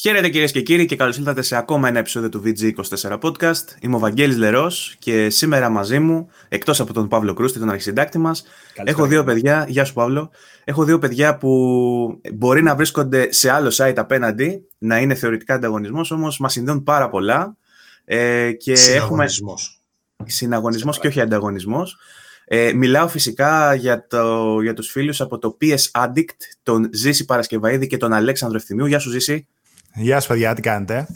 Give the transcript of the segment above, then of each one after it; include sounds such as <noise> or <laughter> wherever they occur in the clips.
Χαίρετε κυρίες και κύριοι και καλώς ήρθατε σε ακόμα ένα επεισόδιο του VG24 Podcast. Είμαι ο Βαγγέλης Λερός και σήμερα μαζί μου, εκτός από τον Παύλο Κρούστη, τον αρχισυντάκτη μας, έχω δύο παιδιά. Γεια σου, Παύλο. Έχω δύο παιδιά που μπορεί να βρίσκονται σε άλλο site απέναντι, να είναι θεωρητικά ανταγωνισμός, όμως μας συνδέουν πάρα πολλά. Ε, και Συναγωνισμός. Έχουμε... Συναγωνισμό και όχι ανταγωνισμός. Ε, μιλάω φυσικά για, το, για τους φίλους από το PS Addict, τον Ζήση Παρασκευαίδη και τον Αλέξανδρο Ευθυμίου. Γεια σου Ζήση. Γεια σου παιδιά, τι κάνετε;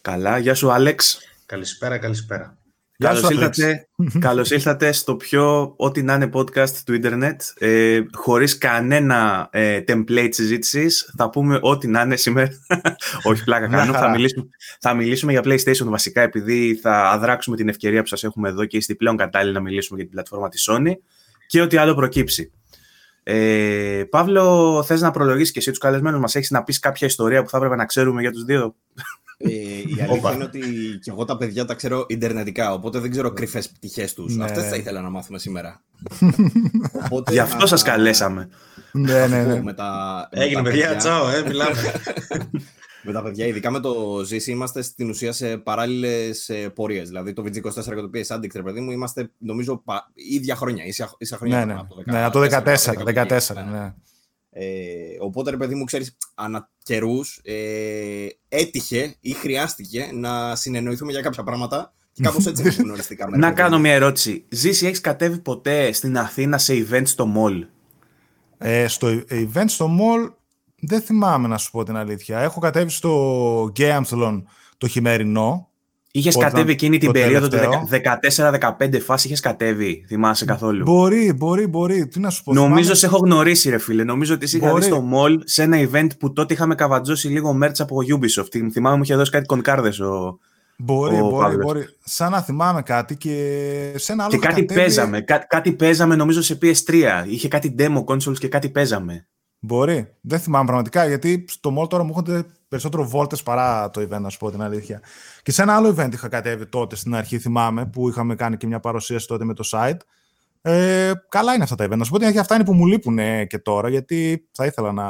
Καλά, γεια σου Άλεξ. Καλησπέρα, καλησπέρα. <laughs> Καλώς ήλθατε, καλώς ήρθατε στο πιο ό,τι να είναι podcast του ίντερνετ ε, χωρίς κανένα ε, template συζήτησης. Θα πούμε ό,τι να είναι σήμερα. <laughs> Όχι πλάκα κάνω. θα, μιλήσουμε, θα μιλήσουμε για PlayStation βασικά επειδή θα αδράξουμε την ευκαιρία που σας έχουμε εδώ και είστε πλέον κατάλληλοι να μιλήσουμε για την πλατφόρμα της Sony και ό,τι άλλο προκύψει. Ε, Παύλο, θες να προλογίσεις και εσύ τους καλεσμένους μας, έχεις να πεις κάποια ιστορία που θα έπρεπε να ξέρουμε για τους δύο; Ε, η αλήθεια είναι ότι και εγώ τα παιδιά τα ξέρω ιντερνετικά, οπότε δεν ξέρω κρυφές πτυχές τους. Ναι. Αυτές θα ήθελα να μάθουμε σήμερα. <laughs> οπότε, Γι' αυτό σας καλέσαμε. ναι, ναι, ναι. Με τα, Έγινε, παιδιά, τσάω, ε, μιλάμε. <laughs> με τα παιδιά, ειδικά με το ζήσει, είμαστε στην ουσία σε παράλληλες πορείες. Δηλαδή το VG24 και το PS Addict, παιδί μου, είμαστε νομίζω ίδια χρόνια. Ίσα, ίσα χρόνια ναι, ναι. από το 14. Ναι, από το 14. 14, ναι. Ε, οπότε, ρε παιδί μου, ξέρεις, ανά καιρούς ε, έτυχε ή χρειάστηκε να συνεννοηθούμε για κάποια πράγματα και κάπως έτσι <laughs> γνωριστήκαμε. να κάνω μια ερώτηση. Ζήση, έχεις κατέβει ποτέ στην Αθήνα σε event στο mall? Ε, στο event στο mall δεν θυμάμαι να σου πω την αλήθεια. Έχω κατέβει στο Gameathlon το χειμερινό, Είχες κατέβει εκείνη την περίοδο του 14-15 φάση, είχες κατέβει, θυμάσαι καθόλου; Μπορεί, μπορεί, μπορεί. Τι να σου πω. Νομίζω σε έχω γνωρίσει, ρε φίλε. Νομίζω ότι εσύ είχα δει στο mall σε ένα event που τότε είχαμε καβατζώσει λίγο merch από Ubisoft. Θυμάμαι μου είχε δώσει κάτι κονκάρδες ο. Μπορεί, ο μπορεί, μπορεί. Σαν να θυμάμαι κάτι και σε ένα άλλο. Και κάτι κατέβει... παίζαμε. Κά, κάτι παίζαμε νομίζω σε PS3. Είχε κάτι demo consoles και κάτι παίζαμε. Μπορεί. Δεν θυμάμαι πραγματικά γιατί στο mall τώρα μου έρχονται περισσότερο βόλτες παρά το event, να σου πω την αλήθεια. Και σε ένα άλλο event είχα κατέβει τότε στην αρχή, θυμάμαι, που είχαμε κάνει και μια παρουσίαση τότε με το site. Ε, καλά είναι αυτά τα event. Να σου πω ότι αυτά είναι που μου λείπουν και τώρα, γιατί θα ήθελα να.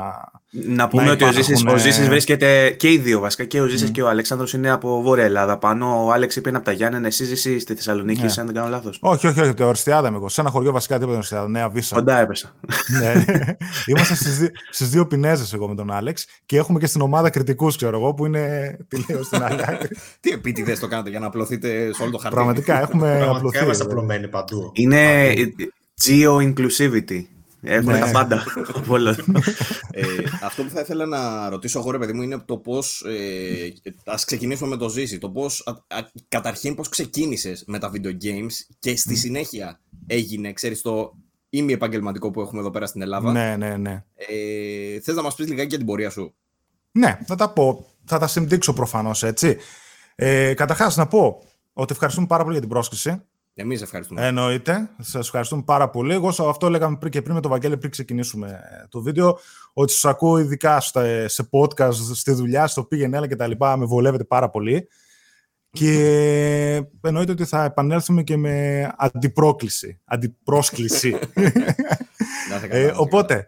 Να πούμε ότι ο Ζήσης, βρίσκεται και οι δύο βασικά, και ο Ζήσης mm. και ο Αλέξανδρος είναι από Βόρεια Ελλάδα. Πάνω ο Άλεξ είπε είναι από τα Γιάννενα, εσύ Ζήση στη Θεσσαλονίκη, yeah. αν δεν κάνω λάθος. Όχι, όχι, όχι, από την Ορστιάδα είμαι εγώ. Σε ένα χωριό βασικά τίποτα Ορστιάδα, Νέα Βίσα. Κοντά έπεσα. ναι, <laughs> Είμαστε στις δύο, στις δύο Πινέζες εγώ με τον Άλεξ και έχουμε και στην ομάδα κριτικούς, ξέρω εγώ, που είναι τελείω στην άλλη <laughs> Τι επίτηδες το κάνετε για να απλωθείτε σε όλο το χαρτί; Πραγματικά έχουμε απλωθεί. Είμαστε απλωμένοι παντού. Είναι geo-inclusivity. Έχουμε τα ναι. πάντα. <laughs> ε, αυτό που θα ήθελα να ρωτήσω εγώ, ρε παιδί μου, είναι το πώς. Ε, Α ξεκινήσουμε με το ζήσει. Το πώς. Καταρχήν, πώς ξεκίνησες με τα video games και στη συνέχεια έγινε, ξέρεις, το ημι επαγγελματικό που έχουμε εδώ πέρα στην Ελλάδα. Ναι, ναι, ναι. Ε, Θες να μας πεις λιγάκι για την πορεία σου; Ναι, θα τα πω. Θα τα συμπτύξω προφανώς έτσι. Ε, Καταρχάς, να πω ότι ευχαριστούμε πάρα πολύ για την πρόσκληση. Εμείς ευχαριστούμε. Εννοείται. Σας ευχαριστούμε πάρα πολύ. Εγώ αυτό λέγαμε πριν και πριν με τον Βαγγέλη, πριν ξεκινήσουμε το βίντεο, ότι σας ακούω ειδικά σε podcast, στη δουλειά, στο πήγαινε έλα και τα λοιπά. Με βολεύετε πάρα πολύ. Και <laughs> εννοείται ότι θα επανέλθουμε και με αντιπρόκληση. Αντιπρόσκληση. <laughs> ε, οπότε,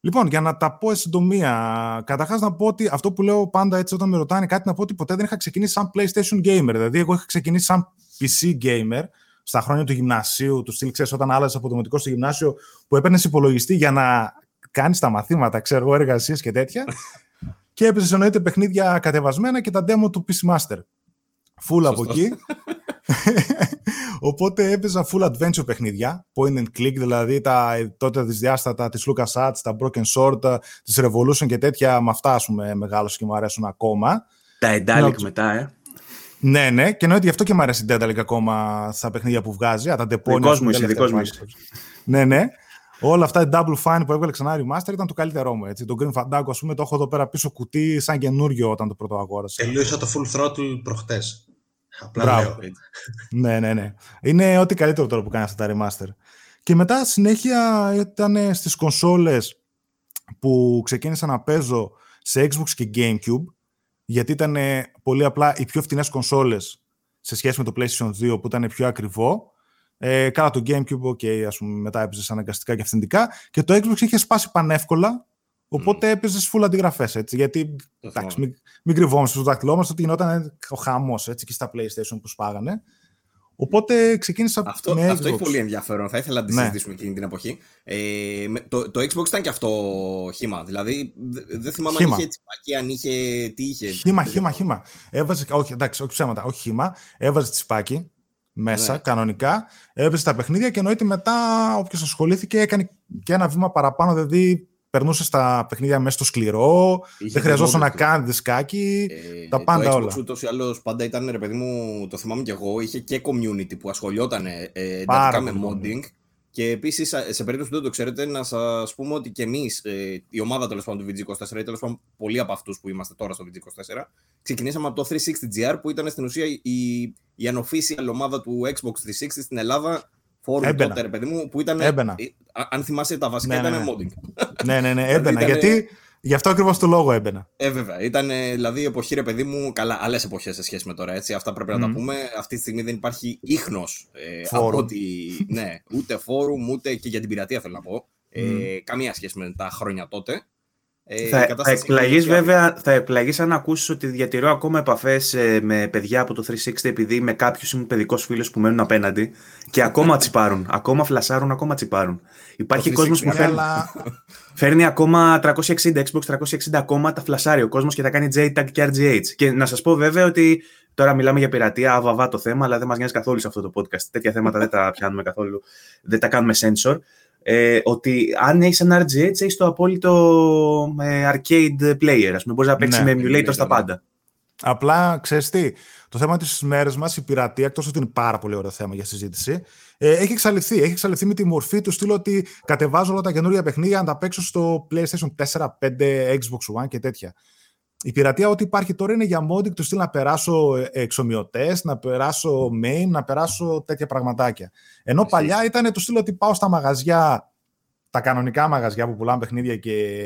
λοιπόν, για να τα πω σε συντομία, καταρχάς να πω ότι αυτό που λέω πάντα έτσι όταν με ρωτάνε κάτι, να πω ότι ποτέ δεν είχα ξεκινήσει σαν PlayStation gamer. Δηλαδή, εγώ είχα ξεκινήσει σαν PC gamer στα χρόνια του γυμνασίου, του στυλ, ξέρεις, όταν άλλαζες από το στο γυμνάσιο, που έπαιρνες υπολογιστή για να κάνεις τα μαθήματα, ξέρω εγώ, εργασίες και τέτοια. <laughs> και έπαιζες εννοείται παιχνίδια κατεβασμένα και τα demo του PC Master. Full από εκεί. <laughs> Οπότε έπαιζα full adventure παιχνίδια, point and click, δηλαδή τα τότε δυσδιάστατα της LucasArts, τα Broken Sword, της Revolution και τέτοια, με αυτά, ας πούμε, μεγάλος και μου αρέσουν ακόμα. Τα Endalic μετά, ε. Ναι, ναι, και εννοείται γι' αυτό και μου αρέσει η Dentalic ακόμα στα παιχνίδια που βγάζει. τα Δικός μου είσαι, δικός μου Ναι, ναι. Όλα αυτά οι Double Fine που έβγαλε ξανά Remaster ήταν το καλύτερό μου. Έτσι. Το Green Fandango, ας πούμε, το έχω εδώ πέρα πίσω κουτί σαν καινούριο όταν το πρώτο αγόρασα. Τελείωσα το Full Throttle προχτές. Απλά Μπράβο. ναι, ναι, ναι. Είναι ό,τι καλύτερο τώρα που κάνει αυτά τα Remaster. Και μετά συνέχεια ήταν στις κονσόλες που ξεκίνησα να παίζω σε Xbox και Gamecube γιατί ήταν πολύ απλά οι πιο φθηνές κονσόλες σε σχέση με το PlayStation 2 που ήταν πιο ακριβό. Ε, κάνα το GameCube, ok, ας πούμε, μετά έπαιζες αναγκαστικά και αυθεντικά. Και το Xbox είχε σπάσει πανεύκολα, Οπότε έπαιζες full αντιγραφές έτσι. Γιατί Το εντάξει, θυμάμαι. μην, μην κρυβόμαστε στο δάχτυλό μας ότι γινόταν ο χαμός έτσι και στα PlayStation που σπάγανε. Οπότε ξεκίνησα Αυτό, με αυτό έχει Xbox. πολύ ενδιαφέρον. Θα ήθελα να τη Ναι. συζητήσουμε εκείνη την εποχή. Ε, με- το, το Xbox ήταν και αυτό χήμα. Δηλαδή, δε- δεν θυμάμαι Χήμα. αν είχε τσιπάκι, αν είχε. Τι είχε. Χήμα, χήμα, χήμα. Έβαζε, όχι, εντάξει, όχι ψέματα, όχι χήμα. Έβαζε τσιπάκι μέσα, Ναι. κανονικά. Έβαζε τα παιχνίδια και εννοείται μετά όποιος ασχολήθηκε έκανε και ένα βήμα παραπάνω. Δηλαδή περνούσε στα παιχνίδια μέσα στο σκληρό, Είχε δεν χρειαζόταν να modded. κάνει δισκάκι. Ε, τα πάντα το Xbox όλα. ούτως ή άλλως πάντα ήταν, ρε παιδί μου, το θυμάμαι κι εγώ, είχε και community που ασχολιόταν ε, ε, Πάρα εντατικά με πολύ. modding. Και επίσης, σε περίπτωση που δεν το ξέρετε, να σας πούμε ότι και εμείς, η ομάδα τέλος πάντων του VG24, ή τέλος πάντων πολλοί από αυτούς που είμαστε τώρα στο VG24, ξεκινήσαμε από το 360GR που ήταν στην ουσία η, η unofficial ομάδα του Xbox 360 στην Ελλάδα. Forum Έμπαινα. τότε, ρε παιδί μου, που ήταν. Έμπαινα. ε, α- αν θυμάσαι, τα βασικά Ναι, ναι, ήταν ναι. modding. ναι, ναι, ναι, <laughs> έμπαινα. ήτανε- Γιατί γι' αυτό ακριβώς το λόγο έμπαινα. Ε, βέβαια. Ήταν ε, δηλαδή η εποχή, ρε παιδί μου, καλά, άλλες εποχές σε σχέση με τώρα. Έτσι. Αυτά πρέπει να Μμμ. τα πούμε. Αυτή τη στιγμή δεν υπάρχει ίχνος ε, Φόρουμ. από ότι. ναι, ούτε φόρουμ, ούτε και για την πειρατεία θέλω να πω. Ε, Μμ. καμία σχέση με τα χρόνια τότε. Ε, η Θα, θα κατάσταση εκπλαγείς είναι τέτοια. βέβαια, θα εκπλαγείς αν ακούσεις ότι διατηρώ ακόμα επαφές ε, με παιδιά από το 360 επειδή με κάποιους ήμουν παιδικός φίλος που μένουν απέναντι και ακόμα <laughs> τσιπάρουν, ακόμα φλασάρουν, ακόμα τσιπάρουν. Υπάρχει 360, κόσμος που Ναι, φέρνει, αλλά <laughs> φέρνει ακόμα 360, Xbox 360 ακόμα τα φλασάρει ο κόσμος και τα κάνει JTAG και RGH. Και να σας πω βέβαια ότι τώρα μιλάμε για πειρατεία, αβαβά το θέμα, αλλά δεν μας νοιάζει καθόλου σε αυτό το podcast. Τέτοια θέματα δεν τα πιάνουμε καθόλου, δεν τα κάνουμε sensor. Ε, ότι αν έχεις ένα RGH, έχεις το απόλυτο ε, arcade player. Α πούμε, μπορείς να παίξεις Ναι, με emulator emulator, στα ναι. πάντα. Απλά ξέρεις τι, το θέμα της μέρες μας, η πειρατεία, εκτός ότι είναι πάρα πολύ ωραίο θέμα για συζήτηση, ε, έχει εξαλειφθεί. Έχει εξαλειφθεί με τη μορφή του στυλ ότι κατεβάζω όλα τα καινούργια παιχνίδια να τα παίξω στο PlayStation 4, 5, Xbox One και τέτοια. Η πειρατεία, ό,τι υπάρχει τώρα είναι για modding του στυλ να περάσω εξομοιωτές, να περάσω main, να περάσω τέτοια πραγματάκια. Ενώ Ισχύει. παλιά ήταν το στυλ ότι πάω στα μαγαζιά, τα κανονικά μαγαζιά που πουλάνε παιχνίδια και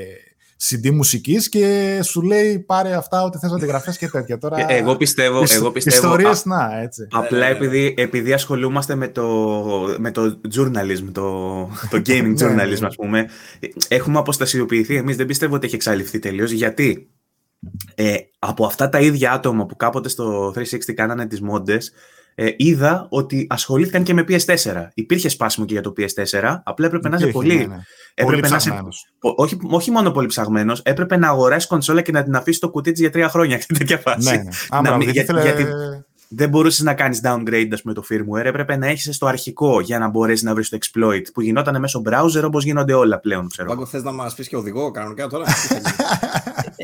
CD μουσικής και σου λέει πάρε αυτά ό,τι θες αντιγραφές και τέτοια. Τώρα, Ε, Εγώ πιστεύω, Ισ- εγώ πιστεύω Ιστορίες, α- να, έτσι. απλά Ναι, ναι, ναι. επειδή, επειδή ασχολούμαστε με το, με το journalism, το, το gaming Ναι, ναι, journalism, ναι. ας πούμε, έχουμε αποστασιοποιηθεί. Εμείς δεν πιστεύω ότι έχει εξαλειφθεί τελείως, γιατί; Ε, από αυτά τα ίδια άτομα που κάποτε στο 360 κάνανε τις μόντες, ε, είδα ότι ασχολήθηκαν και με PS4. Υπήρχε σπάσιμο και για το PS4, απλά έπρεπε να είσαι Υπήρχε, πολύ, ναι, ναι. έπρεπε Πολύ να είσαι ψαγμένος. Ό- όχι, όχι μόνο πολύ ψαγμένος, έπρεπε να αγοράσει κονσόλα και να την αφήσει στο κουτί της για τρία χρόνια <laughs> και τέτοια φάση. Ναι, ναι. Α, Να μπράβο, μην- γιατί για- ήθελε- γιατί δεν μπορούσες να κάνεις downgrade ας πούμε, το firmware, έπρεπε να έχεις στο αρχικό για να μπορέσεις να βρεις το exploit που γινόταν μέσω browser όπως γίνονται όλα πλέον. Ξέρω. Πάγκο, θες να μας πεις και οδηγό κανονικά τώρα; Τι θα γίνει;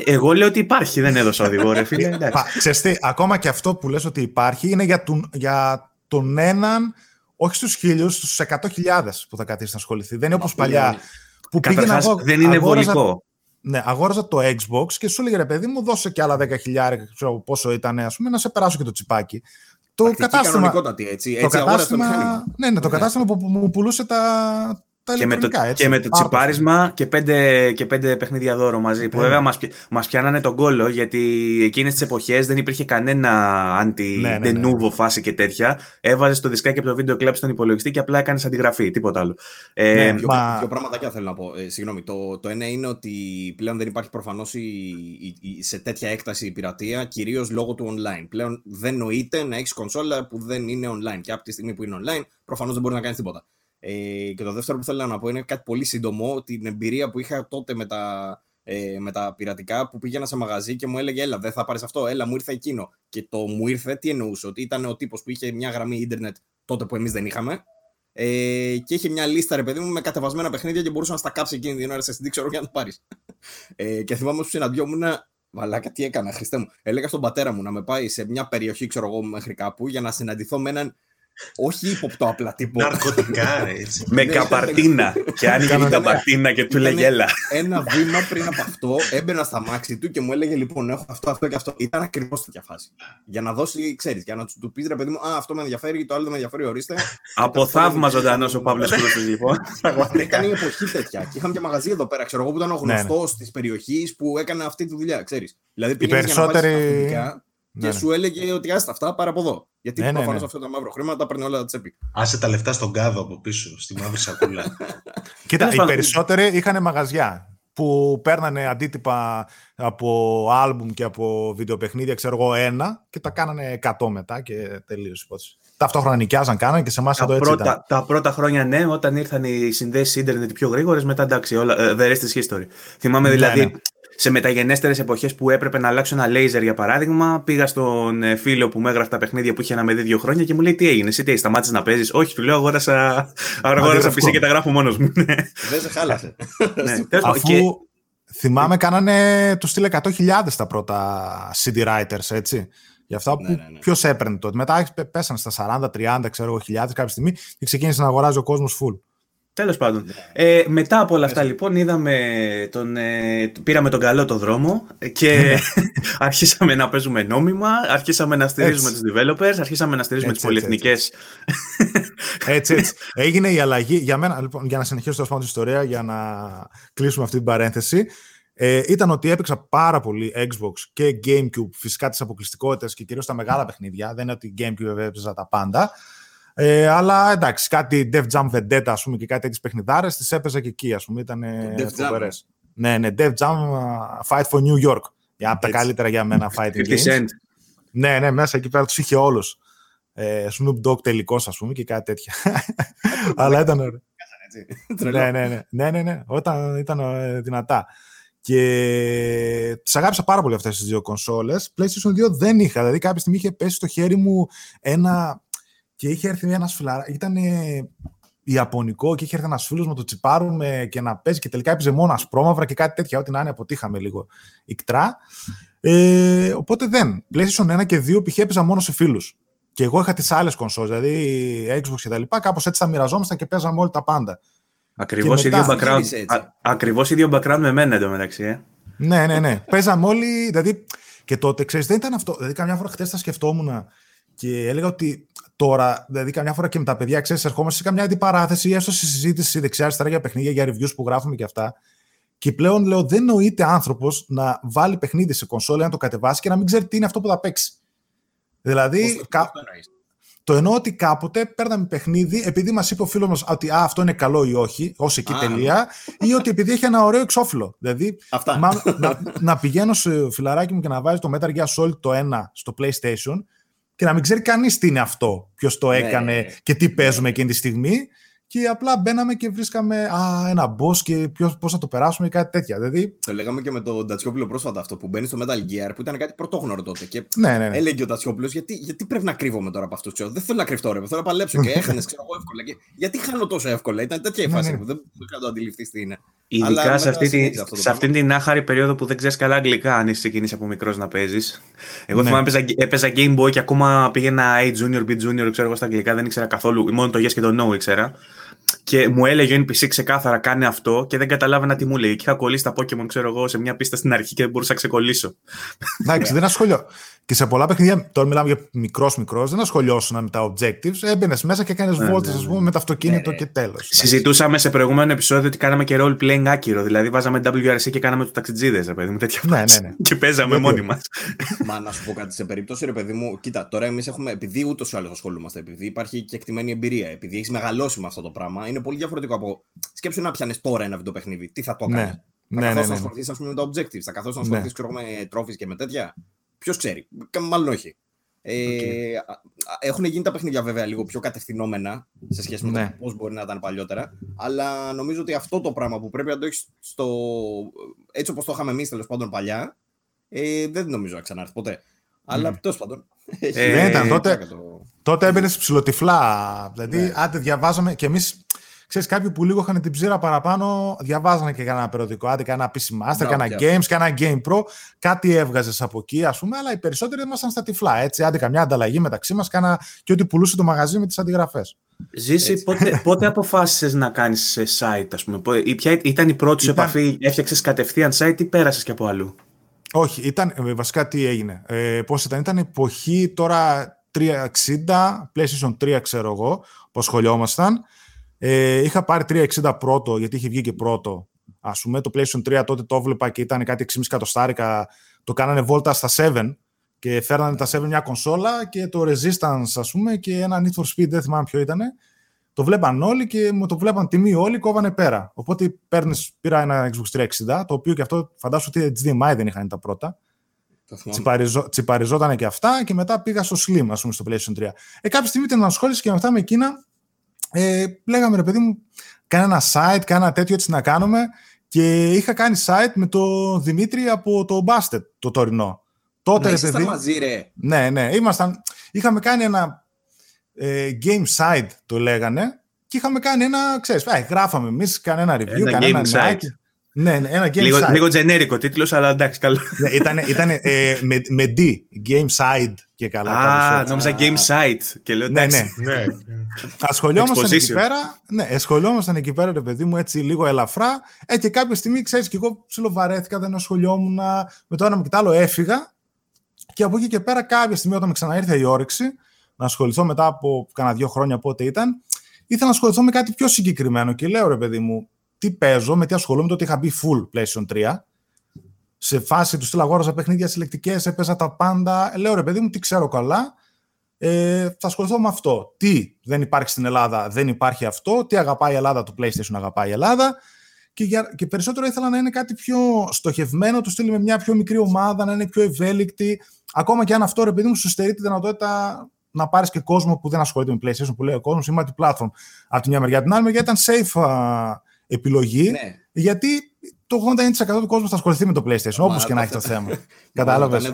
Εγώ λέω ότι υπάρχει, δεν έδωσα οδηγό, ρε φίλε. εντάξει. Πα, ξέρεις τι, ακόμα και αυτό που λες ότι υπάρχει είναι για τον, για τον έναν, όχι στους χίλιους, στους 100.000 που θα καθίσει να ασχοληθεί. Δεν είναι όπως Αυτό παλιά. είναι. Που πήγαινα Καταρχάς, εγώ, δεν είναι αγόραζα- βολικό. Ναι, αγόραζα το Xbox και σου έλεγε ρε παιδί μου, δώσε και άλλα 10.000, ξέρω πόσο ήταν, ας πούμε, να σε περάσω και το τσιπάκι. Το Πρακτική κατάστημα, κανονικότατη, έτσι. το έτσι αγόρασε το μηχάνημα. κατάστημα, ναι, ναι, το Ναι. κατάστημα που, που μου πουλούσε τα, τα Και με, το, ηλεκτρονικά, έτσι. και με το Πάρ' τσιπάρισμα και πέντε, και πέντε παιχνίδια δώρο μαζί. Που Ναι. βέβαια μας, πι- μας πιάνανε τον κόλλο γιατί εκείνες τις εποχές δεν υπήρχε κανένα anti Ναι, ναι, de ναι. novo φάση και τέτοια. Έβαζες το δισκάκι από το βίντεο κλαμπ στον υπολογιστή και απλά έκανες αντιγραφή, τίποτα άλλο. Ε, Ναι, Δύο, Μα- δύο πραγματάκια θέλω να πω. Ε, συγγνώμη. Το, το ένα είναι ότι πλέον δεν υπάρχει προφανώς σε τέτοια έκταση η πειρατεία, κυρίως λόγω του online. Πλέον δεν νοείται να έχεις κονσόλα που δεν είναι online. Και από τη στιγμή που είναι online, προφανώς δεν μπορεί να κάνεις τίποτα. Ε, και το δεύτερο που θέλω να πω είναι κάτι πολύ σύντομο. Την εμπειρία που είχα τότε με τα, ε, με τα πειρατικά που πήγαινα σε μαγαζί και μου έλεγε Έλα, δεν θα πάρεις αυτό. Έλα, μου ήρθε εκείνο. Και το μου ήρθε, τι εννοούσε, ότι ήταν ο τύπος που είχε μια γραμμή ίντερνετ τότε που εμείς δεν είχαμε. Ε, και είχε μια λίστα, ρε παιδί μου, με κατεβασμένα παιχνίδια και μπορούσε να στα κάψει εκείνη την ώρα σε CD, ξέρω για να το πάρεις. Ε, και θυμάμαι που συναντιόμουν. Βαλάκα, τι έκανα, Χριστέ μου. Έλεγα στον πατέρα μου να με πάει σε μια περιοχή, ξέρω εγώ, μέχρι κάπου για να συναντηθώ με έναν. Όχι ύποπτο απλά τύπο. Ναρκωτικά, ρε, έτσι. με Ναι, καπαρτίνα. και άνοιγε την Ήταν- καπαρτίνα και του ήταν- λέγε έλα. Ένα βήμα πριν από αυτό έμπαινα στα μάξι του και μου έλεγε λοιπόν: Έχω αυτό, αυτό και αυτό. Ήταν ακριβώς τέτοια φάση. Για να δώσει, ξέρεις, για να του του πεις ρε παιδί μου, Α, αυτό με ενδιαφέρει, το άλλο δεν με ενδιαφέρει, ορίστε. Από θαύμα ζωντανός ο Παύλος Κρούστο, λοιπόν. Ήταν η εποχή τέτοια. Και είχαμε και μαγαζί εδώ πέρα, ξέρω εγώ, που ήταν ο Ναι, ναι. γνωστός της περιοχής που έκανε αυτή τη δουλειά, ξέρεις. Δηλαδή Οι πήγαινες για να πάρεις περισσότεροι- τα αφεντικά και Ναι, ναι. σου έλεγε ότι άστα αυτά πάρα από εδώ. Γιατί Ναι, ναι, προφανώς ναι. αυτό τα μαύρο χρήματα τα παίρνει όλα τα τσέπη. Άσε τα λεφτά στον κάδο από πίσω, στη μαύρη σακούλα. <laughs> Κοίτα, Τέλος οι πάντων. περισσότεροι είχαν μαγαζιά. που παίρνανε αντίτυπα από άλμπουμ και από βιντεοπαιχνίδια, ξέρω εγώ, ένα και τα κάνανε 100 μετά και τελείωσε η υπόθεση. Ταυτόχρονα νοικιάζαν, κάνανε και σε εμάς εδώ έτσι πρώτα, ήταν. τα πρώτα χρόνια ναι, όταν ήρθαν οι συνδέσεις ίντερνετ πιο γρήγορες, μετά εντάξει, όλα, ε, the rest is history. Θυμάμαι Ναι, δηλαδή ναι. Σε μεταγενέστερες εποχές που έπρεπε να αλλάξω ένα λέιζερ για παράδειγμα, πήγα στον ε, φίλο που μου έγραφε τα παιχνίδια που είχε να με δει δύο χρόνια και μου λέει τι έγινε, εσύ τι σταμάτησες να παίζεις; Όχι, του λέω αγόρασα, αγόρασα Αντιγραφικό. PC και τα γράφω μόνος μου. Ναι, Δεν σε χάλασε. ναι. Τέλος πάντων, Αφού και- θυμάμαι, κάνανε του στείλε 100.000 τα πρώτα CD writers, έτσι. Γι' αυτά που Ναι, ναι, ναι. ποιος έπαιρνε τότε. Μετά πέ- πέσανε στα 40-30, ξέρω εγώ, χιλιάδες κάποια στιγμή και ξεκίνησε να αγοράζει ο κόσμος full. Τέλος Ναι. πάντων. Ε, μετά από όλα αυτά, λοιπόν, είδαμε τον, ε, πήραμε τον καλό το δρόμο και <laughs> αρχίσαμε να παίζουμε νόμιμα, αρχίσαμε να στηρίζουμε Έτσι. τους developers, αρχίσαμε να στηρίζουμε Έτσι, τις έτσι, πολυεθνικές. <laughs> Έτσι, έτσι. Έγινε η αλλαγή. Για μένα, λοιπόν, για να συνεχίσω τέλος πάντων την ιστορία, για να κλείσουμε αυτή την παρένθεση, ε, ήταν ότι έπαιξα πάρα πολύ Xbox και GameCube, φυσικά τις αποκλειστικότητες και κυρίως τα μεγάλα παιχνίδια. Δεν είναι ότι GameCube βέβαια έπαιζα τα πάντα. Ε, αλλά εντάξει, κάτι Def Jam Vendetta ας πούμε, και κάτι τέτοιες παιχνιδάρες τις έπαιζα και εκεί, ας πούμε, ήταν Def Jam. φοβερές. Ναι, ναι, Def Jam uh, Fight for New York. Για από τα Έτσι. καλύτερα για μένα fighting 50 games. Cent. Ναι, ναι, μέσα εκεί πέρα τους είχε όλους. Ε, Snoop Dogg τελικός, ας πούμε, και κάτι τέτοια. <laughs> Αλλά ήταν ωραίο. Τρελό. ναι, ναι, ναι, ναι, ναι, ναι, όταν ήταν ε, δυνατά. Και τις αγάπησα πάρα πολύ αυτές τις δύο κονσόλες. PlayStation 2 δεν είχα, δηλαδή κάποια στιγμή είχε πέσει στο χέρι μου ένα... και είχε έρθει ένας φιλαρά, ήταν Ιαπωνικό και είχε έρθει ένας φίλος με το τσιπάρουμε και να παίζει και τελικά έπαιζε μόνος ασπρόμαυρα και κάτι τέτοια, ό,τι να είναι αποτύχαμε λίγο ικτρά. Ε, οπότε δεν. PlayStation 1 και 2 π.χ. έπαιζα μόνος σε φίλους. Και εγώ είχα τις άλλες κονσόλες, δηλαδή Xbox και τα λοιπά, κάπως έτσι τα μοιραζόμασταν και παίζαμε όλοι τα πάντα. Ακριβώς Και ίδιο, μετά- background, Γύρισε έτσι. α, ακριβώς ίδιο background με μένα εντωμεταξύ. Ε. Ναι, ναι, ναι. Παίζαμε όλοι. Δηλαδή, και τότε, ξέρεις, δεν ήταν αυτό. Δηλαδή, καμιά φορά χθε τα σκεφτόμουν και έλεγα ότι τώρα, δηλαδή, καμιά φορά και με τα παιδιά, ξέρεις, ερχόμαστε σε καμιά αντιπαράθεση ή έστω σε συζήτηση δεξιά-αριστερά για παιχνίδια, για reviews που γράφουμε και αυτά. Και πλέον λέω, δεν νοείται άνθρωπος να βάλει παιχνίδι σε κονσόλα, να το κατεβάσει και να μην ξέρει τι είναι αυτό που θα παίξει. Δηλαδή, Πώς το- κα- πώς το εννοείς; το εννοώ ότι κάποτε παίρναμε παιχνίδι επειδή μας είπε ο φίλος μας ότι α, αυτό είναι καλό ή όχι, ως εκεί Α, τελεία, ή ότι επειδή έχει ένα ωραίο εξώφυλλο. Δηλαδή, Αυτά. θυμάμαι να, να πηγαίνω σε φιλαράκι μου και να βάζει το Metal Gear Solid το 1 στο PlayStation και να μην ξέρει κανείς τι είναι αυτό, ποιος το Ναι, έκανε ναι, ναι. και τι παίζουμε εκείνη τη στιγμή. Και απλά μπαίναμε και βρίσκαμε α, ένα boss και πώς θα το περάσουμε ή κάτι τέτοια. Δηλαδή, Το λέγαμε και με τον Τατσιόπουλο πρόσφατα αυτό που μπαίνει στο Metal Gear που ήταν κάτι πρωτόγνωρο τότε. Και ναι, ναι, ναι. έλεγε ο Τατσιόπουλο γιατί, γιατί πρέπει να κρύβομαι τώρα από αυτούς. Ξέρω. Δεν θέλω να κρυφτώ, ρε. Θέλω να παλέψω και <laughs> έχανε, ξέρω εγώ εύκολα. Και, γιατί χάνω τόσο εύκολα. Ήταν τέτοια η Ναι, φάση ναι. που δεν δεν κάνω να το αντιληφθείς τι είναι. Αλλά Ειδικά μετά σε αυτή, τη, συνέχισε αυτό το σε αυτήν την άχαρη περίοδο που δεν ξέρεις καλά αγγλικά, αν έχει ξεκινήσει από μικρός να παίζεις. Εγώ Ναι. θυμάμαι έπαιζα, έπαιζα Game Boy και ακόμα πήγαινα A Junior, B Junior, ξέρω εγώ στα αγγλικά, δεν ήξερα καθόλου. Μόνο το Yes και το No ήξερα. Και μου έλεγε ο NPC ξεκάθαρα κάνει αυτό και δεν καταλάβαινα τι μου λέει. Και είχα κολλήσει τα Pokémon, ξέρω εγώ, σε μια πίστα στην αρχή και δεν μπορούσα να ξεκολλήσω. Εντάξει, δεν ασχολιώ. Και σε πολλά παιχνίδια, τώρα μιλάμε για μικρός μικρός, δεν ασχολιώσουν με τα objectives. Έμπαινες μέσα και έκανες Ναι, βόλτες, ναι, ας ναι. πούμε, με το αυτοκίνητο Ναι, ναι. και τέλος. Συζητούσαμε σε προηγούμενο επεισόδιο ότι κάναμε και role playing άκυρο. Δηλαδή βάζαμε WRC και κάναμε τους ταξιτζίδες, ρε παιδί μου, τέτοια Ναι, φάση. ναι, ναι. Και παίζαμε Ναι, μόνοι ναι. μας. Μα να σου πω κάτι σε περίπτωση, ρε παιδί μου, κοίτα, τώρα εμείς έχουμε, επειδή ούτως ή άλλως ασχολούμαστε, επειδή υπάρχει και εκτιμένη εμπειρία, επειδή έχεις μεγαλώσει με αυτό το πράγμα, είναι πολύ διαφορετικό από. Σκέψου να πιάνεις τώρα ένα βιντεοπαιχνίδι. Τι θα το Ναι. έκανες. Θα Ναι, ναι, καθόσουν ναι, να ναι. ασχοληθείς, ας πούμε, με τα objectives, θα καθόσουν να Ναι. ασχοληθείς, ξέρω, με τρόφις και με τέτοια. Ποιος ξέρει. Κα- Μάλλον όχι. Ε, α- α- έχουν γίνει τα παιχνίδια βέβαια λίγο πιο κατευθυνόμενα σε σχέση με Ναι. το πώς μπορεί να ήταν παλιότερα. Αλλά νομίζω ότι αυτό το πράγμα που πρέπει να το έχεις στο. έτσι όπως το είχαμε εμείς τέλος πάντων παλιά, ε, δεν νομίζω να ξανάρθει ποτέ. Αλλά τέλος πάντων. έχει- Ε, Δεν ήταν τότε. πλάκα το- Τότε έμπαινες ψηλοτυφλά. Δηλαδή, Ναι. άντε διαβάζαμε και εμείς. Ξέρεις, κάποιοι που λίγο είχαν την ψήρα παραπάνω, διαβάζανε και κανένα περιοδικό. Άντε, κανένα PC Master, Μπράβο, κανένα πια. Games, κανένα Game Pro. Κάτι έβγαζες από εκεί, ας πούμε, αλλά οι περισσότεροι ήμασταν στα τυφλά. Έτσι, άντε, καμιά ανταλλαγή μεταξύ μας, κάνα και ό,τι πουλούσε το μαγαζί με τις αντιγραφές. Ζήση, Έτσι. πότε, <laughs> πότε αποφάσισες να κάνεις σε site, ας πούμε; Πότε- ή Ποια ήταν η πρώτη σου Ήταν- επαφή, έφτιαξες κατευθείαν site ή πέρασες και από αλλού; Όχι, ήταν, ε, βασικά τι έγινε. Ε, πώς ήταν, ήταν εποχή τώρα 360, PlayStation 3 ξέρω εγώ, που ασχολιόμασταν. Ε, είχα πάρει 360 πρώτο, γιατί είχε βγει και πρώτο. Ας πούμε, το PlayStation 3 τότε το έβλεπα και ήταν κάτι 6,5 εκατοστάρικα. Το κάνανε βόλτα στα 7 και φέρνανε τα 7 μια κονσόλα και το Resistance, ας πούμε, και ένα Need for Speed, δεν θυμάμαι ποιο ήταν. το βλέπαν όλοι και μου το βλέπαν τιμή όλοι, κόβανε πέρα. Οπότε παίρνεις, πήρα ένα Xbox 360, το οποίο και αυτό φαντάσου ότι HDMI δεν είχαν τα πρώτα. Τσιπαριζό, τσιπαριζόταν και αυτά και μετά πήγα στο Slim, ας πούμε, στο PlayStation 3. Ε, κάποια στιγμή την ασχόληση και με αυτά με εκείνα ε, λέγαμε ρε παιδί μου, ένα site, κάνα τέτοιο έτσι να κάνουμε και είχα κάνει site με το Δημήτρη από το Bastet το τωρινό. Τότε, ναι, ρε παιδί. μαζί, ρε. Ναι, ναι. Ήμασταν, είχαμε κάνει ένα ε, game site, το λέγανε, και είχαμε κάνει ένα, ξέρεις, ε, γράφαμε εμείς, κανένα review, ένα κανένα game site. Ναι, ναι, ένα game λίγο, site. Λίγο generic τίτλος, αλλά εντάξει, καλό. Ναι, ήταν ήτανε, ε, με, με D, game site και καλά. Α, νόμιζα game site και λέω ναι, ναι. ναι. Ασχολιόμασταν εκεί πέρα, ναι, ασχολιόμασταν εκεί πέρα, ρε παιδί μου, έτσι λίγο ελαφρά. Ε, και κάποια στιγμή, ξέρεις, και εγώ ψιλοβαρέθηκα, δεν ασχολιόμουν, με το ένα με το άλλο έφυγα. Και από εκεί και πέρα, κάποια στιγμή, όταν με ξαναήρθε η όρεξη, να ασχοληθώ μετά από κανένα δύο χρόνια πότε ήταν, ήθελα να ασχοληθώ με κάτι πιο συγκεκριμένο. Και λέω, ρε παιδί μου, τι παίζω, με τι ασχολούμαι, τότε είχα μπει full PlayStation 3. Σε φάση του στείλα αγόρασα παιχνίδια συλλεκτικές, έπαιζα τα πάντα. Λέω ρε παιδί μου, τι ξέρω καλά. Ε, θα ασχοληθώ με αυτό. Τι δεν υπάρχει στην Ελλάδα, δεν υπάρχει αυτό. Τι αγαπάει η Ελλάδα, το PlayStation αγαπάει η Ελλάδα. Και, για, και περισσότερο ήθελα να είναι κάτι πιο στοχευμένο, του στείλει με μια πιο μικρή ομάδα, να είναι πιο ευέλικτη. Ακόμα και αν αυτό ρε παιδί μου σου στερεί τη δυνατότητα να πάρεις και κόσμο που δεν ασχολείται με PlayStation, που λέει ο κόσμος, είμαι platform από τη μια μεριά. Την άλλη μεριά ήταν safe επιλογή, ναι. γιατί το 80% του κόσμου θα ασχοληθεί με το PlayStation, όπως και να έχει το θέμα. <laughs> Κατάλαβες.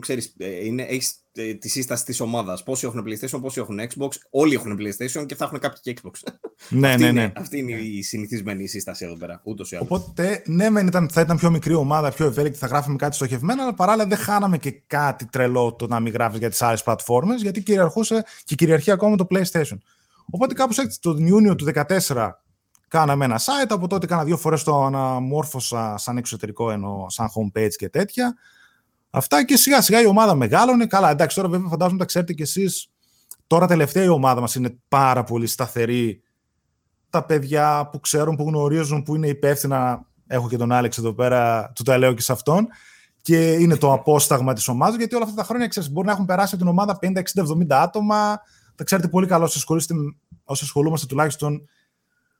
Ξέρεις, ε, είναι, έχεις ε, τη σύσταση της ομάδας. Πόσοι έχουν PlayStation, πόσοι έχουν Xbox. Όλοι έχουν PlayStation και θα έχουν κάποιοι και Xbox. Ναι, αυτή ναι, είναι, ναι. Αυτή είναι η συνηθισμένη σύσταση εδώ πέρα. Ούτως ή άλλως. Οπότε, ναι, μεν ήταν, θα ήταν πιο μικρή ομάδα, πιο ευέλικτη, θα γράφουμε κάτι στοχευμένο, αλλά παράλληλα δεν χάναμε και κάτι τρελό το να μην γράφεις για τις άλλες πλατφόρμες, γιατί κυριαρχούσε και κυριαρχεί ακόμα το PlayStation. Οπότε, κάπως έτσι, τον Ιούνιο του 2014 κάναμε ένα site, από τότε κάνα δύο φορές το αναμόρφωσα σαν εξωτερικό ενώ σαν homepage και τέτοια. Αυτά και σιγά σιγά η ομάδα μεγάλωνε. Καλά, εντάξει, τώρα βέβαια φαντάζομαι τα ξέρετε κι εσείς. Τώρα τελευταία η ομάδα μας είναι πάρα πολύ σταθερή. Τα παιδιά που ξέρουν, που γνωρίζουν, που είναι υπεύθυνα. Έχω και τον Άλεξ εδώ πέρα, του τα λέω και σε αυτόν. Και είναι το απόσταγμα της ομάδας, γιατί όλα αυτά τα χρόνια ξέρεις, μπορεί να έχουν περάσει από την ομάδα 50, 60, 70 άτομα. Τα ξέρετε πολύ καλά όσοι ασχολούμαστε τουλάχιστον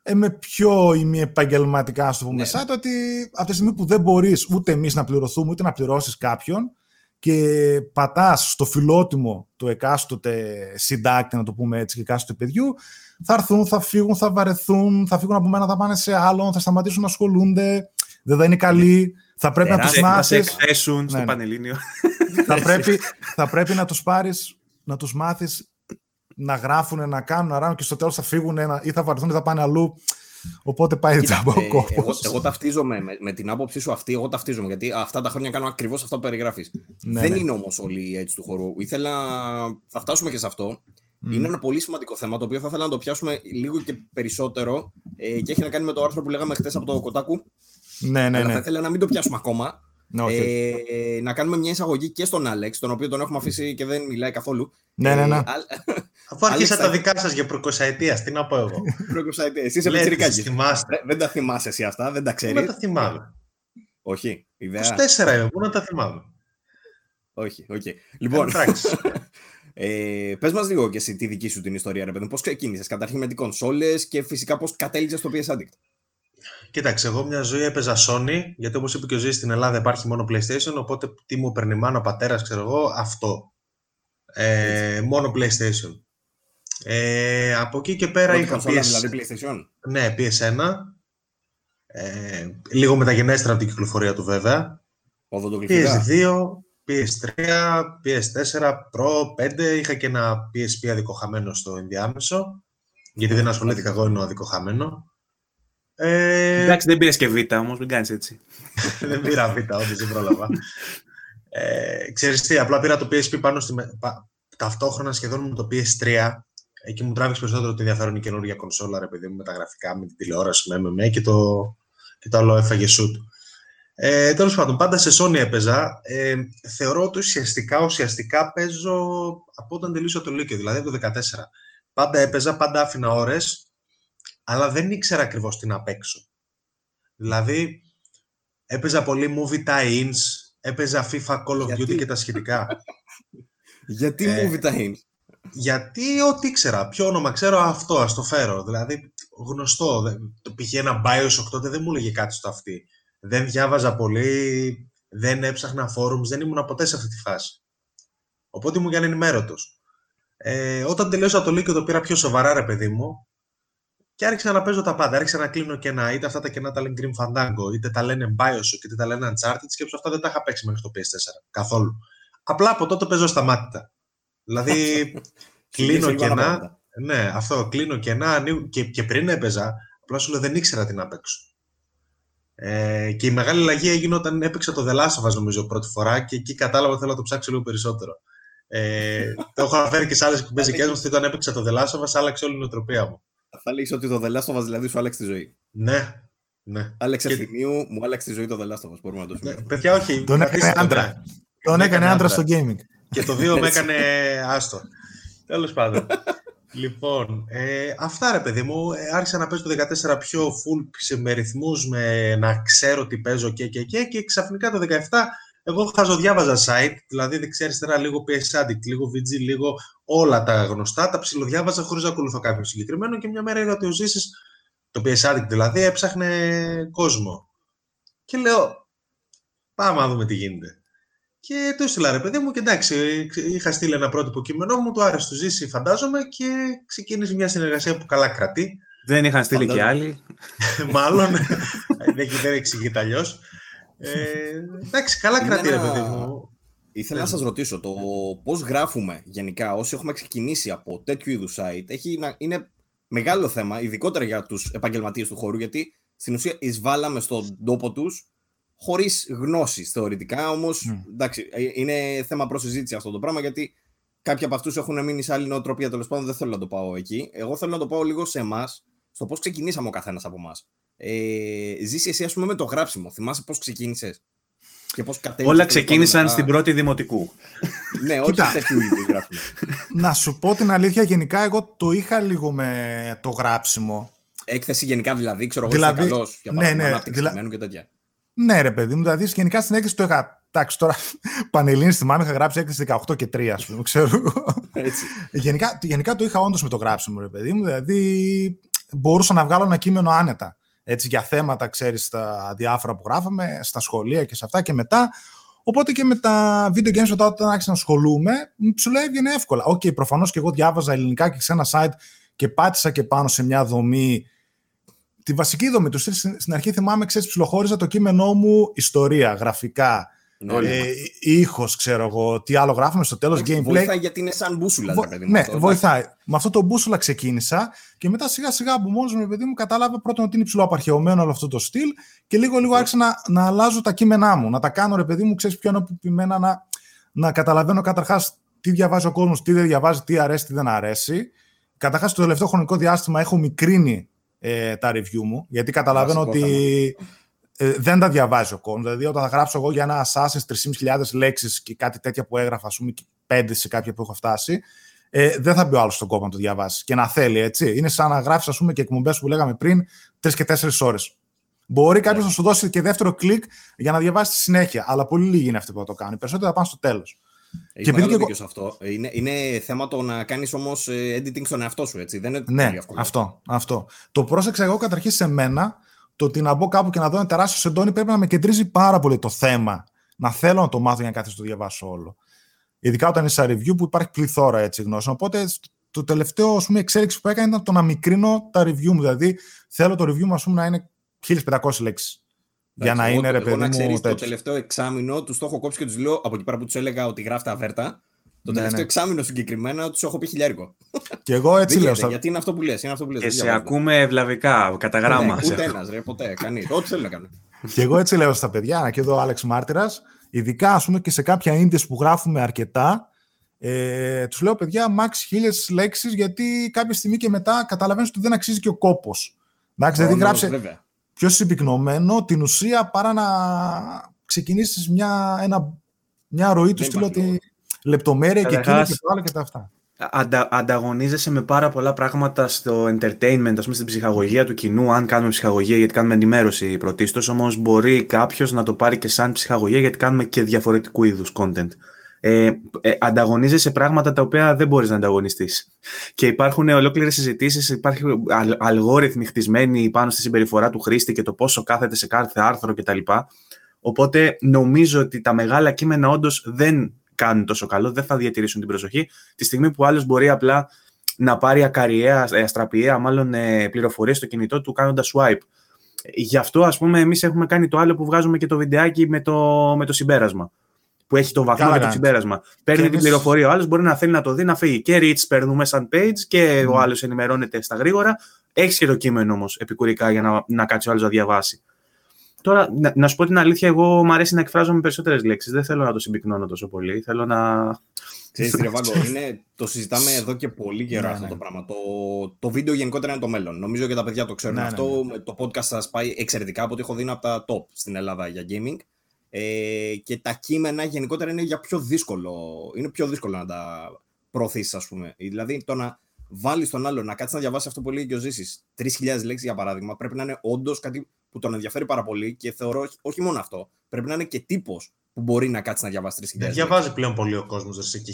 ε, με πιο επαγγελματικά, ας το πούμε, ναι. σαν το ότι από τη στιγμή που δεν μπορείς ούτε εμείς να πληρωθούμε, ούτε να πληρώσεις κάποιον και πατάς στο φιλότιμο του εκάστοτε συντάκτη, να το πούμε έτσι, και εκάστοτε παιδιού, θα έρθουν, θα φύγουν, θα βαρεθούν, θα φύγουν από μένα, θα πάνε σε άλλον, θα σταματήσουν να ασχολούνται, δεν θα είναι καλοί. Θα πρέπει να τους μάθει. Θα σε εκθέσουν στο ναι, ναι. Πανελλήνιο. θα, <laughs> πρέπει, θα πρέπει να τους πάρεις, να τους μάθεις να γράφουν, να κάνουν, να ράνουν και στο τέλος θα φύγουν ή θα βαρεθούν ή θα πάνε αλλού. Οπότε πάει τζάμπα ο κόπο. Εγώ, εγώ ταυτίζομαι με, με την άποψή σου αυτή. Εγώ ταυτίζομαι γιατί αυτά τα χρόνια κάνω ακριβώς αυτό που περιγράφεις. Ναι, Δεν ναι. είναι όμως όλοι έτσι του χώρου. Ήθελα. Θα φτάσουμε και σε αυτό. Mm. Είναι ένα πολύ σημαντικό θέμα το οποίο θα ήθελα να το πιάσουμε λίγο και περισσότερο ε, και έχει να κάνει με το άρθρο που λέγαμε χθες από το Κοτάκου. Ναι, ναι, Αλλά ναι. θα ήθελα να μην το πιάσουμε ακόμα. Ναι, ε, να κάνουμε μια εισαγωγή και στον Άλεξ, τον οποίο τον έχουμε αφήσει και δεν μιλάει καθόλου. Ναι, ναι, ναι. Ε, Αφού άρχισα τα δικά σας για προκοσαετία, τι να πω εγώ. <laughs> προεικοσαετία. Εσύ είσαι πιτσιρικάκι. Δεν τα θυμάσαι εσύ αυτά, δεν τα ξέρεις. Δεν τα θυμάμαι. Όχι. Ιδέα. 24 είμαι, πού να τα θυμάμαι. Όχι, OK. Okay. Λοιπόν, <laughs> ε, πες μας λίγο και εσύ τη δική σου την ιστορία, ρε παιδί. Πώς ξεκίνησες, καταρχήν με τι κονσόλες και φυσικά πώς κατέληξες στο PS Addict; Κοίταξε, εγώ μια ζωή έπαιζα Sony, γιατί όπως είπε και ο Ζήσης στην Ελλάδα υπάρχει μόνο PlayStation, οπότε τι μου παίρνει μάνα ο πατέρας, ξέρω εγώ, αυτό. Ε, μόνο PlayStation. Ε, από εκεί και πέρα είχα PS... δηλαδή PlayStation. Ναι, PS1. Ε, λίγο μεταγενέστερα από την κυκλοφορία του βέβαια. PS2, PS3, PS4, Pro, 5. Είχα και ένα PSP αδικοχαμένο στο ενδιάμεσο. Γιατί δεν ασχολήθηκα εγώ ενώ αδικοχαμένο. Ε... Εντάξει, δεν πήρες και Β' όμως, μην κάνεις έτσι. <laughs> δεν πήρα Β' όντω δεν πρόλαβα. ε, ξέρεις τι, απλά πήρα το PSP πάνω στη... ταυτόχρονα σχεδόν με το PS3 εκεί μου τράβηξε περισσότερο το ενδιαφέρον η καινούργια κονσόλα, ρε παιδί μου, με τα γραφικά, με την τηλεόραση, με MMA και το, και το άλλο έφαγε σουτ. Ε, Τέλος πάντων, πάντα σε Sony έπαιζα. Ε, θεωρώ ότι ουσιαστικά, ουσιαστικά παίζω από όταν τελείωσα το Λύκειο, δηλαδή το 2014. Πάντα έπαιζα, πάντα άφηνα ώρες, αλλά δεν ήξερα ακριβώς τι να παίξω. Δηλαδή, έπαιζα πολύ movie tie-ins, έπαιζα FIFA Call of Duty και τα σχετικά. <laughs> Γιατί ε, movie tie-ins? γιατί ό,τι ήξερα. Ποιο όνομα ξέρω, αυτό, ας το φέρω. Δηλαδή, γνωστό. Το πήγε ένα Bioshock τότε, δεν μου έλεγε κάτι στο αυτή. Δεν διάβαζα πολύ, δεν έψαχνα forums, δεν ήμουν ποτέ σε αυτή τη φάση. Οπότε ήμουν για ενημέρωτος. Ε, όταν τελείωσα το Λύκειο το πήρα πιο σοβαρά, ρε παιδί μου, και άρχισα να παίζω τα πάντα. Άρχισα να κλείνω κενά. Είτε αυτά τα κενά τα λένε Grim Fandango, είτε τα λένε Bioshock, είτε τα λένε Uncharted. Σκέψω αυτά δεν τα είχα παίξει μέχρι το PS4. Καθόλου. Απλά από τότε παίζω σταμάτητα. Δηλαδή, <laughs> κλείνω κενά. Ναι, αυτό. Κλείνω κενά. Και, και πριν έπαιζα, απλά σου λέω δεν ήξερα τι να παίξω. Ε, και η μεγάλη αλλαγή έγινε όταν έπαιξα το The νομίζω, πρώτη φορά και εκεί κατάλαβα ότι θέλω να το ψάξω λίγο περισσότερο. Ε, <laughs> το έχω αναφέρει και σε άλλες κουμπέζικέ μου. Όταν έπαιξα το The άλλαξε όλη η νοοτροπία μου. Θα λέγεις ότι το The Last of Us δηλαδή σου άλλαξε τη ζωή. Ναι. ναι. Άλλαξε και... μου άλλαξε τη ζωή το The Last of Us. Μπορούμε να το πούμε. Ναι, παιδιά, όχι. Τον έκανε άντρα. Τον έκανε άντρα στο gaming. Και το δύο <laughs> με έκανε άστο. Τέλος πάντων. Λοιπόν, ε, αυτά ρε παιδί μου, ε, άρχισα να παίζω το 14 πιο full με ρυθμούς, με να ξέρω τι παίζω και και και και ξαφνικά το 17 εγώ χαζοδιάβαζα site, δηλαδή δεξιά αριστερά λίγο PS Addict, λίγο VG, λίγο όλα τα γνωστά, τα ψιλοδιάβαζα χωρίς να ακολουθώ κάποιο συγκεκριμένο και μια μέρα είδα ότι ο Ζήσης, το PS Addict δηλαδή, έψαχνε κόσμο. Και λέω, πάμε να δούμε τι γίνεται. Και το έστειλα ρε παιδί μου και εντάξει, είχα στείλει ένα πρότυπο κείμενό μου, το άρεσε το Ζήση φαντάζομαι και ξεκίνησε μια συνεργασία που καλά κρατεί. Δεν είχαν στείλει και άλλοι. <laughs> Μάλλον, δεν εξηγείται αλλιώς. Ε, εντάξει, καλά κρατεί, ένα... παιδί μου. Ήθελα να σας ρωτήσω το πώς γράφουμε γενικά όσοι έχουμε ξεκινήσει από τέτοιου είδους site. Έχει, είναι μεγάλο θέμα, ειδικότερα για τους επαγγελματίες του χώρου, γιατί στην ουσία εισβάλαμε στον τόπο τους χωρίς γνώσεις θεωρητικά. Όμως, εντάξει, ε, είναι θέμα προσυζήτηση αυτό το πράγμα, γιατί κάποιοι από αυτούς έχουν μείνει σε άλλη νοοτροπία. Τέλος πάντων, δεν θέλω να το πάω εκεί. Εγώ θέλω να το πάω λίγο σε εμάς, στο πώς ξεκινήσαμε ο καθένας από εμάς. Ε, ζήσει εσύ, ας πούμε, με το γράψιμο. Θυμάσαι πώς ξεκίνησες. Και πώς Όλα ξεκίνησαν στην πρώτη δημοτικού. ναι, όχι τέτοιου είδου γράψιμο. Να σου πω την αλήθεια, γενικά εγώ το είχα λίγο με το γράψιμο. Έκθεση γενικά δηλαδή, ξέρω εγώ, δηλαδή, καλός για ναι, ναι, δηλα... και τέτοια. Ναι, ρε παιδί μου, δηλαδή γενικά στην έκθεση το είχα. Εντάξει, τώρα <laughs> πανελλήνη θυμάμαι, είχα γράψει έκθεση 18 και 3, ας πούμε, ξέρω. Έτσι. γενικά, γενικά το είχα όντως με το γράψιμο, ρε παιδί μου, δηλαδή μπορούσα να βγάλω ένα κείμενο άνετα έτσι, για θέματα, ξέρεις, τα διάφορα που γράφαμε, στα σχολεία και σε αυτά και μετά. Οπότε και με τα video games όταν άρχισα να ασχολούμαι, σου λέει έβγαινε εύκολα. OK, okay, προφανώς και εγώ διάβαζα ελληνικά και σε ένα site και πάτησα και πάνω σε μια δομή τη βασική δομή του στην αρχή θυμάμαι, ξέρεις, ψιλοχώριζα το κείμενό μου ιστορία, γραφικά, ε, ήχος, ξέρω εγώ, τι άλλο γράφουμε στο τέλος. Gameplay. Βοηθάει γιατί είναι σαν μπούσουλα, Βο... παιδί μου. Ναι, αυτό, βοηθάει. Με αυτό το μπούσουλα ξεκίνησα και μετά σιγά σιγά από μόνος μου, παιδί μου, κατάλαβα πρώτον ότι είναι υψηλό απαρχαιωμένο όλο αυτό το στυλ και λίγο λίγο άρχισα να, να αλλάζω τα κείμενά μου. Να τα κάνω, ρε παιδί μου, ξέρεις πιο αναπτυμμένα, να, να καταλαβαίνω καταρχάς τι διαβάζει ο κόσμος, τι δεν διαβάζει, τι αρέσει, τι δεν αρέσει. Καταρχάς, το τελευταίο χρονικό διάστημα έχω μικρύνει ε, τα review μου, γιατί καταλαβαίνω ότι ε, δεν τα διαβάζει ο κόσμο. Δηλαδή, όταν θα γράψω εγώ για ένα Assassin's 3.500 λέξεις και κάτι τέτοια που έγραφα, ας πούμε, πέντε σε κάποια που έχω φτάσει, ε, δεν θα μπει ο άλλος στον κόπο να το διαβάσει και να θέλει, έτσι. Είναι σαν να γράφεις, ας πούμε, και εκπομπές που λέγαμε πριν, τρεις και τέσσερις ώρες. Μπορεί κάποιος yeah. Ναι. να σου δώσει και δεύτερο κλικ για να διαβάσει τη συνέχεια, αλλά πολύ λίγοι είναι αυτοί που θα το κάνουν. Οι περισσότεροι θα πάνε στο τέλος. Έχει και δίκιο σε αυτό. Είναι, είναι θέμα το να κάνεις όμως ε, editing στον εαυτό σου, έτσι. Δεν είναι ναι, αυτό, αυτό. Το πρόσεξα εγώ καταρχήν σε μένα το ότι να μπω κάπου και να δω ένα τεράστιο σεντόνι πρέπει να με κεντρίζει πάρα πολύ το θέμα. Να θέλω να το μάθω για να κάθεσαι το διαβάσω όλο. Ειδικά όταν είσαι σε review που υπάρχει πληθώρα έτσι γνώσεων. Οπότε το τελευταίο ας πούμε, εξέλιξη που έκανα ήταν το να μικρύνω τα review μου. Δηλαδή θέλω το review μου ας πούμε, να είναι 1500 λέξεις. Για να είναι ρε παιδί μου. Ξέρεις, το τελευταίο εξάμεινο τους το έχω κόψει και τους λέω από εκεί πέρα που τους έλεγα ότι γράφτε αβέρτα. Το ναι, τελευταίο ναι. εξάμεινο συγκεκριμένα τους έχω πει χιλιάρικο. Και εγώ έτσι λέω. Γιατί είναι αυτό που λες. Και σε ακούμε ευλαβικά, κατά γράμμα. Ναι, ούτε ένας, ρε, ποτέ. Κανείς. Ό,τι θέλει να κάνει. Και εγώ έτσι λέω στα παιδιά, και εδώ ο Άλεξ Μάρτυρας, ειδικά ας πούμε και σε κάποια ίντες που γράφουμε αρκετά, ε, τους λέω παιδιά, max χίλιες λέξεις, γιατί κάποια στιγμή και μετά καταλαβαίνεις ότι δεν αξίζει και ο κόπος. Εντάξει, δηλαδή γράψε πιο συμπυκνωμένο την ουσία παρά να ξεκινήσεις μια, μια ροή του στυλ ότι λεπτομέρεια και εκείνο και το άλλο και τα αυτά. Αντα, ανταγωνίζεσαι με πάρα πολλά πράγματα στο entertainment, ας πούμε στην ψυχαγωγία του κοινού, αν κάνουμε ψυχαγωγία γιατί κάνουμε ενημέρωση πρωτίστως, όμως μπορεί κάποιος να το πάρει και σαν ψυχαγωγία γιατί κάνουμε και διαφορετικού είδους content. ε, ε, ανταγωνίζεσαι πράγματα τα οποία δεν μπορείς να ανταγωνιστείς. Και υπάρχουν ολόκληρες συζητήσεις, υπάρχουν αλγόριθμοι χτισμένοι πάνω στη συμπεριφορά του χρήστη και το πόσο κάθεται σε κάθε άρθρο κτλ. Οπότε νομίζω ότι τα μεγάλα κείμενα όντως δεν κάνουν τόσο καλό, δεν θα διατηρήσουν την προσοχή. Τη στιγμή που άλλος μπορεί απλά να πάρει ακαριέα, ε, αστραπιαία, μάλλον ε, πληροφορίες στο κινητό του κάνοντας swipe. Γι' αυτό, ας πούμε, εμείς έχουμε κάνει το άλλο που βγάζουμε και το βιντεάκι με το, με το συμπέρασμα. Που έχει το βαθμό για το συμπέρασμα. Παίρνει την πληροφορία. Ο άλλος μπορεί να θέλει να το δει, να φύγει. Και reach παίρνουμε σαν page και mm. ο άλλος ενημερώνεται στα γρήγορα. Έχει και το κείμενο όμως επικουρικά για να, να κάτσει ο άλλος να διαβάσει. Τώρα, να, να, σου πω την αλήθεια, εγώ μου αρέσει να εκφράζω με περισσότερες λέξεις. Δεν θέλω να το συμπυκνώνω τόσο πολύ. Θέλω να. Ξέρεις, Βάγκο, <laughs> είναι, το συζητάμε εδώ και πολύ καιρό ναι, αυτό ναι. το πράγμα. Το, το βίντεο γενικότερα είναι το μέλλον. Νομίζω και τα παιδιά το ξέρουν ναι, αυτό. Ναι, ναι. Το podcast σας πάει εξαιρετικά από ότι έχω δει από τα top στην Ελλάδα για gaming. Ε, και τα κείμενα γενικότερα είναι για πιο δύσκολο. Είναι πιο δύσκολο να τα προωθήσεις, ας πούμε. Δηλαδή, το να βάλεις τον άλλο να κάτσει να διαβάσει αυτό που λέει και ο Ζήσης 3.000 λέξεις για παράδειγμα, πρέπει να είναι όντως κάτι που τον ενδιαφέρει πάρα πολύ και θεωρώ όχι μόνο αυτό. Πρέπει να είναι και τύπος που μπορεί να κάτσει να διαβάσει 3.000 Δεν διαβάζει πλέον πολύ ο κόσμος. Και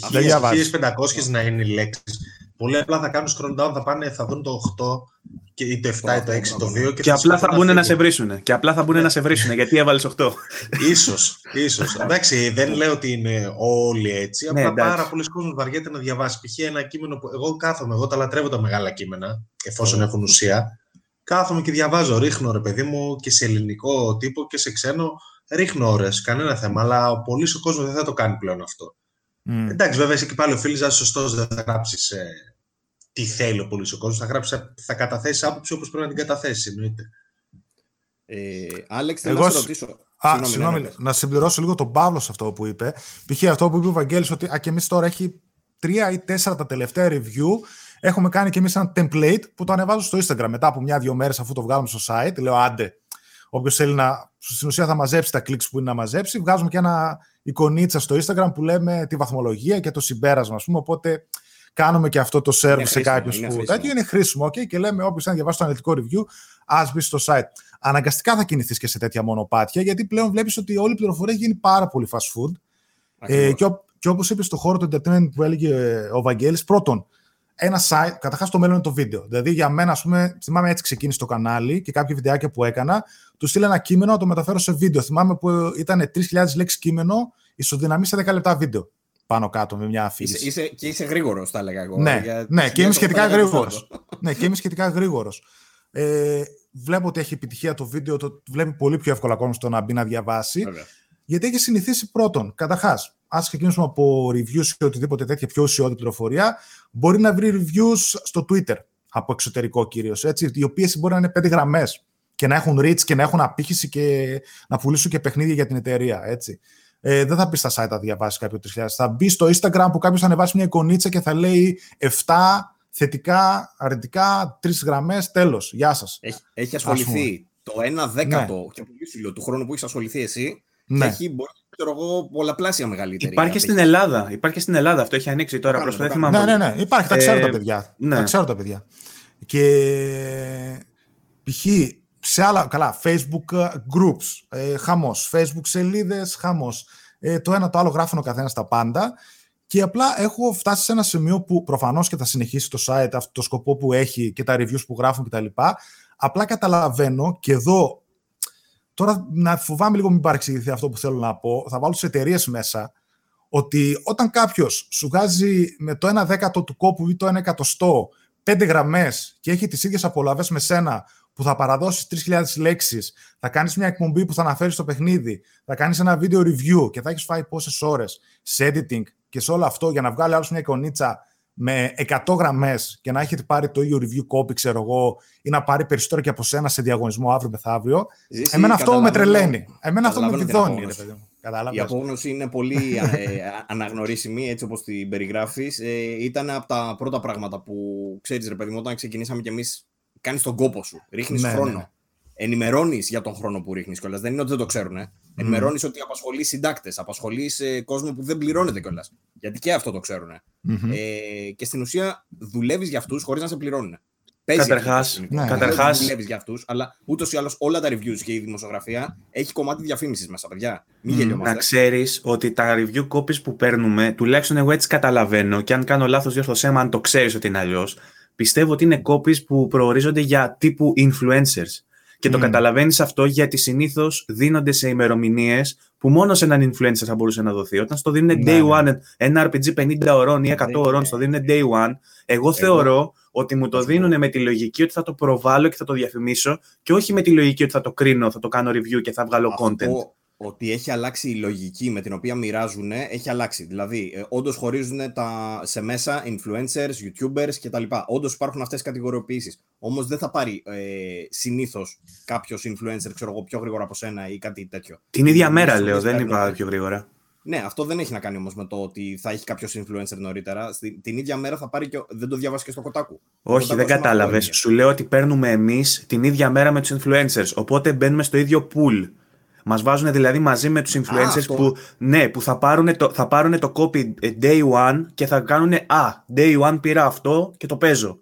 1500 να είναι οι λέξεις. Πολλοί απλά θα κάνουν scroll down, θα, πάνε, θα δουν το 8 και ή το 7 ή το 6 το 2 και, και απλά θα μπουν να σε βρίσουν. Και απλά θα μπουν να σε βρίσουν γιατί έβαλες 8. Ίσως, ίσως. εντάξει, δεν λέω ότι είναι όλοι έτσι. Ναι, απλά πάρα πολλοί κόσμοι βαριέται να διαβάσει. Π.χ. ένα κείμενο που εγώ κάθομαι, εγώ τα λατρεύω τα μεγάλα κείμενα, εφόσον έχουν ουσία. Κάθομαι και διαβάζω, ρίχνω ρε παιδί μου και σε ελληνικό τύπο και σε ξένο. Ρίχνω ώρες, κανένα θέμα. Αλλά ο πολύς ο κόσμος δεν θα το κάνει πλέον αυτό. Mm. Εντάξει, βέβαια, είσαι και πάλι ο φίλο, σωστός, δεν θα γράψεις ε, τι θέλει ο πολύς ο κόσμος. Θα, γράψει, θα καταθέσει άποψη όπως πρέπει να την καταθέσει, εννοείται. Ε, Άλεξ, θέλω να σε ρωτήσω; Α, συγγνώμη, ναι. να συμπληρώσω λίγο τον Παύλο σε αυτό που είπε. Π.χ. αυτό που είπε ο Βαγγέλης ότι α, και εμείς τώρα έχει τρία ή τέσσερα τα τελευταία review. Έχουμε κάνει και εμείς ένα template που το ανεβάζω στο Instagram μετά από μια-δύο μέρες αφού το βγάλουμε στο site. Λέω άντε, όποιος θέλει να. Στην ουσία θα μαζέψει τα clicks που είναι να μαζέψει. Βγάζουμε και ένα εικονίτσα στο Instagram που λέμε τη βαθμολογία και το συμπέρασμα, ας πούμε. Οπότε κάνουμε και αυτό το share σε κάποιους που. Τέτοιο είναι χρήσιμο, okay, και λέμε όποιος θέλει να διαβάσει το αναλυτικό review, ας μπει στο site. Αναγκαστικά θα κινηθείς και σε τέτοια μονοπάτια, γιατί πλέον βλέπεις ότι όλη η πληροφορία έχει γίνει πάρα πολύ fast food. Ε, και, και όπως είπες στο χώρο του entertainment που έλεγε ο Βαγγέλης, πρώτον, ένα site, καταρχάς το μέλλον είναι το βίντεο. Δηλαδή για μένα, ας πούμε, θυμάμαι έτσι ξεκίνησε το κανάλι και κάποια βιντεάκια που έκανα, του στείλα ένα κείμενο να το μεταφέρω σε βίντεο. Θυμάμαι που ήταν 3.000 λέξεις κείμενο, ισοδυναμή σε 10 λεπτά βίντεο. Πάνω κάτω με μια αφήση. Είσαι, είσαι, και είσαι γρήγορος, θα έλεγα εγώ. Ναι, ναι και είμαι σχετικά γρήγορος. ναι, και είμαι σχετικά γρήγορος. Ε, βλέπω ότι έχει επιτυχία το βίντεο, το βλέπει πολύ πιο εύκολα ακόμα στο να μπει να διαβάσει. Γιατί έχει συνηθίσει πρώτον, καταρχάς, ας ξεκινήσουμε από reviews ή οτιδήποτε τέτοια πιο ουσιώδη πληροφορία, μπορεί να βρει reviews στο Twitter, από εξωτερικό κυρίως, οι οποίες μπορεί να είναι πέντε γραμμές και να έχουν reach και να έχουν απήχηση και να πουλήσουν και παιχνίδια για την εταιρεία. Έτσι. Ε, δεν θα μπει στα site να διαβάσει κάποιο 3.000. Θα μπει στο Instagram που κάποιος θα ανεβάσει μια εικονίτσα και θα λέει 7 θετικά, αρνητικά, τρεις γραμμές, τέλος. Γεια σας. Έχει, έχει ασχοληθεί το 1 δέκατο ναι. και πολύ του χρόνου που έχεις ασχοληθεί εσύ. Ναι. Έχει ξέρω εγώ, πολλαπλάσια μεγαλύτερη. Υπάρχει στην Ελλάδα. Υπάρχει στην Ελλάδα. Αυτό έχει ανοίξει τώρα. Προσπαθεί Ναι, ναι, ναι. Υπάρχει. Τα ξέρω τα ε, παιδιά. Ναι. Τα ξέρω τα παιδιά. Και π.χ. σε άλλα, καλά, Facebook ε, groups, ε, χαμός, Facebook σελίδες, χαμός. Ε, το ένα το άλλο γράφουν ο καθένας τα πάντα και απλά έχω φτάσει σε ένα σημείο που προφανώς και θα συνεχίσει το site αυτό το σκοπό που έχει και τα reviews που γράφουν κτλ. Απλά καταλαβαίνω και εδώ Τώρα να φοβάμαι λίγο μην παρεξηγηθεί αυτό που θέλω να πω. Θα βάλω τι εταιρείες μέσα ότι όταν κάποιος σου βγάζει με το 1 δέκατο του κόπου ή το 1 εκατοστό πέντε γραμμές και έχει τις ίδιες απολαυέ με σένα που θα παραδώσεις 3.000 λέξεις, θα κάνεις μια εκπομπή που θα αναφέρεις στο παιχνίδι, θα κάνεις ένα βίντεο review και θα έχεις φάει πόσες ώρες σε editing και σε όλο αυτό για να βγάλει άλλος μια εικονίτσα με 100 γραμμές και να έχετε πάρει το ίδιο review copy, ξέρω εγώ, ή να πάρει περισσότερο και από σένα σε διαγωνισμό αύριο μεθαύριο. Ζήση, εμένα αυτό με τρελαίνει. Εμένα αυτό με βιδώνει. Η απόγνωση είναι πολύ ε, αναγνωρίσιμη, έτσι όπως την περιγράφεις. Ε, ήταν από τα πρώτα πράγματα που, ξέρεις ρε παιδί μου, όταν ξεκινήσαμε κι εμείς, κάνεις τον κόπο σου, ρίχνεις ναι, χρόνο. Ναι. ναι ενημερώνεις για τον χρόνο που ρίχνεις κιόλας. Δεν είναι ότι δεν το ξέρουν. Ε. Mm. Ενημερώνεις ότι απασχολείς συντάκτες, απασχολείς ε, κόσμο που δεν πληρώνεται κιόλας. Γιατί και αυτό το ξέρουν. Mm-hmm. Ε, και στην ουσία δουλεύεις για αυτούς χωρίς να σε πληρώνουν. Παίζει Καταρχάς, ναι. καταρχάς- καταρχάς- δουλεύεις για αυτούς, αλλά ούτως ή άλλως όλα τα reviews και η δημοσιογραφία έχει κομμάτι διαφήμισης μέσα, παιδιά. Μην Μμ, γελιόμαστε. Να ξέρεις ότι τα review copies που παίρνουμε, τουλάχιστον εγώ έτσι καταλαβαίνω, και αν κάνω λάθος, διόρθωσέ με αν το ξέρεις ότι είναι αλλιώς. Πιστεύω ότι είναι copies που προορίζονται για τύπου influencers. Και το Μμ. καταλαβαίνεις αυτό γιατί συνήθως δίνονται σε ημερομηνίες που μόνο σε έναν influencer θα μπορούσε να δοθεί. Όταν στο δίνουν Ναι, day ναι. one, ένα RPG 50 ωρών ή 100 ωρών, στο δίνουν day one, εγώ θεωρώ ότι μου το δίνουν με τη λογική ότι θα το προβάλλω και θα το διαφημίσω και όχι με τη λογική ότι θα το κρίνω, θα το κάνω review και θα βγάλω content. Αυτό ότι έχει αλλάξει η λογική με την οποία μοιράζουν, έχει αλλάξει. Δηλαδή, ε, όντως χωρίζουν τα, σε μέσα influencers, youtubers κτλ. Όντως υπάρχουν αυτές τις κατηγοριοποιήσεις. Όμως δεν θα πάρει ε, συνήθως κάποιος influencer, ξέρω εγώ, πιο γρήγορα από σένα ή κάτι τέτοιο. Την ίδια Οι μέρα influencers λέω, δεν παίρνουν- είπα πιο γρήγορα. Ναι, αυτό δεν έχει να κάνει όμως με το ότι θα έχει κάποιος influencer νωρίτερα. Στη, την ίδια μέρα θα πάρει και. ο- Δεν το διάβασε και στο κοτάκου. Όχι, δεν κατάλαβες. Σου λέω ότι παίρνουμε εμείς την ίδια μέρα με τους influencers. Οπότε μπαίνουμε στο ίδιο pool. Μας βάζουν δηλαδή μαζί με τους influencers αυτό. που, ναι, που θα, πάρουν το, θα πάρουν το copy ε, day one και θα κάνουν Α, day one πήρα αυτό και το παίζω.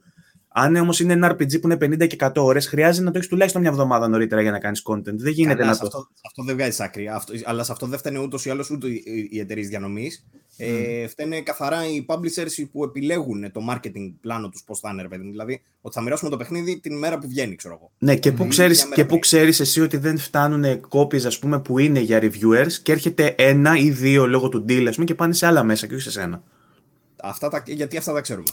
Αν όμως είναι ένα RPG που είναι 50 και 100 ώρες, χρειάζεται να το έχεις τουλάχιστον μια εβδομάδα νωρίτερα για να κάνεις content. Δεν γίνεται Καλά, να σε το. αυτό, σε αυτό δεν βγάζει άκρη. Αυτό, αλλά σε αυτό δεν φταίνε ούτως ή άλλως ούτε οι, οι εταιρείες διανομής. Ε, φταίνε καθαρά οι publishers που επιλέγουν το marketing πλάνο τους πώς θα είναι, ρε παιδί μου. Δηλαδή, ότι θα μοιράσουμε το παιχνίδι την μέρα που βγαίνει, ξέρω εγώ. Ναι, και πού Την ξέρεις, ίδια μέρα και πού πριν. ξέρεις εσύ ότι δεν φτάνουν copies ας πούμε, που είναι για reviewers και έρχεται ένα ή δύο λόγω του deal ας πούμε, και πάνε σε άλλα μέσα και όχι σε σένα. Αυτά τα, γιατί αυτά τα ξέρουμε.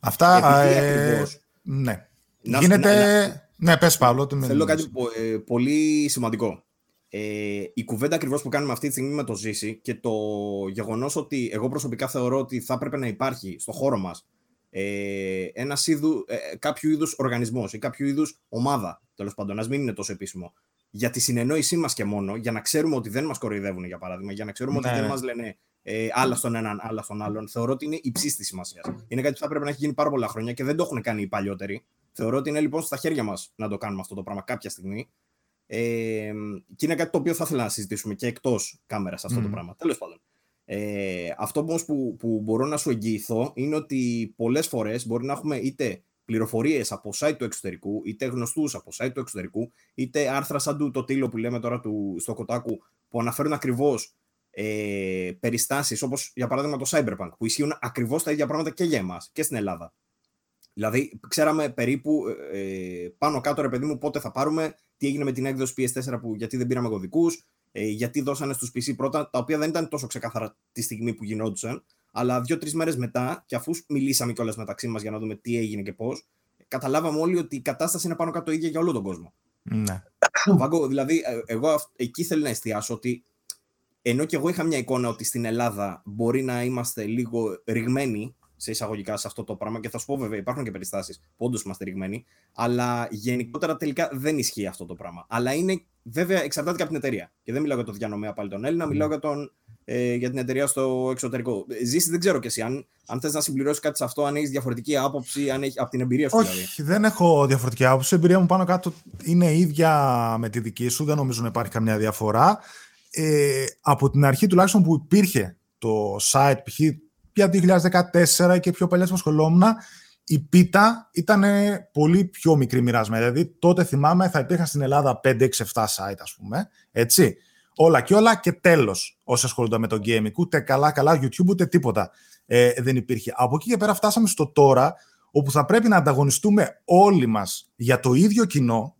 Αυτά. Επειδή ε, ακριβώς- ναι. Να- Γίνεται. να- Ναι, πες Παύλο. τι με Θέλω μιλάς. κάτι πο- ε, πολύ σημαντικό. Ε, η κουβέντα ακριβώς που κάνουμε αυτή τη στιγμή με το Ζήση και το γεγονός ότι εγώ προσωπικά θεωρώ ότι θα έπρεπε να υπάρχει στο χώρο μας ε, ένας είδου, ε, κάποιο είδους οργανισμός ή κάποιο είδους ομάδα, τέλος πάντων, ας μην είναι τόσο επίσημο, για τη συνεννόησή μας και μόνο, για να ξέρουμε ότι δεν μας κοροϊδεύουν, για παράδειγμα, για να ξέρουμε Ναι, ότι δεν ναι. μας λένε ε, άλλα στον έναν, άλλα στον άλλον. Θεωρώ ότι είναι υψής της σημασίας. Είναι κάτι που θα πρέπει να έχει γίνει πάρα πολλά χρόνια και δεν το έχουν κάνει οι παλιότεροι. Θεωρώ ότι είναι λοιπόν στα χέρια μας να το κάνουμε αυτό το πράγμα κάποια στιγμή. Ε, και είναι κάτι το οποίο θα ήθελα να συζητήσουμε και εκτός κάμερας αυτό το Μμμ. πράγμα. Τέλος πάντων. Ε, αυτό όμως που, που μπορώ να σου εγγυηθώ είναι ότι πολλές φορές μπορεί να έχουμε είτε πληροφορίες από site του εξωτερικού, είτε γνωστούς από site του εξωτερικού, είτε άρθρα σαν του, το τίλο που λέμε τώρα του, στο Κοτάκου, που αναφέρουν ακριβώς ε, περιστάσεις όπως για παράδειγμα το Cyberpunk, που ισχύουν ακριβώς τα ίδια πράγματα και για εμάς και στην Ελλάδα. Δηλαδή, ξέραμε περίπου ε, ε, πάνω κάτω, ρε παιδί μου, πότε θα πάρουμε, τι έγινε με την έκδοση PS4 που γιατί δεν πήραμε κωδικούς, ε, γιατί δώσανε στους PC πρώτα, τα οποία δεν ήταν τόσο ξεκάθαρα τη στιγμή που γινόντουσαν, αλλά δύο-τρεις μέρες μετά, και αφού μιλήσαμε κιόλας μεταξύ μας για να δούμε τι έγινε και πώς, καταλάβαμε όλοι ότι η κατάσταση είναι πάνω κάτω ίδια για όλο τον κόσμο. Ναι. Βάγκο, δηλαδή, ε, εγώ αυ- εκεί θέλω να εστιάσω ότι ενώ και εγώ είχα μια εικόνα ότι στην Ελλάδα μπορεί να είμαστε λίγο ρηγμένοι σε εισαγωγικά σε αυτό το πράγμα και θα σου πω βέβαια υπάρχουν και περιστάσεις που όντως είμαστε ρηγμένοι αλλά γενικότερα τελικά δεν ισχύει αυτό το πράγμα. Αλλά είναι βέβαια εξαρτάται και από την εταιρεία. Και δεν μιλάω για το διανομέα πάλι τον Έλληνα, μιλάω για, τον, ε, για την εταιρεία στο εξωτερικό. Ε, Ζήσει, δεν ξέρω κι εσύ αν, αν θες να συμπληρώσεις κάτι σε αυτό, αν έχεις διαφορετική άποψη, αν έχεις, από την εμπειρία σου δηλαδή. Όχι, δεν έχω διαφορετική άποψη. Η εμπειρία μου πάνω κάτω είναι ίδια με τη δική σου. Δεν νομίζω να υπάρχει καμιά διαφορά. Ε, από την αρχή τουλάχιστον που υπήρχε το site π.χ. για 2014 και πιο παλιές που ασχολόμουν, η πίτα ήταν πολύ πιο μικρή μοιρασμένη. Δηλαδή τότε θυμάμαι θα υπήρχαν στην Ελλάδα 5, 6, 7 site ας πούμε. Έτσι. Όλα και όλα και τέλος όσοι ασχολούνται με το gaming. Ούτε καλά-καλά YouTube ούτε τίποτα ε, δεν υπήρχε. Από εκεί και πέρα φτάσαμε στο τώρα όπου θα πρέπει να ανταγωνιστούμε όλοι μας για το ίδιο κοινό,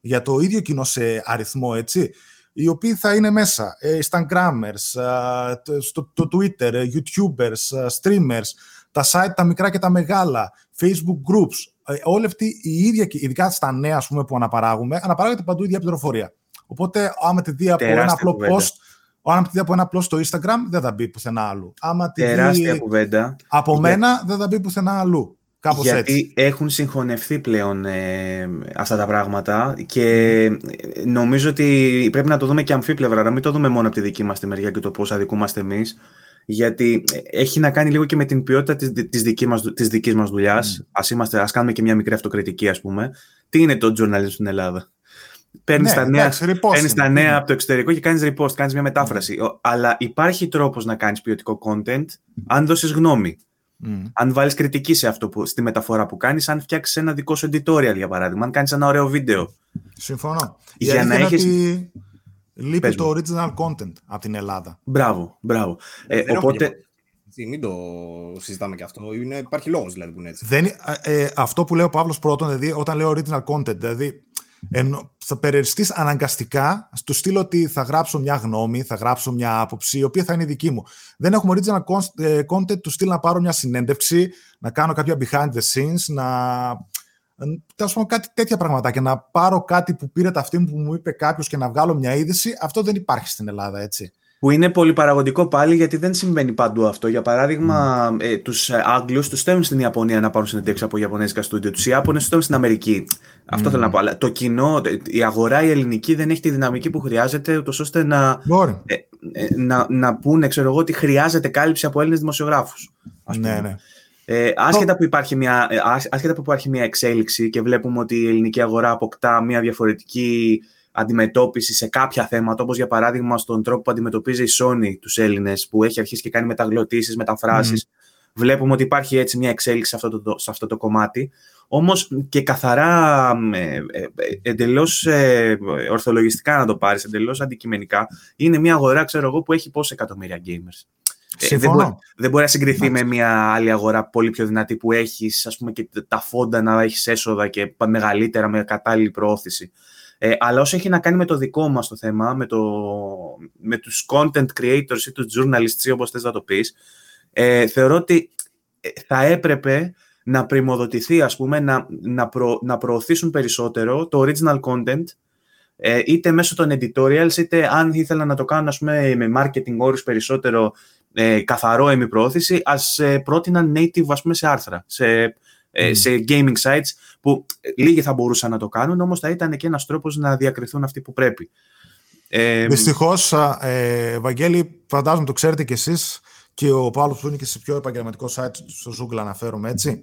για το ίδιο κοινό σε αριθμό, έτσι, οι οποίοι θα είναι μέσα, ε, Instagrammers, α, το- στο το Twitter, ε, YouTubers, α, streamers, τα site τα μικρά και τα μεγάλα, Facebook groups, ε, όλοι αυτοί οι ίδια, ειδικά στα νέα ας πούμε, που αναπαράγουμε, αναπαράγεται παντού η ίδια πληροφορία. Οπότε, άμα τη δει από ένα Τεράστια απλό κουβέντα. post, άμα τη δει από ένα απλό στο Instagram, δεν θα μπει πουθενά άλλου. Άμα τη Τεράστια δει κουβέντα. από Για- μένα, δεν θα μπει πουθενά αλλού. Κάπως γιατί έτσι. έχουν συγχωνευτεί πλέον ε, αυτά τα πράγματα και ε, νομίζω ότι πρέπει να το δούμε και αμφίπλευρα, να μην το δούμε μόνο από τη δική μας τη μεριά και το πώς αδικούμαστε εμείς, γιατί ε, έχει να κάνει λίγο και με την ποιότητα της, της, δικής, μας, της δικής μας δουλειάς. Ας, είμαστε, ας κάνουμε και μια μικρή αυτοκριτική, ας πούμε. Τι είναι το journalism στην Ελλάδα; Παίρνεις Ναι, τα νέα, εντάξει, repost παίρνεις είναι. τα νέα Είναι. από το εξωτερικό και κάνεις repost, κάνεις μια μετάφραση. Ο- Αλλά υπάρχει τρόπος να κάνεις ποιοτικό content αν δώσεις γνώμη. Αν βάλεις κριτική σε αυτό που, στη μεταφορά που κάνεις, αν φτιάξεις ένα δικό σου editorial για παράδειγμα, αν κάνεις ένα ωραίο βίντεο. Συμφωνώ. Για Η να αλήθεια έχεις- είναι ότι λείπει Πες το original content από την Ελλάδα. Μπράβο, μπράβο. Ε, Δεν έχω οπότε, και- Έτσι, Μην το συζητάμε και αυτό. Είναι, υπάρχει λόγος δηλαδή που είναι έτσι. Δεν, ε, ε, αυτό που λέει ο Παύλος πρώτον, δηλαδή όταν λέω original content, δηλαδή ενώ θα περιοριστείς αναγκαστικά στο στυλ ότι θα γράψω μια γνώμη, θα γράψω μια άποψη, η οποία θα είναι δική μου. Δεν έχουμε original con- ε, content του στυλ να πάρω μια συνέντευξη, να κάνω κάποια behind the scenes, να... ε, τέλος πάντων, κάτι τέτοια πραγματάκια. Να πάρω κάτι που πήρε ταυτή μου που μου είπε κάποιος και να βγάλω μια είδηση. Αυτό δεν υπάρχει στην Ελλάδα, έτσι. Που είναι πολύ παραγωγικό πάλι γιατί δεν συμβαίνει παντού αυτό. Για παράδειγμα, ε, τους ε, Άγγλους τους στέλνουν στην Ιαπωνία να πάρουν συνεντεύξεις από Ιαπωνέζικα στούντιο. Τους Ιάπωνες τους στέλνουν στην Αμερική. Αυτό θέλω να πω. Αλλά το κοινό, η αγορά η ελληνική δεν έχει τη δυναμική που χρειάζεται ούτως ώστε να, Μπορεί. ε, ε, να, να πούνε, ξέρω εγώ, ότι χρειάζεται κάλυψη από Έλληνες δημοσιογράφους. ας πούμε. Ναι, ναι. Ε, άσχετα, που υπάρχει μια, ε, άσ- άσχετα που υπάρχει μια εξέλιξη και βλέπουμε ότι η ελληνική αγορά αποκτά μια διαφορετική αντιμετώπιση σε κάποια θέματα, όπως για παράδειγμα στον τρόπο που αντιμετωπίζει η Sony τους Έλληνες, που έχει αρχίσει και κάνει μεταγλωτήσεις, μεταφράσεις. Βλέπουμε ότι υπάρχει έτσι μια εξέλιξη σε αυτό το, σε αυτό το κομμάτι. Όμως και καθαρά ε, ε, ε, εντελώς ε, ορθολογιστικά να το πάρεις, εντελώς αντικειμενικά, είναι μια αγορά, ξέρω εγώ, που έχει πόσα εκατομμύρια gamers. Ε, δεν, Συμφωνώ. μπο- δεν μπορεί να συγκριθεί Εντάξει. με μια άλλη αγορά πολύ πιο δυνατή που έχεις, ας πούμε, και τα φόντα να έχεις έσοδα και πα- μεγαλύτερα με κατάλληλη προώθηση. Ε, αλλά όσο έχει να κάνει με το δικό μας το θέμα, με, το, με τους content creators ή τους journalists ή όπως θες να το πεις, ε, θεωρώ ότι ε, θα έπρεπε να πρημοδοτηθεί, ας πούμε, να, να, προ, να προωθήσουν περισσότερο το original content ε, είτε μέσω των editorials, είτε αν ήθελαν να το κάνουν ας πούμε, με marketing όρους περισσότερο ε, καθαρό εμιπροώθηση, ας ε, πρότειναν native ας πούμε, σε άρθρα, σε, ε, Μμ. σε gaming sites που ε, λίγοι θα μπορούσαν να το κάνουν, όμως θα ήταν και ένας τρόπος να διακριθούν αυτοί που πρέπει. Ε, Δυστυχώς, ε, Βαγγέλη, φαντάζομαι το ξέρετε κι εσείς και ο Παύλος που είναι και σε πιο επαγγελματικό site, στο Zoogle αναφέρομαι έτσι,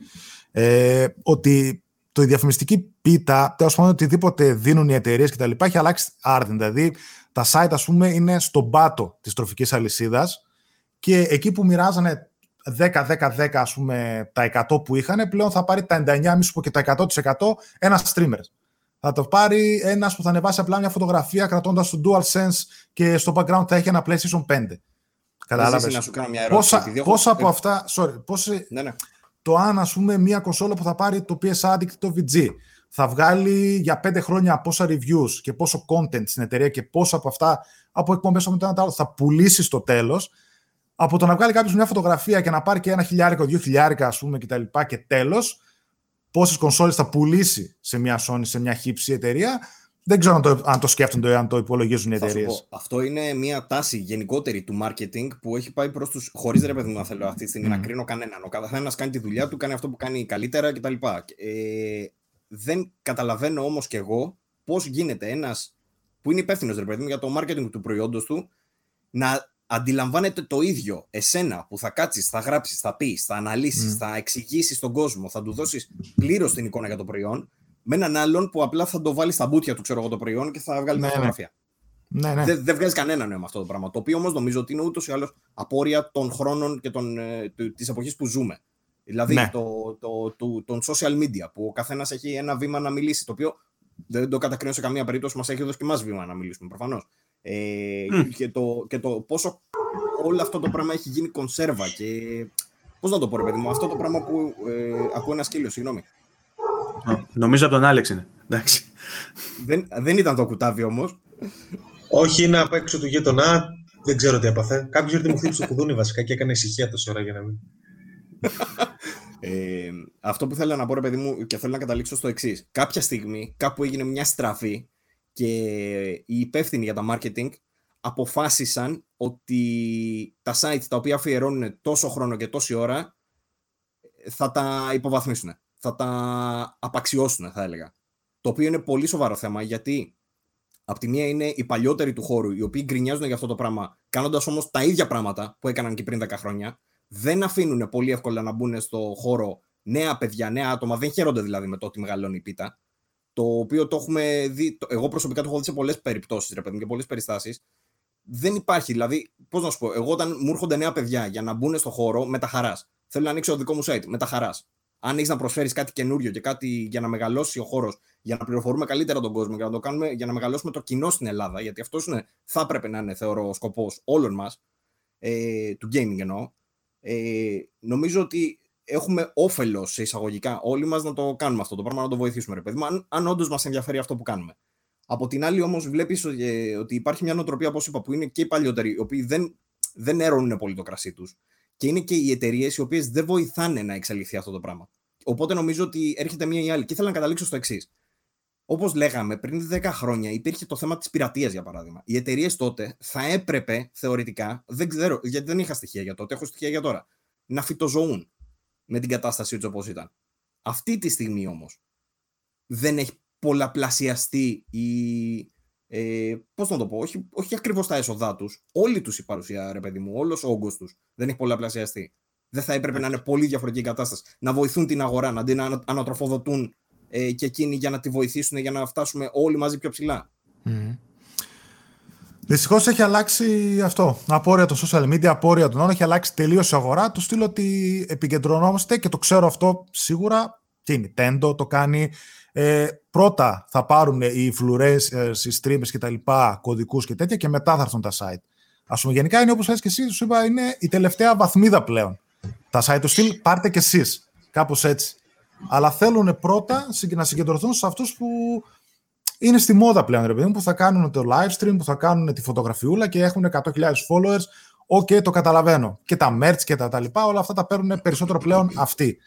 ε, ότι το η διαφημιστική πίτα, τέλος πάντων οτιδήποτε δίνουν οι εταιρείες κτλ. έχει αλλάξει άρδιν. Δηλαδή, τα site, ας πούμε, είναι στον πάτο της τροφικής αλυσίδας και εκεί που μοιράζανε 10-10-10, ας πούμε, τα 100 που είχαν, πλέον θα πάρει τα 99, μη σου πω και τα 100% ένα streamer. Θα το πάρει ένας που θα ανεβάσει απλά μια φωτογραφία κρατώντας το DualSense και στο background θα έχει ένα PlayStation 5. Ζήσει Κατάλαβε. να σου κάνω μια ερώτηση. Πόσα, επειδή έχω- πόσα από ε, αυτά. Sorry, πόσα, Ναι, ναι. το αν ας πούμε μια κονσόλα που θα πάρει το PS Addict το VG θα βγάλει για πέντε χρόνια πόσα reviews και πόσο content στην εταιρεία και πόσα από αυτά από εκπομπές από το ένα το άλλο θα πουλήσει στο τέλος από το να βγάλει κάποιος μια φωτογραφία και να πάρει και ένα χιλιάρικο, δύο χιλιάρικα ας πούμε και τα λοιπά και τέλος πόσες κονσόλες θα πουλήσει σε μια Sony, σε μια χύψη εταιρεία δεν ξέρω αν το, αν το σκέφτονται ή αν το υπολογίζουν οι Θα σου εταιρείες. πω, αυτό είναι μια τάση γενικότερη του marketing που έχει πάει προς τους. Χωρίς ρε παιδί μου να θέλω αυτή τη στιγμή να κρίνω κανέναν. Ο καθένας κάνει τη δουλειά του, κάνει αυτό που κάνει καλύτερα κτλ. Ε, δεν καταλαβαίνω όμως κι εγώ πώς γίνεται ένας που είναι υπεύθυνος ρε παιδί μου για το marketing του προϊόντος του να αντιλαμβάνεται το ίδιο εσένα που θα κάτσεις, θα γράψεις, θα πεις, θα αναλύσεις, Μμ. θα εξηγήσεις τον κόσμο, θα του δώσεις πλήρως την εικόνα για το προϊόν, με έναν άλλον που απλά θα το βάλει στα μπουτια του, ξέρω εγώ, το προϊόν και θα βγάλει Ναι, μια ναι. φωτογραφία. Ναι, ναι. Δεν, δεν βγάζει κανένα νόημα αυτό το πράγμα. Το οποίο όμως νομίζω ότι είναι ούτως ή άλλως απόρρια των χρόνων και των, ε, του- της εποχής που ζούμε. Δηλαδή Ναι. το, το, το, των social media που ο καθένας έχει ένα βήμα να μιλήσει. Το οποίο δεν το κατακρίνω σε καμία περίπτωση, μας έχει δώσει και εμάς βήμα να μιλήσουμε προφανώς. Ε, Μμ. και, το, και το πόσο όλο αυτό το πράγμα έχει γίνει κονσέρβα και. Πώς να το πω, ρε παιδί μου, αυτό το πράγμα που ε, ακούω ένα σκύλο, συγγνώμη. Α, νομίζω από τον Άλεξ είναι. Εντάξει. Δεν, δεν ήταν το κουτάβι όμως. Όχι, είναι απ' έξω του γείτονα. Δεν ξέρω τι έπαθε. Κάποιος ήρθε μου χτύπησε το κουδούνι βασικά και έκανε ησυχία τόση ώρα για να μην. Ε, αυτό που θέλω να πω, ρε παιδί μου, και θέλω να καταλήξω στο εξής. Κάποια στιγμή, κάπου έγινε μια στραφή και οι υπεύθυνοι για τα marketing αποφάσισαν ότι τα sites τα οποία αφιερώνουν τόσο χρόνο και τόση ώρα θα τα υποβαθμίσουν. Θα τα απαξιώσουν, θα έλεγα. Το οποίο είναι πολύ σοβαρό θέμα γιατί Απ' τη μία είναι οι παλιότεροι του χώρου, οι οποίοι γκρινιάζουν για αυτό το πράγμα, κάνοντας όμως τα ίδια πράγματα που έκαναν και πριν 10 χρόνια. Δεν αφήνουν πολύ εύκολα να μπουν στο χώρο νέα παιδιά, νέα άτομα. Δεν χαίρονται δηλαδή με το ότι μεγαλώνει η πίτα. Το οποίο το έχουμε δει. το- εγώ προσωπικά το έχω δει σε πολλές περιπτώσεις, ρε παιδί μου, και πολλές περιστάσεις. Δεν υπάρχει. Δηλαδή, πώς να σου πω, εγώ όταν μου έρχονται νέα παιδιά για να μπουν στο χώρο, με τα χαράς. Θέλω να ανοίξω το δικό μου site με τα χαράς. Αν έχεις να προσφέρεις κάτι καινούριο και κάτι για να μεγαλώσει ο χώρος, για να πληροφορούμε καλύτερα τον κόσμο, για να, το κάνουμε, για να μεγαλώσουμε το κοινό στην Ελλάδα, γιατί αυτός θα έπρεπε να είναι, θεωρώ, ο σκοπός όλων μας, ε, του gaming εννοώ. Ε, νομίζω ότι έχουμε όφελος σε εισαγωγικά όλοι μας να το κάνουμε αυτό το πράγμα, να το βοηθήσουμε, ρε παιδί αν, αν όντως μας ενδιαφέρει αυτό που κάνουμε. Από την άλλη, όμως, βλέπεις ε, ότι υπάρχει μια νοοτροπία, όπως είπα, που είναι και οι παλιότεροι, οι οποίοι δεν, δεν έρωνουν πολύ το κρασί τους. Και είναι και οι εταιρείες οι οποίες δεν βοηθάνε να εξελιχθεί αυτό το πράγμα. Οπότε νομίζω ότι έρχεται μία ή άλλη. Και ήθελα να καταλήξω στο εξής. Όπως λέγαμε, πριν 10 χρόνια υπήρχε το θέμα της πειρατείας, για παράδειγμα. Οι εταιρείες τότε θα έπρεπε θεωρητικά, δεν ξέρω, γιατί δεν είχα στοιχεία για τότε, έχω στοιχεία για τώρα, να φυτοζωούν με την κατάσταση έτσι όπως ήταν. Αυτή τη στιγμή όμως δεν έχει πολλαπλασιαστεί η. Ε, Πώς να το πω, όχι, όχι ακριβώς τα έσοδά τους. Όλη τους η παρουσία, ρε παιδί μου, όλος ο όγκος τους δεν έχει πολλαπλασιαστεί. Δεν θα έπρεπε να είναι πολύ διαφορετική κατάσταση. Να βοηθούν την αγορά, να την ανατροφοδοτούν ε, και εκείνοι για να τη βοηθήσουν για να φτάσουμε όλοι μαζί πιο ψηλά. Mm. Δυστυχώς έχει αλλάξει αυτό. Απόρρια των social media, απόρρια των όλων. Έχει αλλάξει τελείως η αγορά. Το στείλω ότι επικεντρωνόμαστε και το ξέρω αυτό σίγουρα. Και η Nintendo το κάνει. Ε, πρώτα θα πάρουν οι influencers, οι streamers και τα λοιπά, κωδικούς και τέτοια και μετά θα έρθουν τα site. Ας πούμε, γενικά είναι όπως λες και εσύ, σου είπα, είναι η τελευταία βαθμίδα πλέον. Τα site τους στυλ πάρτε και εσείς, κάπως έτσι. Αλλά θέλουν πρώτα να συγκεντρωθούν σε αυτούς που είναι στη μόδα πλέον, ρε παιδί που θα κάνουν το live stream, που θα κάνουν τη φωτογραφιούλα και έχουν 100.000 followers. OK, okay, το καταλαβαίνω. Και τα merch και τα, τα λοιπά, όλα αυτά τα παίρνουν περισσότερο πλέον αυτοί.